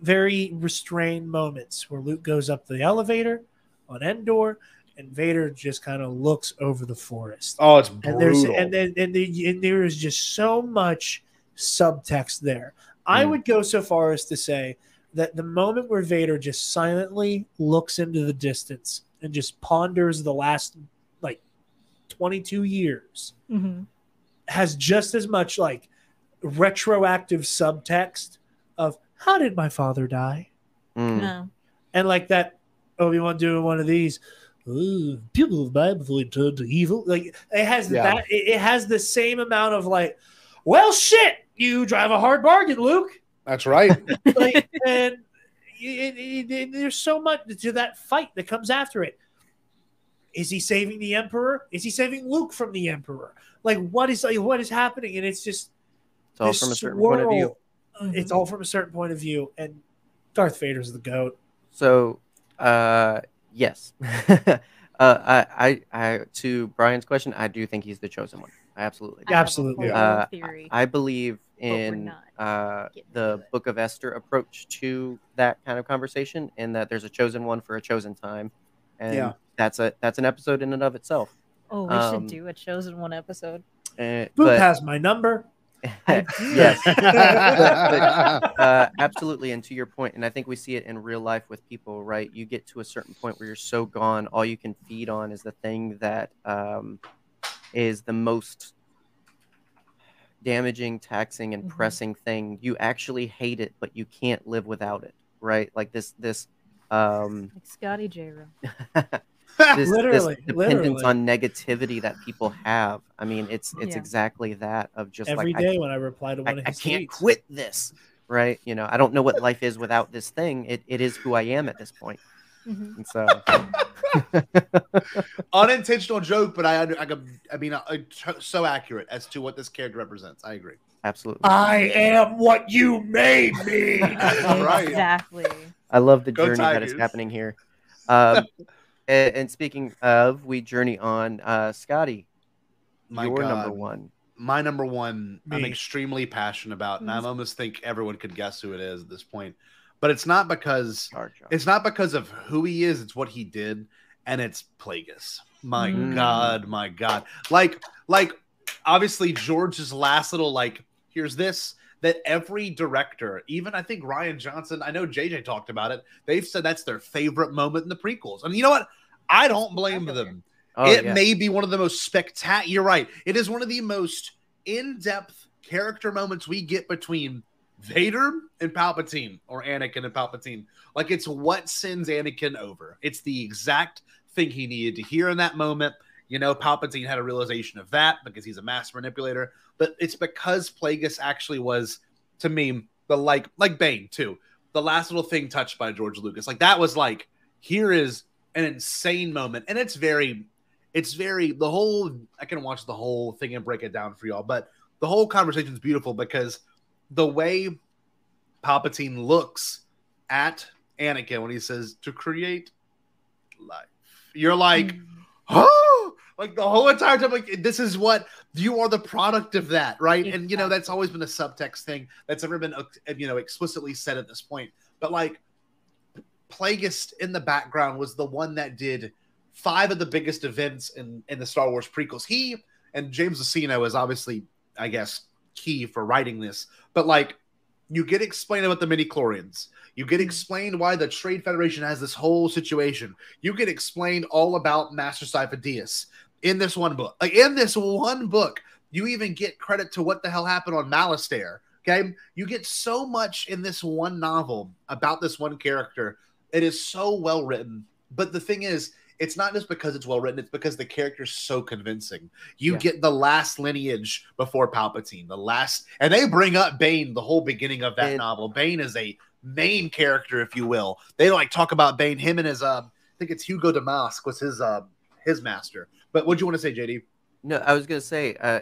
Speaker 5: very restrained moments where Luke goes up the elevator on Endor and Vader just kind of looks over the forest.
Speaker 4: Oh, it's
Speaker 5: and there's and then and, the, and there is just so much subtext there. I
Speaker 2: Mm.
Speaker 5: would go so far as to say that the moment where Vader just silently looks into the distance and just ponders the last like 22 years
Speaker 3: Mhm.
Speaker 5: has just as much like retroactive subtext of how did my father die
Speaker 2: mm,
Speaker 3: No.
Speaker 5: and like that Obi-Wan doing one of these "Ooh, people have died before they turned to evil like it has
Speaker 4: Yeah.
Speaker 5: that it, it has the same amount of like well shit you drive a hard bargain Luke
Speaker 4: That's right.
Speaker 5: like and it, it- there's so much to that fight that comes after it is he saving the emperor is he saving Luke from the emperor like what is like, what is happening and it's just
Speaker 2: it's all from a certain point of view.
Speaker 5: swirl, It's all from a certain point of view, and Darth Vader's the goat.
Speaker 2: So, uh, yes. uh, I, I, I, to Brian's question, I do think he's the chosen one. I absolutely.
Speaker 3: I
Speaker 5: Absolutely.
Speaker 2: Uh,
Speaker 3: theory.
Speaker 2: I believe in uh, the
Speaker 3: it.
Speaker 2: Book of Esther approach to that kind of conversation, and that there's a chosen one for a chosen time, and
Speaker 4: Yeah.
Speaker 2: that's a that's an episode in and of itself.
Speaker 3: oh, we
Speaker 2: um,
Speaker 3: should do a chosen one episode.
Speaker 2: Uh,
Speaker 5: Boop
Speaker 2: but
Speaker 5: has my number.
Speaker 3: I do.
Speaker 2: yes, uh, absolutely. And to your point, and I think we see it in real life with people, right? You get to a certain point where you're so gone, all you can feed on is the thing that um, is the most damaging, taxing, and
Speaker 3: Mhm.
Speaker 2: pressing thing. You actually hate it, but you can't live without it, right? Like this, this. Um,
Speaker 3: Like Scotty J. Rowe.
Speaker 2: this,
Speaker 5: Literally,
Speaker 2: this dependence
Speaker 5: literally.
Speaker 2: on negativity that people have. I mean, it's it's
Speaker 3: Yeah.
Speaker 2: exactly that of just
Speaker 5: Every
Speaker 2: like I
Speaker 5: when I reply to
Speaker 2: I,
Speaker 5: one of
Speaker 2: I can't
Speaker 5: tweets.
Speaker 2: quit this right you know i don't know what life is without this thing it, it is who i am at this point
Speaker 3: Mhm.
Speaker 2: and so
Speaker 4: Unintentional joke, but I under, I, could- I mean, uh, uh, so accurate as to what this character represents. I agree.
Speaker 2: absolutely
Speaker 5: I am what you made me.
Speaker 4: All right.
Speaker 3: Exactly.
Speaker 2: i love the
Speaker 4: Go
Speaker 2: journey that is happening here um, and, and speaking of we journey on uh scotty
Speaker 4: My
Speaker 2: your
Speaker 4: God.
Speaker 2: number one
Speaker 4: My number one, I'm extremely passionate about, and I
Speaker 3: Mhm.
Speaker 4: almost think everyone could guess who it is at this point. But it's not because
Speaker 2: Jar Jar.
Speaker 4: it's not because of who he is; it's what he did, and it's Plagueis. My
Speaker 3: Mm.
Speaker 4: God, my God! Like, like, obviously George's last little like, here's this that every director, even I think Rian Johnson, I know JJ talked about it. They've said that's their favorite moment in the prequels, and you know what? I don't blame them
Speaker 2: oh,
Speaker 4: it
Speaker 2: yeah.
Speaker 4: may be one of the most spectacular. You're right. It is one of the most in-depth character moments we get between Vader and Palpatine, or Anakin and Palpatine. Like it's what sends Anakin over. It's the exact thing he needed to hear in that moment. You know, Palpatine had a realization of that because he's a master manipulator, but it's because Plagueis actually was, to me, the like like Bane too. The last little thing touched by George Lucas, like that was like here is an insane moment, and it's very it's very the whole i can watch the whole thing and break it down for y'all but the whole conversation is beautiful because the way palpatine looks at anakin when he says to create life. You're like oh like the whole entire time like this is what you are the product of that right? And you know that's always been a subtext thing that's never been you know explicitly said at this point. But like plagueis in the background was the one that did five of the biggest events in in the star wars prequels. He and james Luceno is obviously i guess key for writing this but like you get explained about the midi chlorians. You get hmm. explained why the Trade Federation has this whole situation. You get explained all about Master Sifo-Dyas in this one book. Like in this one book, you even get credit to what the hell happened on Malastare. Okay. You get so much in this one novel about this one character. It is so well written. But the thing is, it's not just because it's well written, it's because the character's so convincing. You
Speaker 2: Yeah.
Speaker 4: get the last lineage before Palpatine, the last, and they bring up Bane the whole beginning of that
Speaker 2: And-
Speaker 4: novel. Bane is a main character, if you will. They like talk about Bane, him and his, uh, I think it's Hego Damask was his, uh, his master. But what do you want to say, JD?
Speaker 2: No, I was gonna say uh,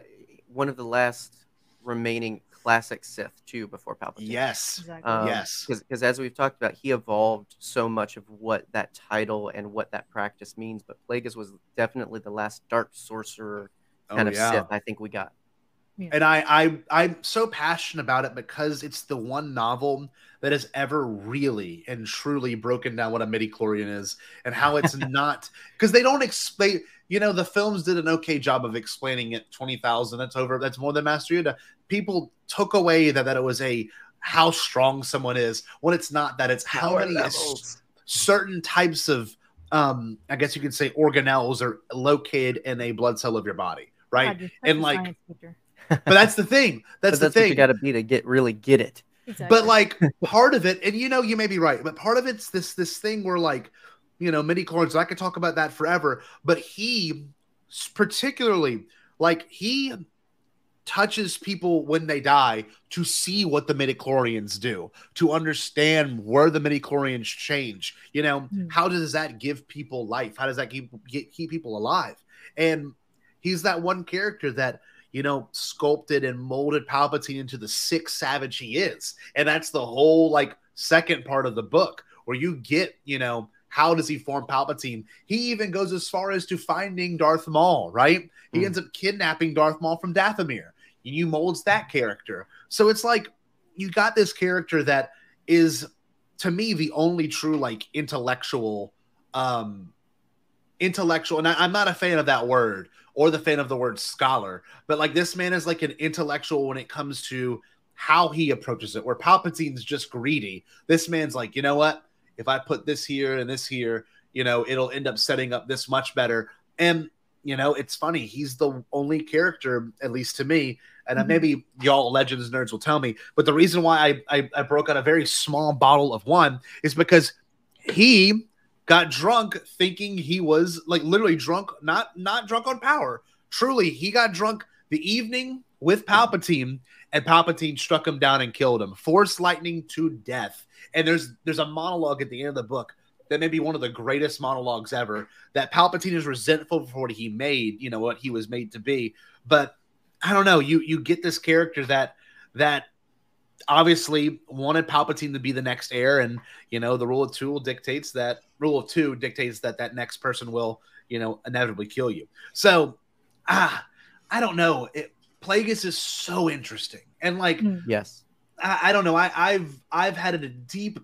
Speaker 2: one of the last remaining classic Sith too before Palpatine.
Speaker 4: Yes.
Speaker 3: Exactly.
Speaker 2: Um,
Speaker 4: Yes.
Speaker 2: because as we've talked about, he evolved so much of what that title and what that practice means. But Plagueis was definitely the last dark sorcerer kind
Speaker 4: Oh,
Speaker 2: of
Speaker 4: yeah.
Speaker 2: Sith I think we got.
Speaker 4: and I, I I'm so passionate about it because it's the one novel that has ever really and truly broken down what a midi chlorian is and how it's not because they don't explain you know the films did an okay job of explaining it 20,000 that's over that's more than Master Yoda people took away that that it was a how strong someone is when it's not that it's how
Speaker 2: Power
Speaker 4: many
Speaker 2: levels.
Speaker 4: certain types of um I guess you could say organelles are located in a blood cell of your body right
Speaker 3: God,
Speaker 4: and like but that's the thing that's
Speaker 2: But
Speaker 4: the
Speaker 2: that's what
Speaker 4: thing
Speaker 2: you got to be to get really get it.
Speaker 3: Exactly.
Speaker 4: but like part of it, and you know, you may be right, but part of it's this this thing where like, you know, midichlorians. I could talk about that forever, but he particularly like he touches people when they die to see what the midichlorians do to understand where the midichlorians change you know
Speaker 3: Hmm.
Speaker 4: how does that give people life how does that keep get, keep people alive and he's that one character that you know sculpted and molded palpatine into the sick savage he is and that's the whole like second part of the book where you get you know how does he form palpatine? He even goes as far as to finding darth maul right? He
Speaker 2: Hmm.
Speaker 4: ends up kidnapping darth maul from dathomir. And you molds that character. So it's like you got this character that is to me the only true like intellectual um intellectual and I, i'm not a fan of that word or the fan of the word scholar but like this man is like an intellectual when it comes to how he approaches it where palpatine's just greedy. This man's like you know what if i put this here and this here you know it'll end up setting up this much better. And you know it's funny he's the only character at least to me and
Speaker 3: Mhm.
Speaker 4: maybe y'all legends nerds will tell me but the reason why I, I i broke out a very small bottle of one is because he got drunk thinking he was like literally drunk not not drunk on power. Truly he got drunk the evening with palpatine and palpatine struck him down and killed him force lightning to death and there's there's a monologue at the end of the book that may be one of the greatest monologues ever that palpatine is resentful for what he made you know what he was made to be. But i don't know you you get this character that that obviously wanted palpatine to be the next heir. And you know the rule of two dictates that rule of two dictates that that next person will you know inevitably kill you. So ah i don't know. It plagueis is so interesting. And like
Speaker 3: Hmm.
Speaker 2: Yes.
Speaker 4: I, I don't know. I, i've i've had a deep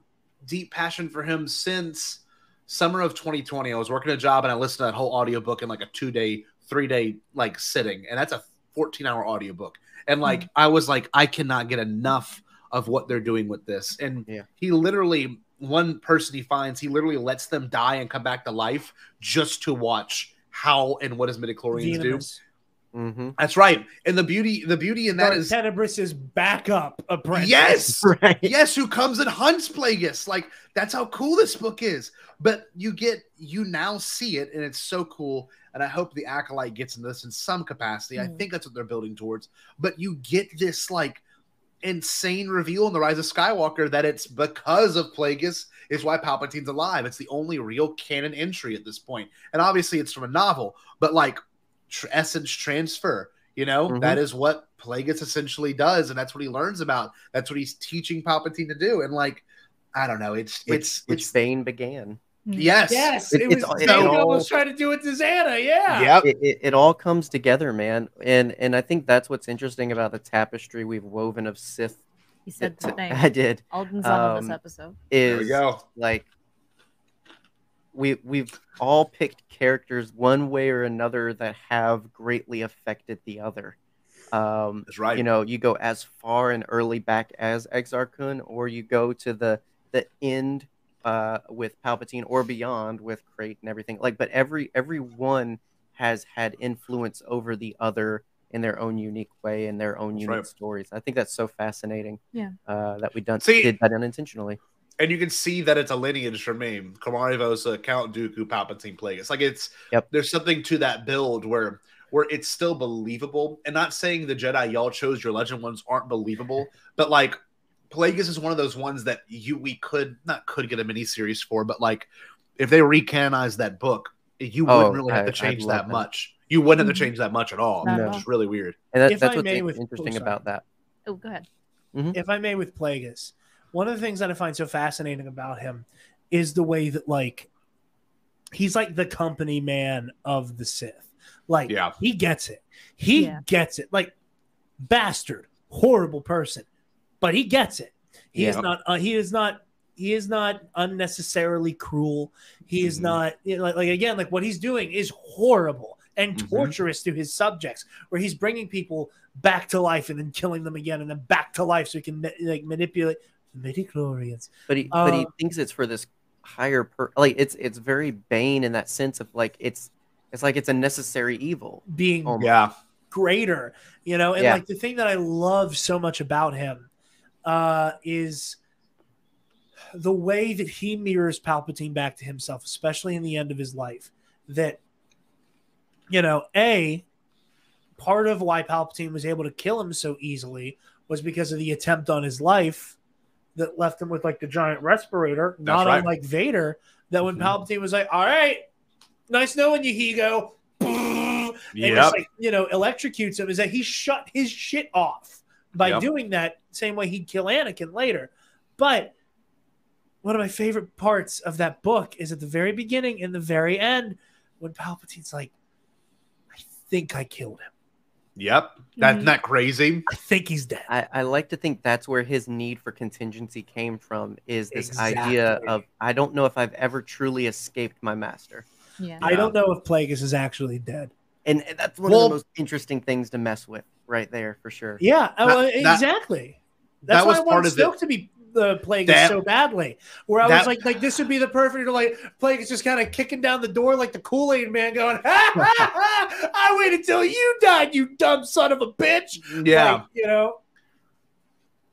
Speaker 4: deep passion for him since summer of 2020 i was working a job and i listened to that whole audiobook in like a two day three day like sitting. And that's a 14 hour audiobook. And hmm. like i was like i cannot get enough of what they're doing with this. And
Speaker 2: Yeah.
Speaker 4: he literally one person he finds he literally lets them die and come back to life just to watch how and what his midichlorians do.
Speaker 5: Venamis.
Speaker 2: Mm-hmm.
Speaker 4: that's right. And the beauty the beauty in that
Speaker 5: Darth
Speaker 4: is
Speaker 5: Tenebrous's backup apprentice.
Speaker 4: yes!
Speaker 2: Right.
Speaker 4: yes who comes and hunts plagueis. Like that's how cool this book is. But you get you now see it and it's so cool. And i hope the acolyte gets into this in some capacity. I
Speaker 3: Mm.
Speaker 4: think that's what they're building towards. But you get this like insane reveal in the rise of skywalker that it's because of plagueis is why palpatine's alive. It's the only real canon entry at this point. And obviously it's from a novel. But like tr- essence transfer you know
Speaker 2: Mhm.
Speaker 4: that is what plagueis essentially does and that's what he learns about that's what he's teaching palpatine to do and like i don't know it's
Speaker 2: Which,
Speaker 4: it's
Speaker 2: which
Speaker 4: it's
Speaker 2: Bane began.
Speaker 4: yes
Speaker 5: Yes,
Speaker 2: It-
Speaker 5: it, was.
Speaker 2: it's- it all-
Speaker 5: was trying to do it to Zannah. Yeah.
Speaker 4: yep
Speaker 2: It, it, it all comes together, man. And and I think that's what's interesting about the tapestry we've woven of Sith.
Speaker 3: He said the name.
Speaker 2: I did.
Speaker 3: Alden's on
Speaker 2: Um,
Speaker 3: this episode.
Speaker 4: there we
Speaker 2: Is
Speaker 4: go
Speaker 2: like we we've all picked characters one way or another that have greatly affected the other. Um,
Speaker 4: That's right.
Speaker 2: you know, you go as far and early back as Exar Kun, or you go to the the end uh, with Palpatine, or beyond with Krayt and everything. Like, but every every one has had influence over the other in their own unique way and their own
Speaker 4: That's
Speaker 2: unique
Speaker 4: right.
Speaker 2: stories. I think that's so fascinating.
Speaker 3: Yeah.
Speaker 2: uh, that we done
Speaker 4: See-
Speaker 2: did that unintentionally.
Speaker 4: And you can see that it's a lineage from me. Komari Vosa, Count Dooku, Palpatine, Plagueis. Like it's
Speaker 2: Yep.
Speaker 4: there's something to that build where where it's still believable. And not saying the Jedi y'all chose your legend ones aren't believable, but like Plagueis is one of those ones that you we could not could get a miniseries for, but like if they recanonize that book, you
Speaker 2: Oh,
Speaker 4: wouldn't really have
Speaker 2: I-
Speaker 4: to change that
Speaker 2: that.
Speaker 4: much. You wouldn't have to
Speaker 3: Mhm.
Speaker 4: change that much at all.
Speaker 3: Not
Speaker 2: at
Speaker 4: Which is really weird.
Speaker 2: And that,
Speaker 5: If
Speaker 2: that's
Speaker 5: I
Speaker 2: what's
Speaker 5: may
Speaker 2: in-
Speaker 5: with- oh,
Speaker 2: interesting about that.
Speaker 3: Oh, go ahead.
Speaker 5: if I may, with Plagueis, one of the things that I find so fascinating about him is the way that like he's like the company man of the Sith. Like
Speaker 4: Yeah.
Speaker 5: he gets it. He
Speaker 3: Yeah.
Speaker 5: gets it. Like bastard, horrible person, but he gets it. He is not. Uh, he is not. He is not unnecessarily cruel. He is
Speaker 4: Mhm.
Speaker 5: not you know, like, like again like what he's doing is horrible and
Speaker 4: Mhm.
Speaker 5: torturous to his subjects, where he's bringing people back to life and then killing them again and then back to life so he can ma- like manipulate the midichlorians.
Speaker 2: But he but he
Speaker 5: Uh,
Speaker 2: thinks it's for this higher per like it's it's very Bane in that sense of like it's it's like it's a necessary evil.
Speaker 5: being
Speaker 2: almost.
Speaker 4: Yeah.
Speaker 5: greater, you know. And
Speaker 2: Yeah.
Speaker 5: like the thing that I love so much about him uh, is the way that he mirrors Palpatine back to himself, especially in the end of his life. That you know, a part of why Palpatine was able to kill him so easily was because of the attempt on his life that left him with like the giant respirator, not
Speaker 4: right.
Speaker 5: unlike Vader. That when
Speaker 4: Mhm.
Speaker 5: Palpatine was like, "All right, nice knowing you, Hego," and just like you know electrocutes him, is that he shut his shit off by
Speaker 4: Yep.
Speaker 5: doing that same way he'd kill Anakin later. But one of my favorite parts of that book is at the very beginning and the very end when Palpatine's like, I think I killed him.
Speaker 4: Yep. That's
Speaker 3: Mhm.
Speaker 4: not crazy.
Speaker 5: I think he's dead.
Speaker 2: I, I like to think that's where his need for contingency came from is this idea of I don't know if I've ever truly escaped my master.
Speaker 3: Yeah.
Speaker 5: I don't know if Plagueis is actually dead.
Speaker 2: And that's one
Speaker 4: Well-
Speaker 2: of the most interesting things to mess with right there for sure.
Speaker 5: Yeah, oh,
Speaker 4: That- that-
Speaker 5: exactly. That's
Speaker 4: that
Speaker 5: why
Speaker 4: was
Speaker 5: I
Speaker 4: part
Speaker 5: wanted
Speaker 4: of the-
Speaker 5: Snoke to be the plague
Speaker 4: That-
Speaker 5: so badly. Where I was like, like this would be the perfect like Plagueis just kind of kicking down the door like the Kool Aid man, going, ha, ha, ha, "I waited until you died, you dumb son of a bitch."
Speaker 4: Yeah.
Speaker 5: Like, you know.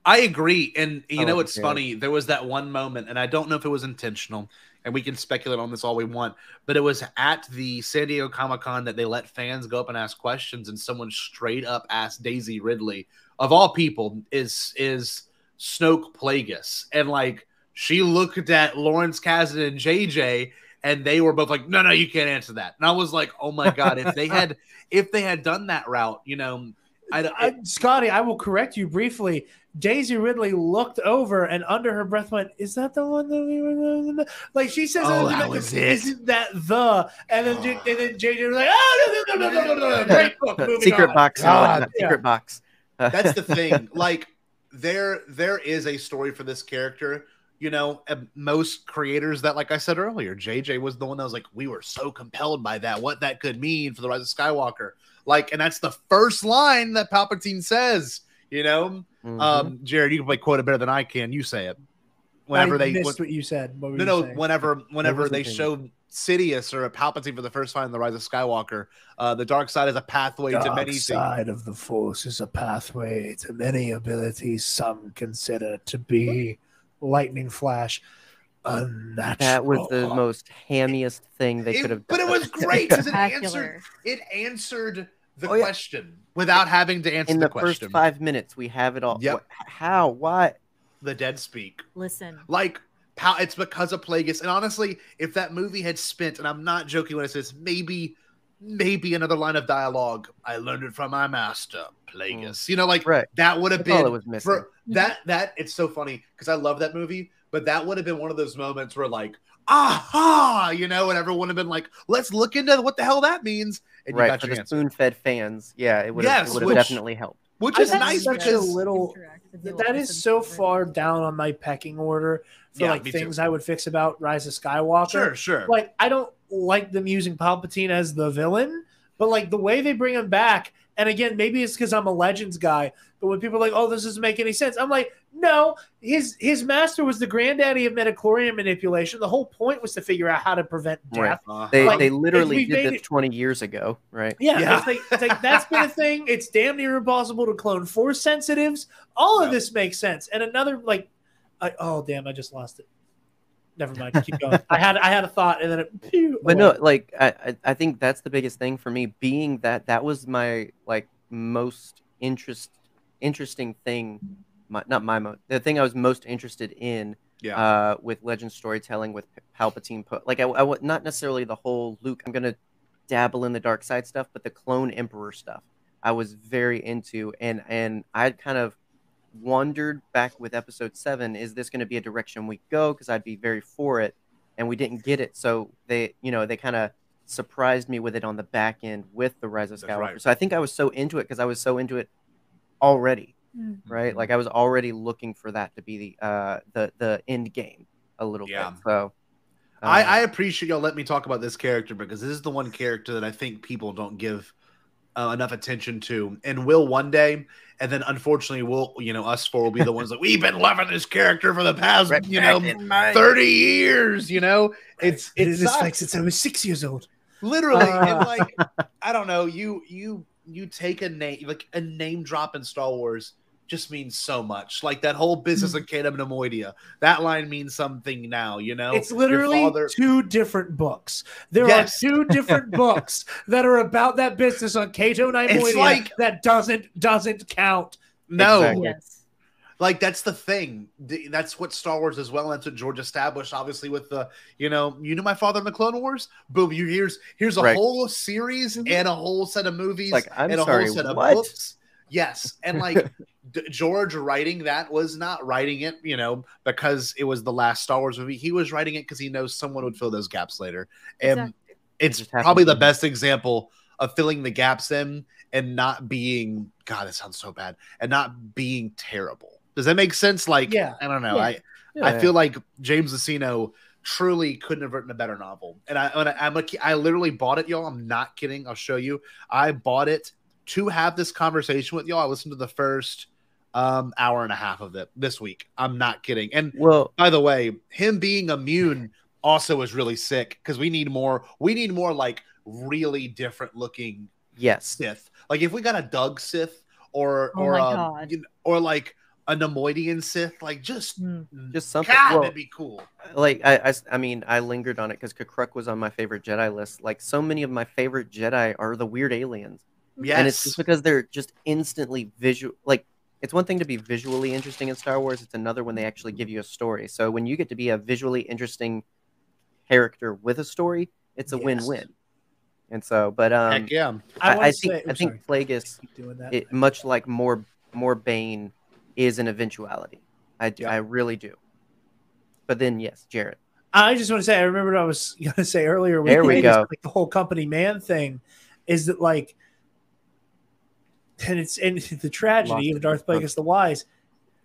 Speaker 4: I agree. And you
Speaker 2: I
Speaker 4: know
Speaker 2: like
Speaker 4: what's funny? There was that one moment, and I don't know if it was intentional, and we can speculate on this all we want, but it was at the San Diego Comic Con that they let fans go up and ask questions, and someone straight up asked Daisy Ridley, of all people, is is Snoke Plagueis? And like she looked at Lawrence Kasdan and JJ, and they were both like, No, no, you can't answer that. And I was like, Oh my god, if they had if they had done that route, you know, I,
Speaker 5: I, Scotty, I will correct you briefly. Daisy Ridley looked over and under her breath went, "Is that the one that we were?" Like she says,
Speaker 4: Oh,
Speaker 5: "Oh,
Speaker 4: that was it.
Speaker 5: Isn't that the?" And then and then JJ was like, "Oh no no no no no no no!" Great book.
Speaker 2: Secret box
Speaker 4: God,
Speaker 2: secret box.
Speaker 4: that's the thing like there there is a story for this character you know most creators that like i said earlier jj was the one that was like we were so compelled by that what that could mean for the rise of skywalker like and that's the first line that palpatine says you know
Speaker 2: Mhm.
Speaker 4: um jared you can probably quote it better than i can you say it whenever
Speaker 5: I
Speaker 4: they
Speaker 5: missed
Speaker 4: when-
Speaker 5: what you said. What were
Speaker 4: no
Speaker 5: you
Speaker 4: no
Speaker 5: saying?
Speaker 4: whenever whenever
Speaker 2: wasn't
Speaker 4: they
Speaker 2: thinking.
Speaker 4: Show Sidious or a Palpatine for the first time in the Rise of Skywalker, uh, the dark side is a pathway to many things.
Speaker 5: The side of the Force is a pathway to many abilities some consider to be lightning flash unnatural.
Speaker 2: that was the most hammiest thing they
Speaker 4: It-
Speaker 2: could have
Speaker 4: but it was great because it answered it answered the
Speaker 2: Oh, yeah.
Speaker 4: question without having to answer
Speaker 2: in
Speaker 4: the,
Speaker 2: the,
Speaker 4: question.
Speaker 2: first five minutes we have it all.
Speaker 4: Yep.
Speaker 2: What- how? Why?
Speaker 4: the dead speak.
Speaker 3: Listen.
Speaker 4: Like how it's because of Plagueis. And honestly, if that movie had spent, and I'm not joking when it says maybe, maybe another line of dialogue, I learned it from my master, Plagueis. Mm. You know, like
Speaker 2: Right.
Speaker 4: that would have
Speaker 2: That's all
Speaker 4: been
Speaker 2: it was missing.
Speaker 4: for that that it's so funny because I love that movie, but that would have been one of those moments where like, aha, you know, and everyone would have been like, let's look into what the hell that means. And you
Speaker 2: right
Speaker 4: got
Speaker 2: for
Speaker 4: your
Speaker 2: the
Speaker 4: answer.
Speaker 2: spoon-fed fans. Yeah, it would.
Speaker 4: Yes,
Speaker 2: it would have definitely helped.
Speaker 4: Which is nice
Speaker 5: such a
Speaker 4: because
Speaker 5: little- that is so far down on my pecking order for
Speaker 4: Yeah,
Speaker 5: like
Speaker 4: me too.
Speaker 5: things I would fix about Rise of Skywalker.
Speaker 4: sure, sure.
Speaker 5: Like I don't like them using Palpatine as the villain, but like the way they bring him back And again, maybe it's because I'm a Legends guy, but when people are like, "Oh, this doesn't make any sense," I'm like, "No, his his master was the granddaddy of midichlorian manipulation. The whole point was to figure out how to prevent
Speaker 2: Right.
Speaker 5: death."
Speaker 4: Uh,
Speaker 2: They
Speaker 5: Like,
Speaker 2: they literally did this
Speaker 5: it-
Speaker 2: 20 years ago, right?
Speaker 5: Yeah,
Speaker 4: Yeah.
Speaker 5: It's, like, it's like that's been a thing. It's damn near impossible to clone force sensitives. All of
Speaker 4: Yeah.
Speaker 5: this makes sense. And another like, I, oh damn, I just lost it. Never mind. Keep going. I had I had a thought and then it. Pew,
Speaker 2: But
Speaker 5: away.
Speaker 2: no, like I, I I think that's the biggest thing for me, being that that was my like most interest interesting thing, my, not my mo- the thing I was most interested in
Speaker 4: yeah.
Speaker 2: uh, with legend storytelling with Palpatine. Put like I, I would not necessarily the whole Luke. I'm gonna dabble in the dark side stuff, but the clone Emperor stuff I was very into, and and I'd kind of wondered back with Episode Seven, is this going to be a direction we go? Because I'd be very for it, and we didn't get it. So they, you know, they kind of surprised me with it on the back end with the Rise of Skywalker.
Speaker 4: right.
Speaker 2: So I think I was so into it because I was so into it already
Speaker 3: Mm.
Speaker 2: right? Like I was already looking for that to be the uh the the end game a little
Speaker 4: Yeah.
Speaker 2: bit. So
Speaker 4: I,
Speaker 2: um,
Speaker 4: I appreciate y'all let me talk about this character because this is the one character that I think people don't give uh, enough attention to, and will one day. And then, unfortunately, we'll you know us four will be the ones that we've been loving this character for the past you know thirty years. You know, it's it's
Speaker 5: is like since I was six years old.
Speaker 4: literally
Speaker 5: Uh.
Speaker 4: and like I don't know you you you take a name like a name drop in Star Wars just means so much. Like that whole business hmm. of Cato Neimoidia. That line means something now, you know?
Speaker 5: It's literally
Speaker 4: father-
Speaker 5: two different books. There
Speaker 4: Yes.
Speaker 5: are two different books that are about that business on Cato Neimoidia
Speaker 4: like-
Speaker 5: that doesn't doesn't count.
Speaker 4: no.
Speaker 2: Exactly.
Speaker 3: Yes.
Speaker 4: Like that's the thing. That's what Star Wars as well. That's what George established, obviously, with the you know, you knew my father in the Clone Wars. Boom, you here's here's a
Speaker 2: Right.
Speaker 4: whole series mm-hmm. and a whole set of movies
Speaker 2: like I'm
Speaker 4: and a
Speaker 2: sorry,
Speaker 4: whole set of books. Yes, and like D- George writing that was not writing it, you know, because it was the last Star Wars movie. He was writing it because he knows someone would fill those gaps later, and
Speaker 3: Exactly.
Speaker 4: it's
Speaker 2: just
Speaker 4: probably the best example of filling the gaps in and not being God. That sounds so bad, and not being terrible. Does that make sense? Like,
Speaker 5: Yeah.
Speaker 4: I don't know.
Speaker 3: Yeah.
Speaker 4: I
Speaker 2: Yeah,
Speaker 4: I feel like James Luceno truly couldn't have written a better novel. And I, and I I'm a, I literally bought it, y'all. I'm not kidding. I'll show you. I bought it to have this conversation with y'all. I listened to the first um hour and a half of it this week. I'm not kidding. And
Speaker 2: well,
Speaker 4: by the way, him being immune also is really sick because we need more. We need more like really different looking
Speaker 2: yes.
Speaker 4: Sith. Like if we got a Dug Sith or
Speaker 3: Oh
Speaker 4: or um, you know, or like a Neimoidian Sith, like just
Speaker 3: Mm.
Speaker 2: Just something.
Speaker 4: God,
Speaker 2: well,
Speaker 4: that'd be cool.
Speaker 2: like I, I, I mean, I lingered on it because K'Kruhk was on my favorite Jedi list. Like so many of my favorite Jedi are the weird aliens,
Speaker 4: Yes.
Speaker 2: and it's just because they're just instantly visual. Like it's one thing to be visually interesting in Star Wars; it's another when they actually give you a story. So when you get to be a visually interesting character with a story, it's a
Speaker 5: Yes.
Speaker 2: win-win. And so, but um,
Speaker 4: Heck yeah.
Speaker 2: I,
Speaker 5: wanna
Speaker 2: I think
Speaker 5: oh,
Speaker 2: I think
Speaker 5: sorry.
Speaker 2: Plagueis
Speaker 5: doing that.
Speaker 2: it, much like more more Bane is an eventuality. I
Speaker 4: Yeah.
Speaker 2: I really do. But then yes, Jarrett.
Speaker 5: I just want to say, I remember what I was going to say earlier. with
Speaker 2: There we go.
Speaker 5: Like the whole company man thing is that like, and it's and the tragedy
Speaker 2: Lots
Speaker 5: of Darth Plagueis the Wise.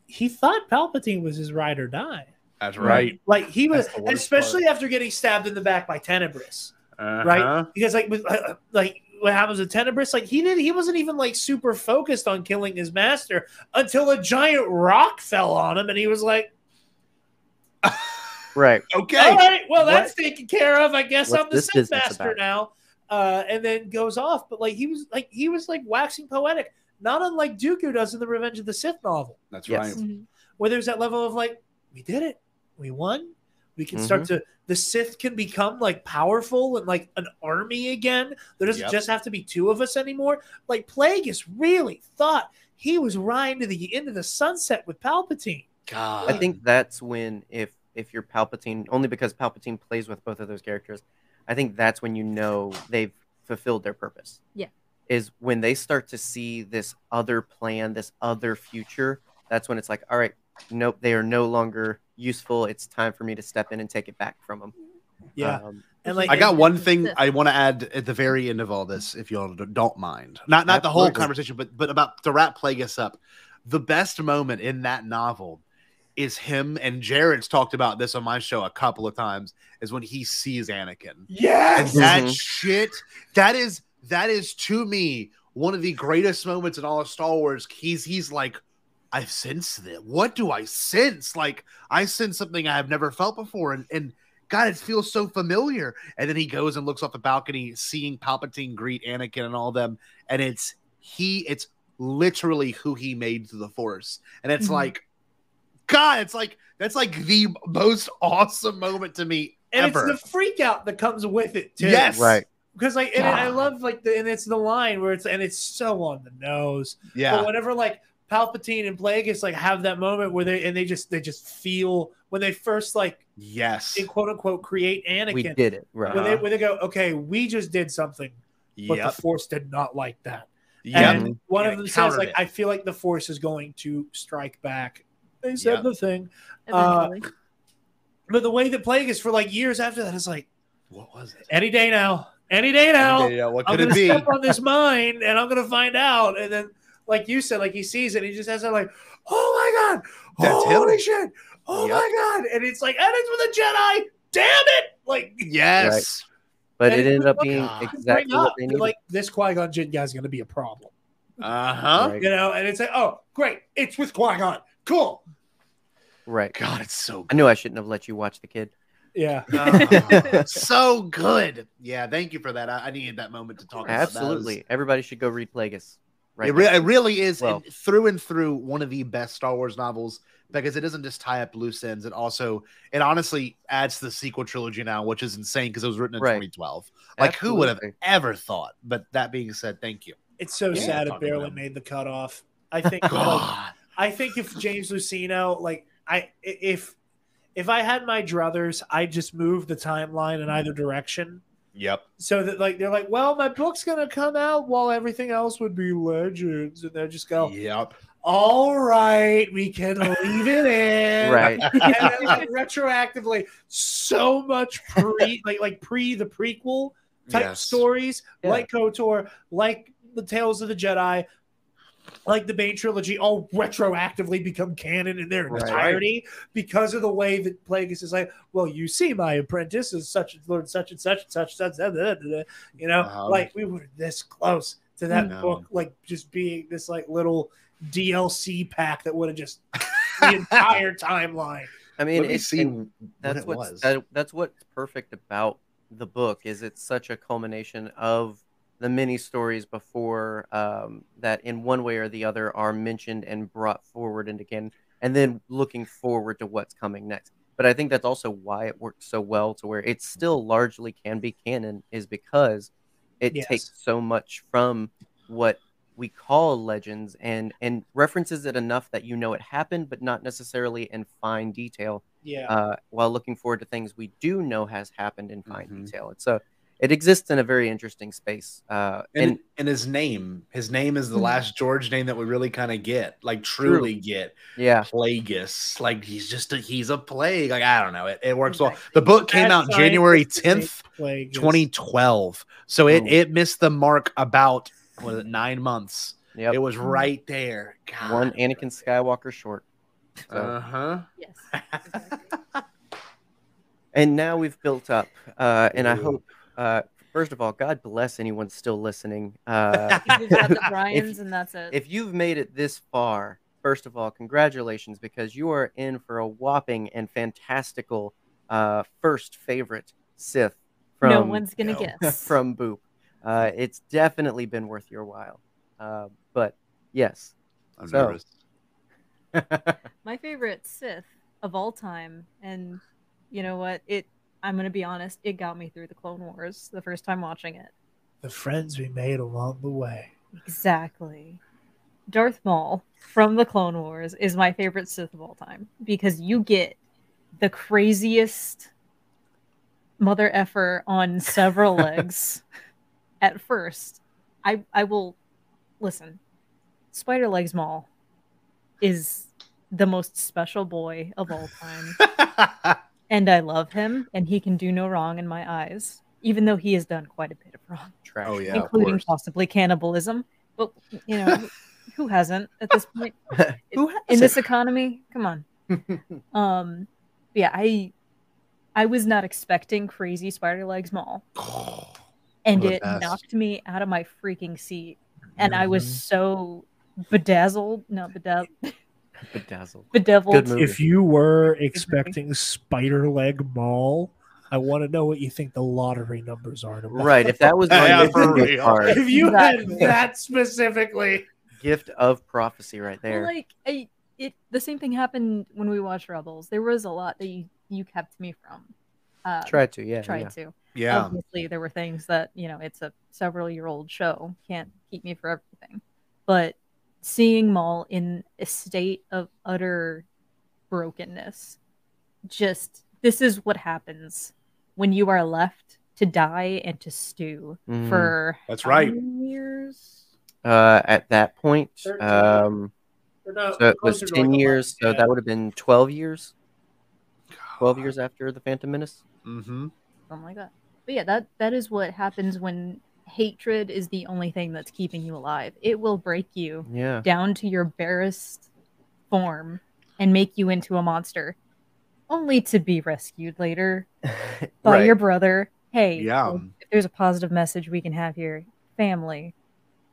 Speaker 5: He thought Palpatine was his ride or die.
Speaker 4: That's
Speaker 2: right.
Speaker 5: Like he was,
Speaker 4: That's the worst
Speaker 5: especially after getting stabbed in the back by Tenebrous.
Speaker 4: Uh-huh.
Speaker 5: Right? Because like with uh, like what happens with Tenebrous, like he did, he wasn't even like super focused on killing his master until a giant rock fell on him, and he was like,
Speaker 2: Right.
Speaker 4: Okay.
Speaker 5: All right, well, that's taken care of. I guess
Speaker 2: What's
Speaker 5: I'm the
Speaker 2: this
Speaker 5: Sith master
Speaker 2: about?
Speaker 5: now. Uh, and then goes off, but like he was like he was like waxing poetic, not unlike Dooku does in the Revenge of the Sith novel,
Speaker 4: That's
Speaker 2: Yes.
Speaker 4: right.
Speaker 3: Mhm.
Speaker 5: where there's that level of like, we did it, we won, we can start
Speaker 2: Mm-hmm.
Speaker 5: to the Sith can become like powerful and like an army again. There doesn't
Speaker 4: Yep.
Speaker 5: just have to be two of us anymore. Like Plagueis really thought he was riding to the end of the sunset with Palpatine.
Speaker 4: God.
Speaker 2: I think that's when if if you're Palpatine, only because Palpatine plays with both of those characters, I think that's when you know they've fulfilled their purpose.
Speaker 3: Yeah.
Speaker 2: Is when they start to see this other plan, this other future. That's when it's like, all right, nope, they are no longer useful. It's time for me to step in and take it back from them.
Speaker 5: Yeah,
Speaker 2: Um,
Speaker 5: and like
Speaker 4: I got one thing I want to add at the very end of all this, if you all don't mind. Not not the whole conversation, but but about to wrap Plagueis up. The best moment in that novel is him and Jared's talked about this on my show a couple of times. Is when he sees Anakin. And
Speaker 5: yes,
Speaker 4: that
Speaker 2: Mhm.
Speaker 4: shit, that is that is to me one of the greatest moments in all of Star Wars. He's he's like, I sense that. What do I sense? Like I sense something I have never felt before, and and God, it feels so familiar. And then he goes and looks off the balcony, seeing Palpatine greet Anakin and all them, and it's he. It's literally who he made through the Force, and it's
Speaker 3: Mhm.
Speaker 4: like, God, it's like that's like the most awesome moment to me
Speaker 5: and
Speaker 4: ever.
Speaker 5: it's the freak out that comes with it too.
Speaker 4: yes,
Speaker 2: Right.
Speaker 5: because like and I love like the and it's the line where it's and it's so on the nose.
Speaker 4: yeah,
Speaker 5: But whenever like Palpatine and Plagueis like have that moment where they and they just they just feel when they first like
Speaker 4: yes,
Speaker 5: in quote unquote create Anakin
Speaker 2: We did it. Right.
Speaker 5: when they
Speaker 4: Uh-huh.
Speaker 5: when they go okay we just did something but
Speaker 4: yep,
Speaker 5: the Force did not like that
Speaker 4: yep.
Speaker 5: and one
Speaker 4: Yeah,
Speaker 5: of them says like
Speaker 4: it.
Speaker 5: I feel like the Force is going to strike back. They said
Speaker 4: Yep.
Speaker 5: the thing, Uh, but the way that Plagueis for like years after that is like
Speaker 4: What was it?
Speaker 5: any day now, any day now.
Speaker 4: Yeah, what
Speaker 5: I'm
Speaker 4: could
Speaker 5: gonna
Speaker 4: it be?
Speaker 5: step on this mine and I'm gonna find out. And then, like you said, like he sees it, he just has that like, oh my god,
Speaker 4: That's
Speaker 5: holy
Speaker 4: him.
Speaker 5: shit, oh
Speaker 4: Yep.
Speaker 5: my god, and it's like, and it's with a Jedi, damn it, like.
Speaker 4: Yes.
Speaker 2: But
Speaker 5: and
Speaker 2: it ended up being
Speaker 4: God.
Speaker 2: exactly
Speaker 5: bring
Speaker 2: what they needed.
Speaker 5: like this Qui Gon Jinn guy's gonna be a problem,
Speaker 4: Uh huh.
Speaker 2: Right.
Speaker 5: you know. And it's like, oh great, it's with Qui Gon, cool,
Speaker 2: right.
Speaker 4: God, it's so
Speaker 2: I knew I shouldn't have let you watch the kid.
Speaker 5: yeah.
Speaker 4: good. so good. Yeah, thank you for that. I, I needed that moment to talk about that.
Speaker 2: Absolutely. Everybody should go read Plagueis. Right.
Speaker 4: it, re- it really is
Speaker 2: Well-
Speaker 4: and through and through one of the best Star Wars novels because it doesn't just tie up loose ends. It also, it honestly adds to the sequel trilogy now, which is insane because it was written in
Speaker 2: Right.
Speaker 4: 2012. Like, who would have ever thought? But that being said, thank you.
Speaker 5: It's so
Speaker 4: Yeah.
Speaker 5: sad it barely
Speaker 4: about-
Speaker 5: made the cutoff. I think like, I think if James Luceno, like I if if I had my druthers, I'd just move the timeline in mm-hmm. either direction.
Speaker 4: Yep.
Speaker 5: So that like they're like, well, my book's gonna come out while everything else would be legends, and they just go,
Speaker 4: Yep.
Speaker 5: all right, we can leave it in,
Speaker 2: Right.
Speaker 5: And then, like, retroactively, so much pre like like pre the prequel type
Speaker 4: Yes.
Speaker 5: stories,
Speaker 2: Yeah.
Speaker 5: like KOTOR, like the Tales of the Jedi, like the Bane trilogy, all retroactively become canon in their
Speaker 2: Right.
Speaker 5: entirety because of the way that Plagueis is like, well, you see, my apprentice is such and learned such and such and such, such, such, such, such, you know,
Speaker 4: Um,
Speaker 5: like we were this close to that
Speaker 4: No.
Speaker 5: book, like just being this like little DLC pack that would have just the entire timeline.
Speaker 2: I mean,
Speaker 4: Let me
Speaker 2: it's,
Speaker 4: see
Speaker 2: and
Speaker 4: what
Speaker 2: what's that, that's what's perfect about the book is it's such a culmination of the many stories before um, that in one way or the other are mentioned and brought forward and again and then looking forward to what's coming next but i think that's also why it works so well to where it still largely can be canon is because it
Speaker 5: Yes.
Speaker 2: takes so much from what we call legends and and references it enough that you know it happened but not necessarily in fine detail
Speaker 5: Yeah.
Speaker 2: uh, while looking forward to things we do know has happened in fine
Speaker 4: Mhm.
Speaker 2: detail. it's so it exists in a very interesting space. Uh,
Speaker 4: And,
Speaker 2: and
Speaker 4: and his name, his name is the
Speaker 3: Mhm.
Speaker 4: last George name that we really kind of get, like truly get.
Speaker 2: yeah,
Speaker 4: Plagueis, like he's just a, he's a plague. Like I don't know, it, it works well. The book came
Speaker 5: Mad
Speaker 4: out January tenth, 2012. So it
Speaker 2: Ooh.
Speaker 4: it missed the mark about was it nine months.
Speaker 2: yep.
Speaker 4: It was right there. God.
Speaker 2: one Anakin Skywalker short. So,
Speaker 4: Uh huh.
Speaker 3: Yes. Exactly.
Speaker 2: and now we've built up, uh, and I hope, uh, first of all, God bless anyone still listening. Uh,
Speaker 3: We've got the Bryans, and that's it.
Speaker 2: if you've made it this far, first of all, congratulations because you are in for a whopping and fantastical uh, first favorite Sith from
Speaker 3: no one's gonna
Speaker 4: no.
Speaker 3: guess.
Speaker 2: from Boop. Uh, it's definitely been worth your while. Uh, but yes,
Speaker 4: I'm
Speaker 2: So-
Speaker 4: nervous.
Speaker 3: my favorite Sith of all time, and you know what? It. I'm gonna be honest. It got me through the Clone Wars the first time watching it.
Speaker 5: The friends we made along the way.
Speaker 3: Exactly. Darth Maul from the Clone Wars is my favorite Sith of all time because you get the craziest mother effer on several legs at first. I I will listen. Spider Legs Maul is the most special boy of all time. and I love him, and he can do no wrong in my eyes, even though he has done quite a bit of wrong
Speaker 2: trash.
Speaker 4: Oh, yeah.
Speaker 3: including possibly cannibalism. But you know, who hasn't at this point
Speaker 2: Who
Speaker 3: in this economy? Come on. um, yeah, I I was not expecting crazy spider legs Maul, and
Speaker 4: One of the
Speaker 3: it
Speaker 4: best.
Speaker 3: knocked me out of my freaking seat and I was
Speaker 5: Mhm.
Speaker 3: so bedazzled, no bedazzled,
Speaker 2: Bedazzled.
Speaker 3: bedeviled.
Speaker 2: Good movie.
Speaker 5: If you were expecting Spider Leg Maul, I want to know what you think the lottery numbers are. to.
Speaker 2: Right. If that was
Speaker 4: Yeah,
Speaker 2: on
Speaker 4: for
Speaker 2: card,
Speaker 5: if you
Speaker 3: Exactly.
Speaker 5: had that specifically,
Speaker 2: gift of prophecy right
Speaker 3: Well,
Speaker 2: there.
Speaker 3: like I, it, the same thing happened when we watched Rebels. There was a lot that you, you kept me from. Um,
Speaker 2: Tried to, yeah.
Speaker 3: tried
Speaker 2: yeah.
Speaker 3: to.
Speaker 4: Yeah.
Speaker 3: Obviously, there were things that you know it's a several year old show, can't keep me for everything. But seeing Maul in a state of utter brokenness, just this is what happens when you are left to die and to stew
Speaker 2: Mhm.
Speaker 3: for
Speaker 4: That's right.
Speaker 3: years.
Speaker 2: Uh, at that point,
Speaker 5: Thirteen.
Speaker 2: um,
Speaker 5: or no,
Speaker 2: so it was 10
Speaker 5: like
Speaker 2: years. So
Speaker 5: yeah.
Speaker 2: that would have been 12 years. 12 years after the Phantom Menace.
Speaker 4: Mm-hmm.
Speaker 3: something like that. But yeah, that that is what happens when hatred is the only thing that's keeping you alive. It will break you
Speaker 2: Yeah.
Speaker 3: down to your barest form and make you into a monster, only to be rescued later by
Speaker 2: right.
Speaker 3: your brother. Hey,
Speaker 4: Yeah.
Speaker 3: well, if there's a positive message we can have here, family,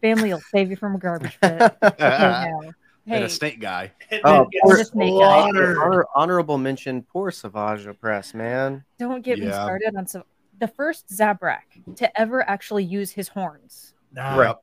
Speaker 3: family will save you from a garbage pit. Okay, now.
Speaker 4: and
Speaker 3: Hey, oh,
Speaker 4: a snake guy.
Speaker 5: And
Speaker 2: Oh,
Speaker 5: then
Speaker 2: poor-
Speaker 3: Snake Eye.
Speaker 2: Honor- honorable mention, poor Savage Opress, man.
Speaker 3: don't get me started on some. The first Zabrak to ever actually use his horns.
Speaker 5: Nah,
Speaker 2: Right.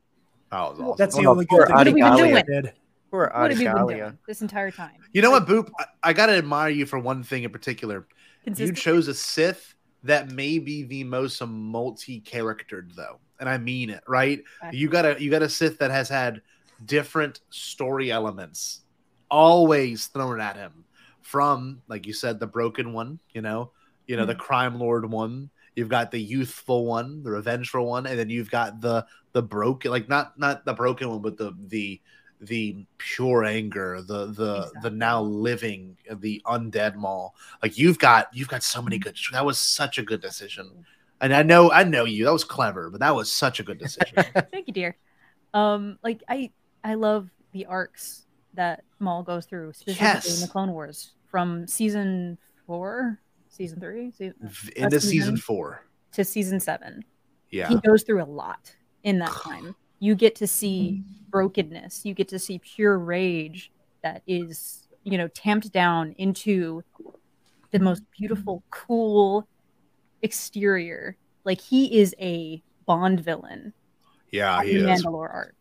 Speaker 4: That was awesome.
Speaker 5: That's the
Speaker 2: Oh,
Speaker 5: only
Speaker 2: poor
Speaker 5: good thing
Speaker 3: What have been doing?
Speaker 5: did.
Speaker 2: Poor
Speaker 3: What have you been doing this entire time?
Speaker 4: You know what, Boop? I, I gotta admire you for one thing in particular. You chose a Sith that may be the most multi-charactered, though, and I mean it. Right? You got a you got a Sith that has had different story elements always thrown at him. From like you said, the broken one. You know, you know the mm-hmm. crime lord one. You've got the youthful one, the revengeful one, and then you've got the the broken, like not not the broken one, but the the the pure anger, the the the now living, the undead Maul. Like you've got you've got so many good. That was such a good decision. And I know I know you. That was clever, but that was such a good decision.
Speaker 3: Thank you, dear. Um, like I, I love the arcs that Maul goes through, specifically in the Clone Wars from season four, season three, season,
Speaker 4: Into
Speaker 3: season.
Speaker 4: season four.
Speaker 3: to season seven.
Speaker 4: Yeah.
Speaker 3: He goes through a lot in that time. You get to see brokenness. You get to see pure rage that is, you know, tamped down into the most beautiful, cool exterior. Like he is a Bond villain
Speaker 4: Yeah,
Speaker 3: of
Speaker 4: he
Speaker 3: the
Speaker 4: is.
Speaker 3: Mandalore arc.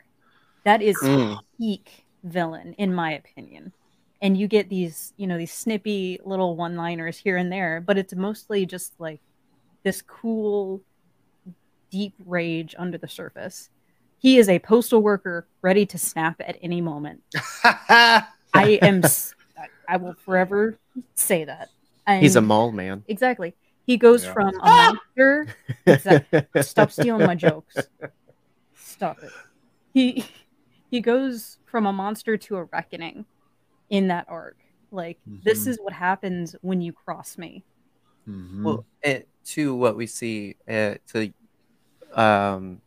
Speaker 3: That is
Speaker 2: Mm.
Speaker 3: peak villain, in my opinion. And you get these, you know, these snippy little one-liners here and there, but it's mostly just like this cool, deep rage under the surface. He is a postal worker ready to snap at any moment. I am. i will forever say that.
Speaker 2: He's a
Speaker 3: And-
Speaker 2: mall man.
Speaker 3: exactly. He goes
Speaker 4: Yeah.
Speaker 3: from a ah! monster Exact- Stop stealing my jokes. Stop it. He he goes from a monster to a reckoning in that arc. Like this
Speaker 4: Mhm.
Speaker 3: is what happens when you cross me.
Speaker 4: Mhm.
Speaker 2: Well, eh, to what we see, uh, to um,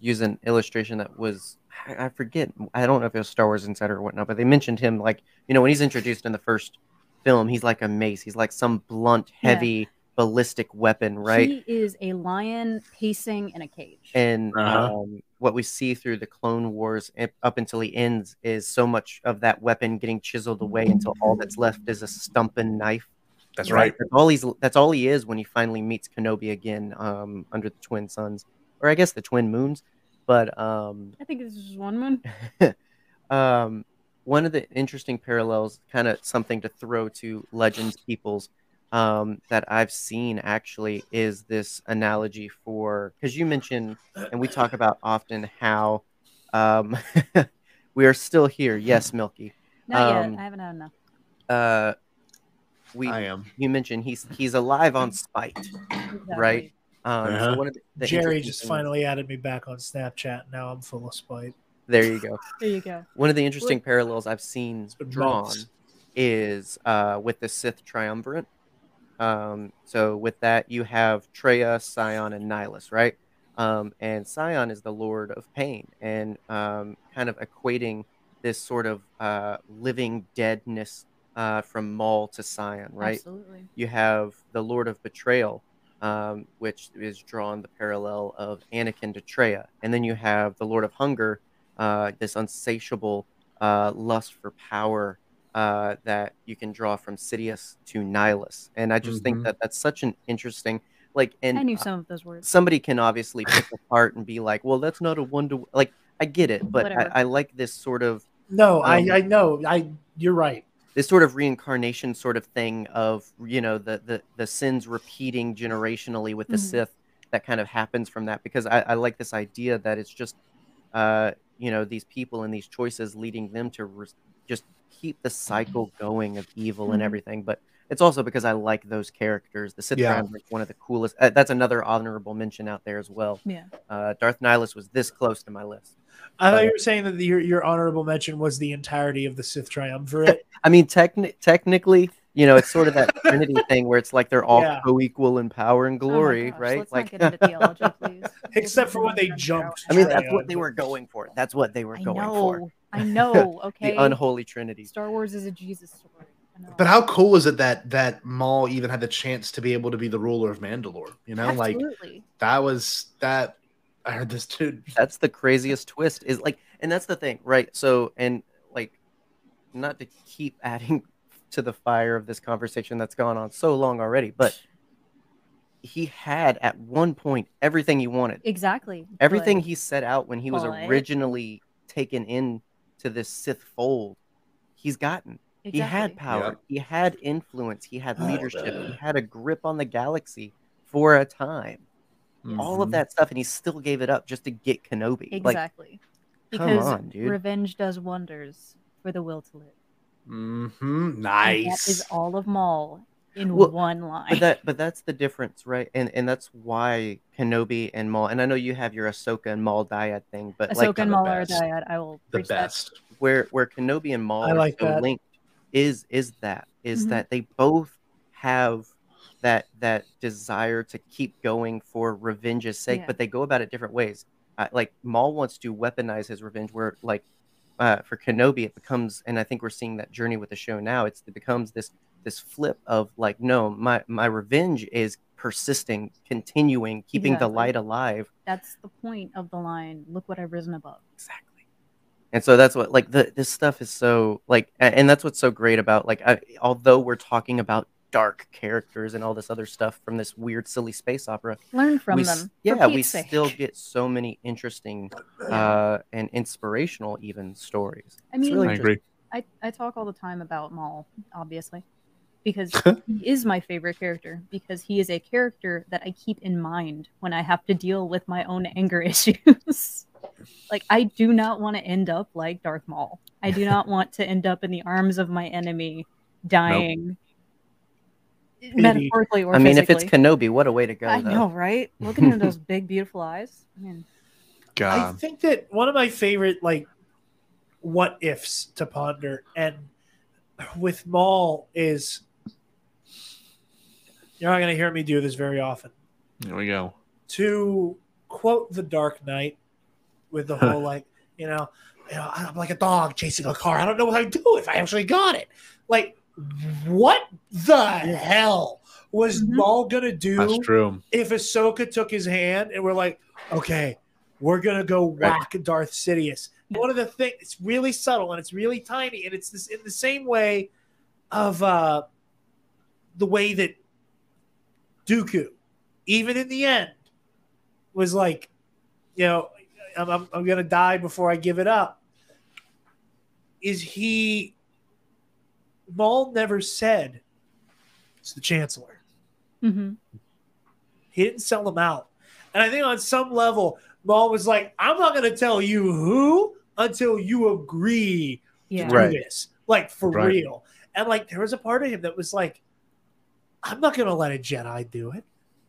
Speaker 2: use an illustration that was, I I forget, I don't know if it was Star Wars Insider or whatnot, but they mentioned him like, you know, when he's introduced in the first film, he's like a mace. He's like some blunt,
Speaker 3: Yeah.
Speaker 2: heavy, ballistic weapon, right?
Speaker 3: He is a lion pacing in a cage.
Speaker 2: and
Speaker 4: Uh-huh.
Speaker 2: um, what we see through the Clone Wars up- up until he ends is so much of that weapon getting chiseled away until all that's left is a stumping knife.
Speaker 4: That's
Speaker 3: Right.
Speaker 4: right.
Speaker 2: That's all he's. That's all he is when he finally meets Kenobi again um, under the twin suns, or I guess the twin moons. But um,
Speaker 3: I think this is one moon.
Speaker 2: um, one of the interesting parallels, kind of something to throw to Legends peoples um, that I've seen actually is this analogy for because you mentioned and we talk about often how um, we are still here. Yes, Milky.
Speaker 3: Not
Speaker 2: Um,
Speaker 3: yet. I haven't had enough.
Speaker 2: Uh, we
Speaker 4: I am.
Speaker 2: you mentioned he's he's alive on spite, right? Um,
Speaker 4: Uh-huh.
Speaker 2: so one of the, the
Speaker 5: Jerry just
Speaker 2: things-
Speaker 5: finally added me back on Snapchat. Now I'm full of spite.
Speaker 2: There you go.
Speaker 3: There you go.
Speaker 2: One of the interesting parallels I've seen drawn
Speaker 5: months.
Speaker 2: is uh, with the Sith triumvirate. Um, so with that, you have Traya, Sion, and Nihilus, right? Um, and Sion is the Lord of Pain, and um, kind of equating this sort of uh, living deadness uh, from Maul to Sion, right?
Speaker 3: Absolutely.
Speaker 2: you have the Lord of Betrayal, um, which is drawn the parallel of Anakin to Treya, and then you have the Lord of Hunger, uh, this unsatiable uh, lust for power uh, that you can draw from Sidious to Nihilus, and I just think
Speaker 9: Mhm.
Speaker 2: that that's such an interesting like. And
Speaker 3: I knew some of those words.
Speaker 2: somebody can obviously pick apart and be like, "Well, that's not a one to like." I get it, but I, I like this sort of
Speaker 5: No,
Speaker 2: Um,
Speaker 5: I I know. I you're right.
Speaker 2: this sort of reincarnation sort of thing of you know the the the sins repeating generationally with the
Speaker 3: Mhm.
Speaker 2: Sith that kind of happens from that because I, I like this idea that it's just uh you know these people and these choices leading them to res- just keep the cycle going of evil and
Speaker 3: Mhm.
Speaker 2: everything but it's also because I like those characters. The Sith
Speaker 9: Yeah.
Speaker 2: Ground is one of the coolest. Uh, that's another honorable mention out there as well.
Speaker 3: Yeah.
Speaker 2: Uh, Darth Nihilus was this close to my list.
Speaker 5: I thought
Speaker 2: Uh,
Speaker 5: you were saying that your your honorable mention was the entirety of the Sith Triumvirate.
Speaker 2: I mean, techni- technically, you know, it's sort of that Trinity thing where it's like they're all
Speaker 5: Yeah.
Speaker 2: co-equal in power and
Speaker 3: Oh
Speaker 2: glory,
Speaker 3: gosh,
Speaker 2: right?
Speaker 3: Let's
Speaker 2: like,
Speaker 3: not get into theology, please.
Speaker 5: Except for when they jumped.
Speaker 2: I mean, that's what they were going for. That's what they were
Speaker 3: I
Speaker 2: going
Speaker 3: know.
Speaker 2: for.
Speaker 3: I know. Okay.
Speaker 2: The unholy Trinity.
Speaker 3: Star Wars is a Jesus story.
Speaker 4: But how cool is it that that Maul even had the chance to be able to be the ruler of Mandalore? You know, like that was that. I heard this dude.
Speaker 2: That's the craziest twist. Is like, and that's the thing, right? So, and like, not to keep adding to the fire of this conversation that's gone on so long already, but he had at one point everything he wanted.
Speaker 3: exactly.
Speaker 2: everything
Speaker 3: but-
Speaker 2: he set out when he was
Speaker 3: But-
Speaker 2: originally taken in to this Sith fold, he's gotten. He had power,
Speaker 9: Yep.
Speaker 2: he had influence, he had
Speaker 5: Oh,
Speaker 2: leadership, he had a grip on the galaxy for a time. All of
Speaker 9: Mhm.
Speaker 2: that stuff, and he still gave it up just to get Kenobi. Like,
Speaker 3: Exactly.
Speaker 2: come
Speaker 3: because
Speaker 2: on, dude.
Speaker 3: revenge does wonders for the will to live.
Speaker 4: Mm-hmm.
Speaker 3: And
Speaker 4: Nice.
Speaker 3: That is all of Maul in
Speaker 2: Well,
Speaker 3: one line.
Speaker 2: but that, but that's the difference, right? And and that's why Kenobi and Maul. And I know you have your Ahsoka and Maul dyad thing, but like
Speaker 3: Ahsoka and
Speaker 9: the
Speaker 3: Maul are
Speaker 9: best.
Speaker 3: dyad. I will
Speaker 9: the
Speaker 3: preach that.
Speaker 9: best.
Speaker 2: where where Kenobi and Maul
Speaker 5: I
Speaker 2: are
Speaker 5: like
Speaker 2: so
Speaker 5: that.
Speaker 2: linked is is that is
Speaker 3: Mhm.
Speaker 2: that they both have that that desire to keep going for revenge's sake,
Speaker 3: Yeah.
Speaker 2: but they go about it different ways. Uh, like Maul wants to weaponize his revenge, where like uh, for Kenobi it becomes, and I think we're seeing that journey with the show now. It's it becomes this this flip of like, no, my my revenge is persisting, continuing, keeping the light alive.
Speaker 3: That's the point of the line. Look what I've risen above.
Speaker 2: Exactly. And so that's what like the this stuff is so like and that's what's so great about like I, although we're talking about dark characters and all this other stuff from this weird silly space opera
Speaker 3: Learn from
Speaker 2: we
Speaker 3: them.
Speaker 2: yeah we
Speaker 3: sake.
Speaker 2: still get so many interesting uh and inspirational even stories
Speaker 3: I
Speaker 2: It's
Speaker 3: mean,
Speaker 2: really
Speaker 9: I
Speaker 2: interesting.
Speaker 9: agree.
Speaker 3: I, I talk all the time about Maul, obviously, because he is my favorite character, because he is a character that I keep in mind when I have to deal with my own anger issues. like, I do not want to end up like Darth Maul. I do not want to end up in the arms of my enemy, dying. Metaphorically or
Speaker 2: i mean if it's
Speaker 3: physically.
Speaker 2: kenobi what a way to go
Speaker 3: I
Speaker 2: though.
Speaker 3: know, right? Looking into those big, beautiful eyes. I mean,
Speaker 5: I think that one of my favorite like what ifs to ponder and with Maul is you're not going to hear me do this very often.
Speaker 9: Here we go.
Speaker 5: To quote The Dark Knight with the whole like, you know, you know, I'm like a dog chasing a car. I don't know what I'd do if I actually got it. Like, what the hell was
Speaker 3: Mhm.
Speaker 5: Maul gonna do
Speaker 9: That's true.
Speaker 5: if Ahsoka took his hand and we're like, okay, we're gonna go whack Darth Sidious. One of the things it's really subtle and it's really tiny, and it's this in the same way of uh the way that Dooku, even in the end, was like, you know, I'm, I'm, I'm gonna die before I give it up. Is he Maul never said it's the Chancellor.
Speaker 3: mhm.
Speaker 5: He didn't sell them out. And I think on some level, Maul was like, I'm not going to tell you who until you agree
Speaker 3: yeah.
Speaker 5: to do
Speaker 9: Right.
Speaker 5: this. Like, for
Speaker 9: Right.
Speaker 5: real. And like, there was a part of him that was like, I'm not going to let a Jedi do it.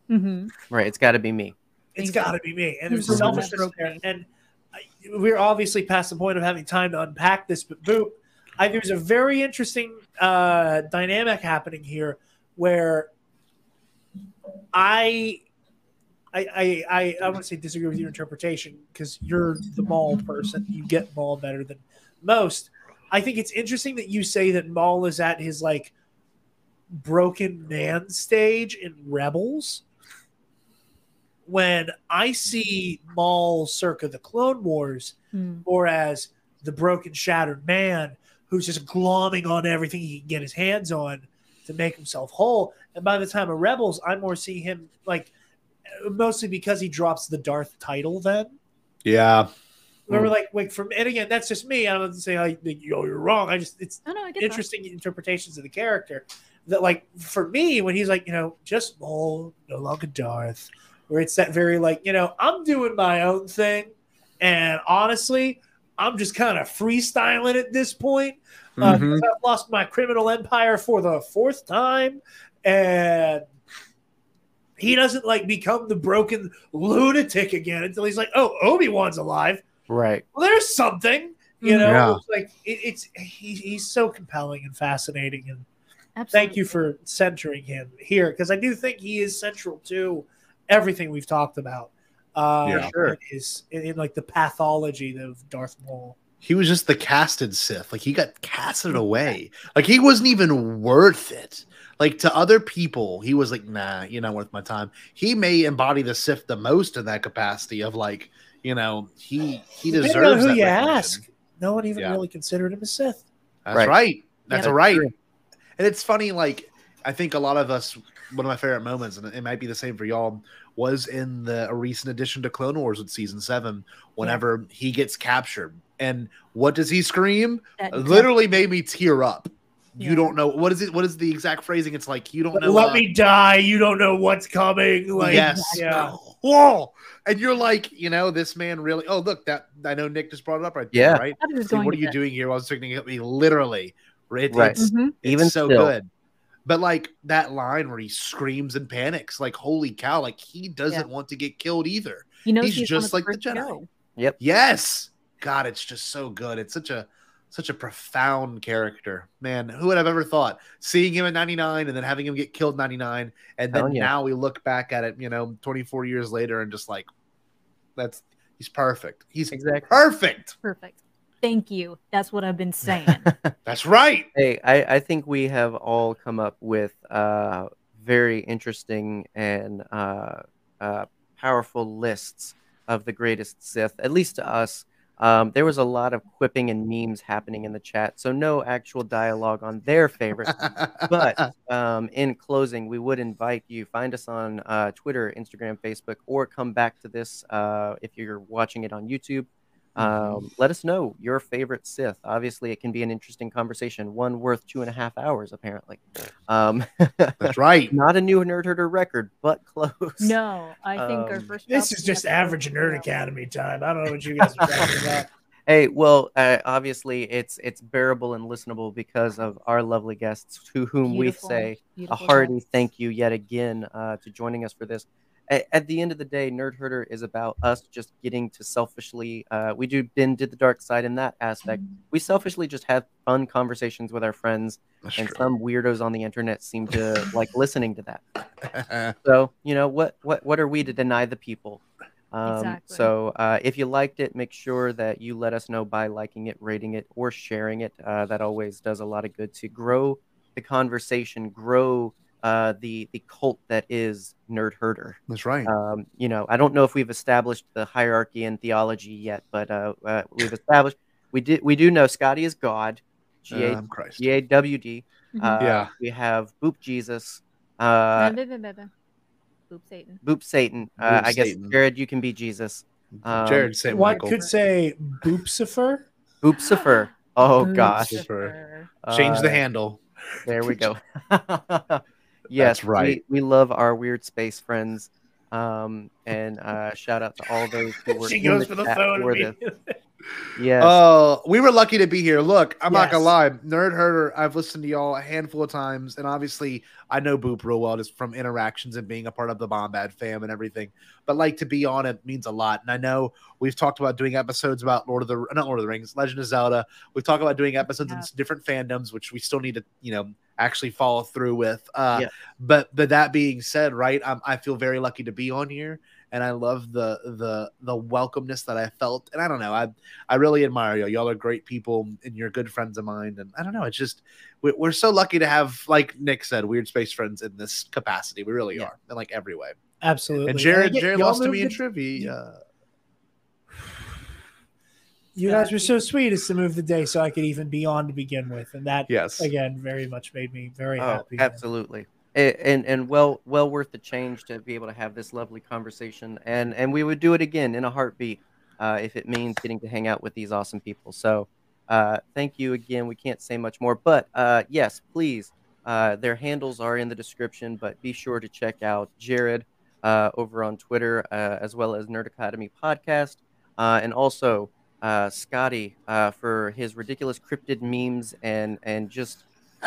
Speaker 3: hmm
Speaker 2: right it's got to be me
Speaker 5: It's
Speaker 3: Exactly.
Speaker 5: got to be me. And there's
Speaker 3: He's
Speaker 9: the
Speaker 5: selfishness
Speaker 3: that broke
Speaker 5: there. And I, we're obviously past the point of having time to unpack this, but Boop, I, there's a very interesting uh, dynamic happening here where I. I, I, I, I wouldn't say disagree with your interpretation because you're the Maul person. You get Maul better than most. I think it's interesting that you say that Maul is at his like broken man stage in Rebels when I see Maul circa the Clone Wars,
Speaker 3: Hmm.
Speaker 5: or as the broken, shattered man who's just glomming on everything he can get his hands on to make himself whole. And by the time of Rebels, I more see him like mostly because he drops the Darth title then.
Speaker 4: Yeah.
Speaker 5: Remember, like, like from and again, that's just me. I'm not saying like, yo, you're wrong. I just it's
Speaker 3: Oh no, I get that.
Speaker 5: interesting interpretations of the character. That like for me, when he's like, you know, just Maul, no longer Darth, where it's that very like, you know, I'm doing my own thing, and honestly, I'm just kind of freestyling at this point. Uh,
Speaker 4: Mhm.
Speaker 5: I've lost my criminal empire for the fourth time, and he doesn't like become the broken lunatic again until he's like, oh, Obi Wan's alive
Speaker 2: Right.
Speaker 5: well, there's something, you know.
Speaker 4: Yeah.
Speaker 5: Like it, it's he, he's so compelling and fascinating, and
Speaker 3: Absolutely.
Speaker 5: thank you for centering him here because I do think he is central to everything we've talked about. Uh,
Speaker 4: Yeah.
Speaker 2: Sure.
Speaker 5: in his in, in, like the pathology of Darth Maul.
Speaker 4: He was just the casted Sith. Like he got casted away. Like he wasn't even worth it. Like to other people, he was like, nah, you're not worth my time. He may embody the Sith the most in that capacity of like, you know, he he
Speaker 5: Depending
Speaker 4: deserves
Speaker 5: on who
Speaker 4: that
Speaker 5: you
Speaker 4: recognition.
Speaker 5: ask. No one even
Speaker 4: Yeah.
Speaker 5: really considered him a Sith.
Speaker 4: That's
Speaker 2: Right.
Speaker 4: right. That's
Speaker 3: Yeah.
Speaker 4: right.
Speaker 2: True.
Speaker 4: And it's funny, like I think a lot of us, one of my favorite moments, and it might be the same for y'all, was in the a recent addition to Clone Wars with season seven, whenever he gets captured. And what does he scream?
Speaker 3: That-
Speaker 4: Literally made me tear up. You
Speaker 3: Yeah.
Speaker 4: don't know what is it? What is the exact phrasing? It's like you don't know.
Speaker 5: Let
Speaker 4: uh,
Speaker 5: me die. You don't know what's coming. Like,
Speaker 4: yes.
Speaker 5: yeah.
Speaker 4: Whoa. And you're like, you know, this man really. Oh, look, that I know Nick just brought it up right there,
Speaker 2: Yeah.
Speaker 4: right? See, what are you
Speaker 3: that.
Speaker 4: doing here? Well, I was thinking at me literally. It,
Speaker 2: Right.
Speaker 4: It's,
Speaker 3: Mhm.
Speaker 4: it's
Speaker 2: Even
Speaker 4: so
Speaker 2: still.
Speaker 4: good. But like that line where he screams and panics, like holy cow, like he doesn't want to get killed either.
Speaker 3: He knows
Speaker 4: He's
Speaker 3: he's,
Speaker 4: just like the
Speaker 3: first to
Speaker 4: Jedi.
Speaker 3: go.
Speaker 4: Yes. God, it's just so good. It's such a such a profound character. Man, who would have ever thought seeing him at 99 and then having him get killed 99 and then
Speaker 2: yeah.
Speaker 4: now we look back at it, you know, 24 years later and just like that's he's perfect. He's
Speaker 2: Exactly.
Speaker 4: perfect.
Speaker 3: Perfect. Thank you. That's what I've been saying.
Speaker 4: That's right.
Speaker 2: Hey, I, I think we have all come up with uh, very interesting and uh, uh, powerful lists of the greatest Sith, at least to us. Um, there was a lot of quipping and memes happening in the chat, so no actual dialogue on their favorites. but um, in closing, we would invite you find us on uh, Twitter, Instagram, Facebook, or come back to this uh, if you're watching it on YouTube. Um, let us know your favorite Sith. Obviously, it can be an interesting conversation, one worth two and a half hours, apparently. Um,
Speaker 4: That's right.
Speaker 2: not a new Nerd Herder record, but close.
Speaker 3: no, I think our
Speaker 2: Um,
Speaker 3: first.
Speaker 5: This is just average Nerd
Speaker 3: about-
Speaker 5: Academy time. I don't know what you guys are talking about.
Speaker 2: Hey, well, uh, obviously, it's it's bearable and listenable because of our lovely guests, to whom
Speaker 3: Beautiful,
Speaker 2: we say a hearty
Speaker 3: guests.
Speaker 2: thank you yet again uh, to joining us for this. A- At the end of the day, Nerd Herder is about us just getting to selfishly. Uh, we do Ben did the dark side in that aspect. We selfishly just have fun conversations with our friends,
Speaker 4: That's
Speaker 2: and
Speaker 4: true.
Speaker 2: some weirdos on the internet seem to like listening to that. So you know what what what are we to deny the people? Um,
Speaker 3: Exactly.
Speaker 2: So uh, if you liked it, make sure that you let us know by liking it, rating it, or sharing it. Uh, that always does a lot of good to grow the conversation, grow uh, the the cult that is Nerd Herder.
Speaker 4: That's right.
Speaker 2: Um, you know, I don't know if we've established the hierarchy in theology yet, but uh, uh, we've established we did we do know Scotty is God, G A
Speaker 4: Um, Christ.
Speaker 2: G A W D.
Speaker 3: Mhm.
Speaker 2: Uh,
Speaker 4: Yeah.
Speaker 2: We have Boop Jesus. Uh.
Speaker 3: Boop Satan.
Speaker 2: Boop Satan. Uh,
Speaker 4: Boop
Speaker 2: I guess
Speaker 4: Satan.
Speaker 2: Jared, you can be Jesus. Um,
Speaker 4: Jared St.
Speaker 5: One could say Boopsifer.
Speaker 2: Boopsifer. Oh
Speaker 3: Boop
Speaker 2: gosh.
Speaker 3: Siffer.
Speaker 4: Change the handle.
Speaker 2: There we go. yes,
Speaker 4: right.
Speaker 2: We, we love our weird space friends. Um, and uh, shout out to all those who were
Speaker 5: She
Speaker 2: in
Speaker 5: goes for the
Speaker 2: chat
Speaker 5: phone.
Speaker 2: for this. Yes.
Speaker 4: Oh, we were lucky to be here. Look, I'm not gonna lie. Nerd Herder, I've listened to y'all a handful of times, and obviously I know Boop real well just from interactions and being a part of the Bombad fam and everything. But like to be on it means a lot. And I know we've talked about doing episodes about Lord of the not Lord of the Rings, Legend of Zelda. We've talked about doing episodes in different fandoms, which we still need to, you know, actually follow through with. Uh
Speaker 2: Yeah.
Speaker 4: but but that being said, right, I'm, I feel very lucky to be on here. And I love the the the welcomeness that I felt, and I don't know, I I really admire y'all. Y'all are great people, and you're good friends of mine. And I don't know, it's just we- we're so lucky to have, like Nick said, weird space friends in this capacity. We really
Speaker 2: Yeah.
Speaker 4: are, in like every way.
Speaker 5: Absolutely.
Speaker 8: And Jared,
Speaker 5: yeah,
Speaker 8: Jared lost to me in trivia.
Speaker 5: You guys were so sweet as to move the day so I could even be on to begin with, and that
Speaker 8: Yes.
Speaker 5: again very much made me very
Speaker 2: Oh,
Speaker 5: happy.
Speaker 2: absolutely. A- And and well well worth the change to be able to have this lovely conversation, and and we would do it again in a heartbeat uh, if it means getting to hang out with these awesome people. So uh, thank you again. We can't say much more, but uh, yes, please. Uh, their handles are in the description, but be sure to check out Jared uh, over on Twitter uh, as well as Nerd Academy podcast, uh, and also uh, Scotty uh, for his ridiculous cryptid memes and and just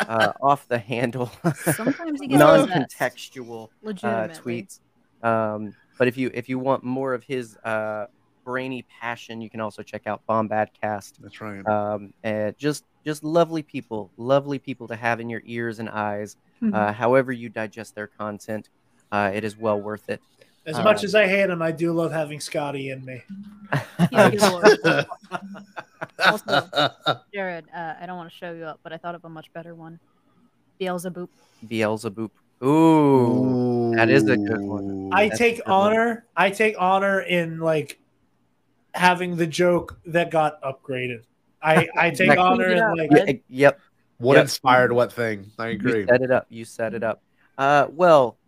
Speaker 2: uh, off the handle,
Speaker 3: Sometimes he gets
Speaker 2: non-contextual uh, tweets. Um, but if you if you want more of his uh, brainy passion, you can also check out Bombad Cast.
Speaker 8: That's right.
Speaker 2: Um, and just just lovely people, lovely people to have in your ears and eyes.
Speaker 3: Mhm.
Speaker 2: Uh, however you digest their content, uh, it is well worth it.
Speaker 5: As
Speaker 2: uh,
Speaker 5: much as I hate him, I do love having Scotty in me.
Speaker 3: Yeah, he's Lord. Also, Jared, uh, I don't want to show you up, but I thought of a much better one. Beelzebub.
Speaker 2: Beelzebub. Ooh, that is a good one.
Speaker 5: I
Speaker 2: That's
Speaker 5: take
Speaker 2: a good one.
Speaker 5: honor. I take honor in like having the joke that got upgraded. I I take
Speaker 2: Exactly.
Speaker 5: honor in
Speaker 3: Yeah.
Speaker 5: like
Speaker 2: Yeah, yep.
Speaker 8: What
Speaker 2: Yep.
Speaker 8: inspired what thing? I agree.
Speaker 2: You set it up. You set it up. Uh, well,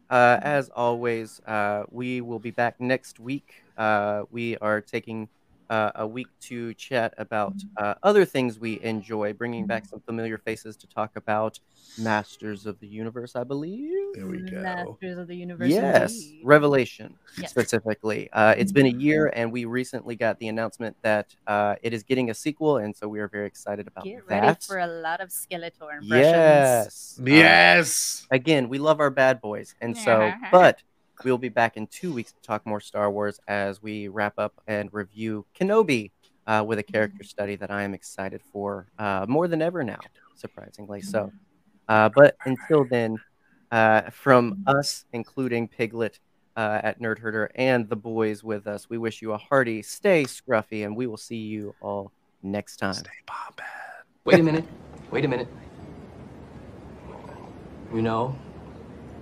Speaker 2: as always, uh, we will be back next week. Uh, we are taking uh, a week to chat about uh, other things we enjoy, bringing back some familiar faces to talk about Masters of the Universe, I believe.
Speaker 8: There we go.
Speaker 3: Masters of the Universe.
Speaker 2: Yes,
Speaker 3: indeed.
Speaker 2: Revelation
Speaker 3: Yes.
Speaker 2: specifically. Uh, it's been a year, and we recently got the announcement that uh, it is getting a sequel, and so we are very excited about that.
Speaker 3: Get
Speaker 2: that.
Speaker 3: ready for a lot of Skeletor impressions.
Speaker 2: yes, Uh,
Speaker 8: Yes.
Speaker 2: again, we love our bad boys. And so, but we'll be back in two weeks to talk more Star Wars as we wrap up and review Kenobi uh, with a character study that I am excited for uh, more than ever now, surprisingly. So, uh, but until then, uh, from us, including Piglet uh, at Nerd Herder and the boys with us, we wish you a hearty stay scruffy, and we will see you all next time.
Speaker 8: Stay bombad.
Speaker 9: Wait a minute. Wait a minute. You know,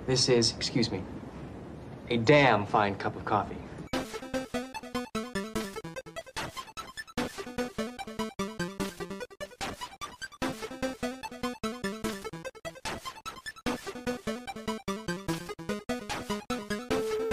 Speaker 9: this is, excuse me, a damn fine cup of coffee.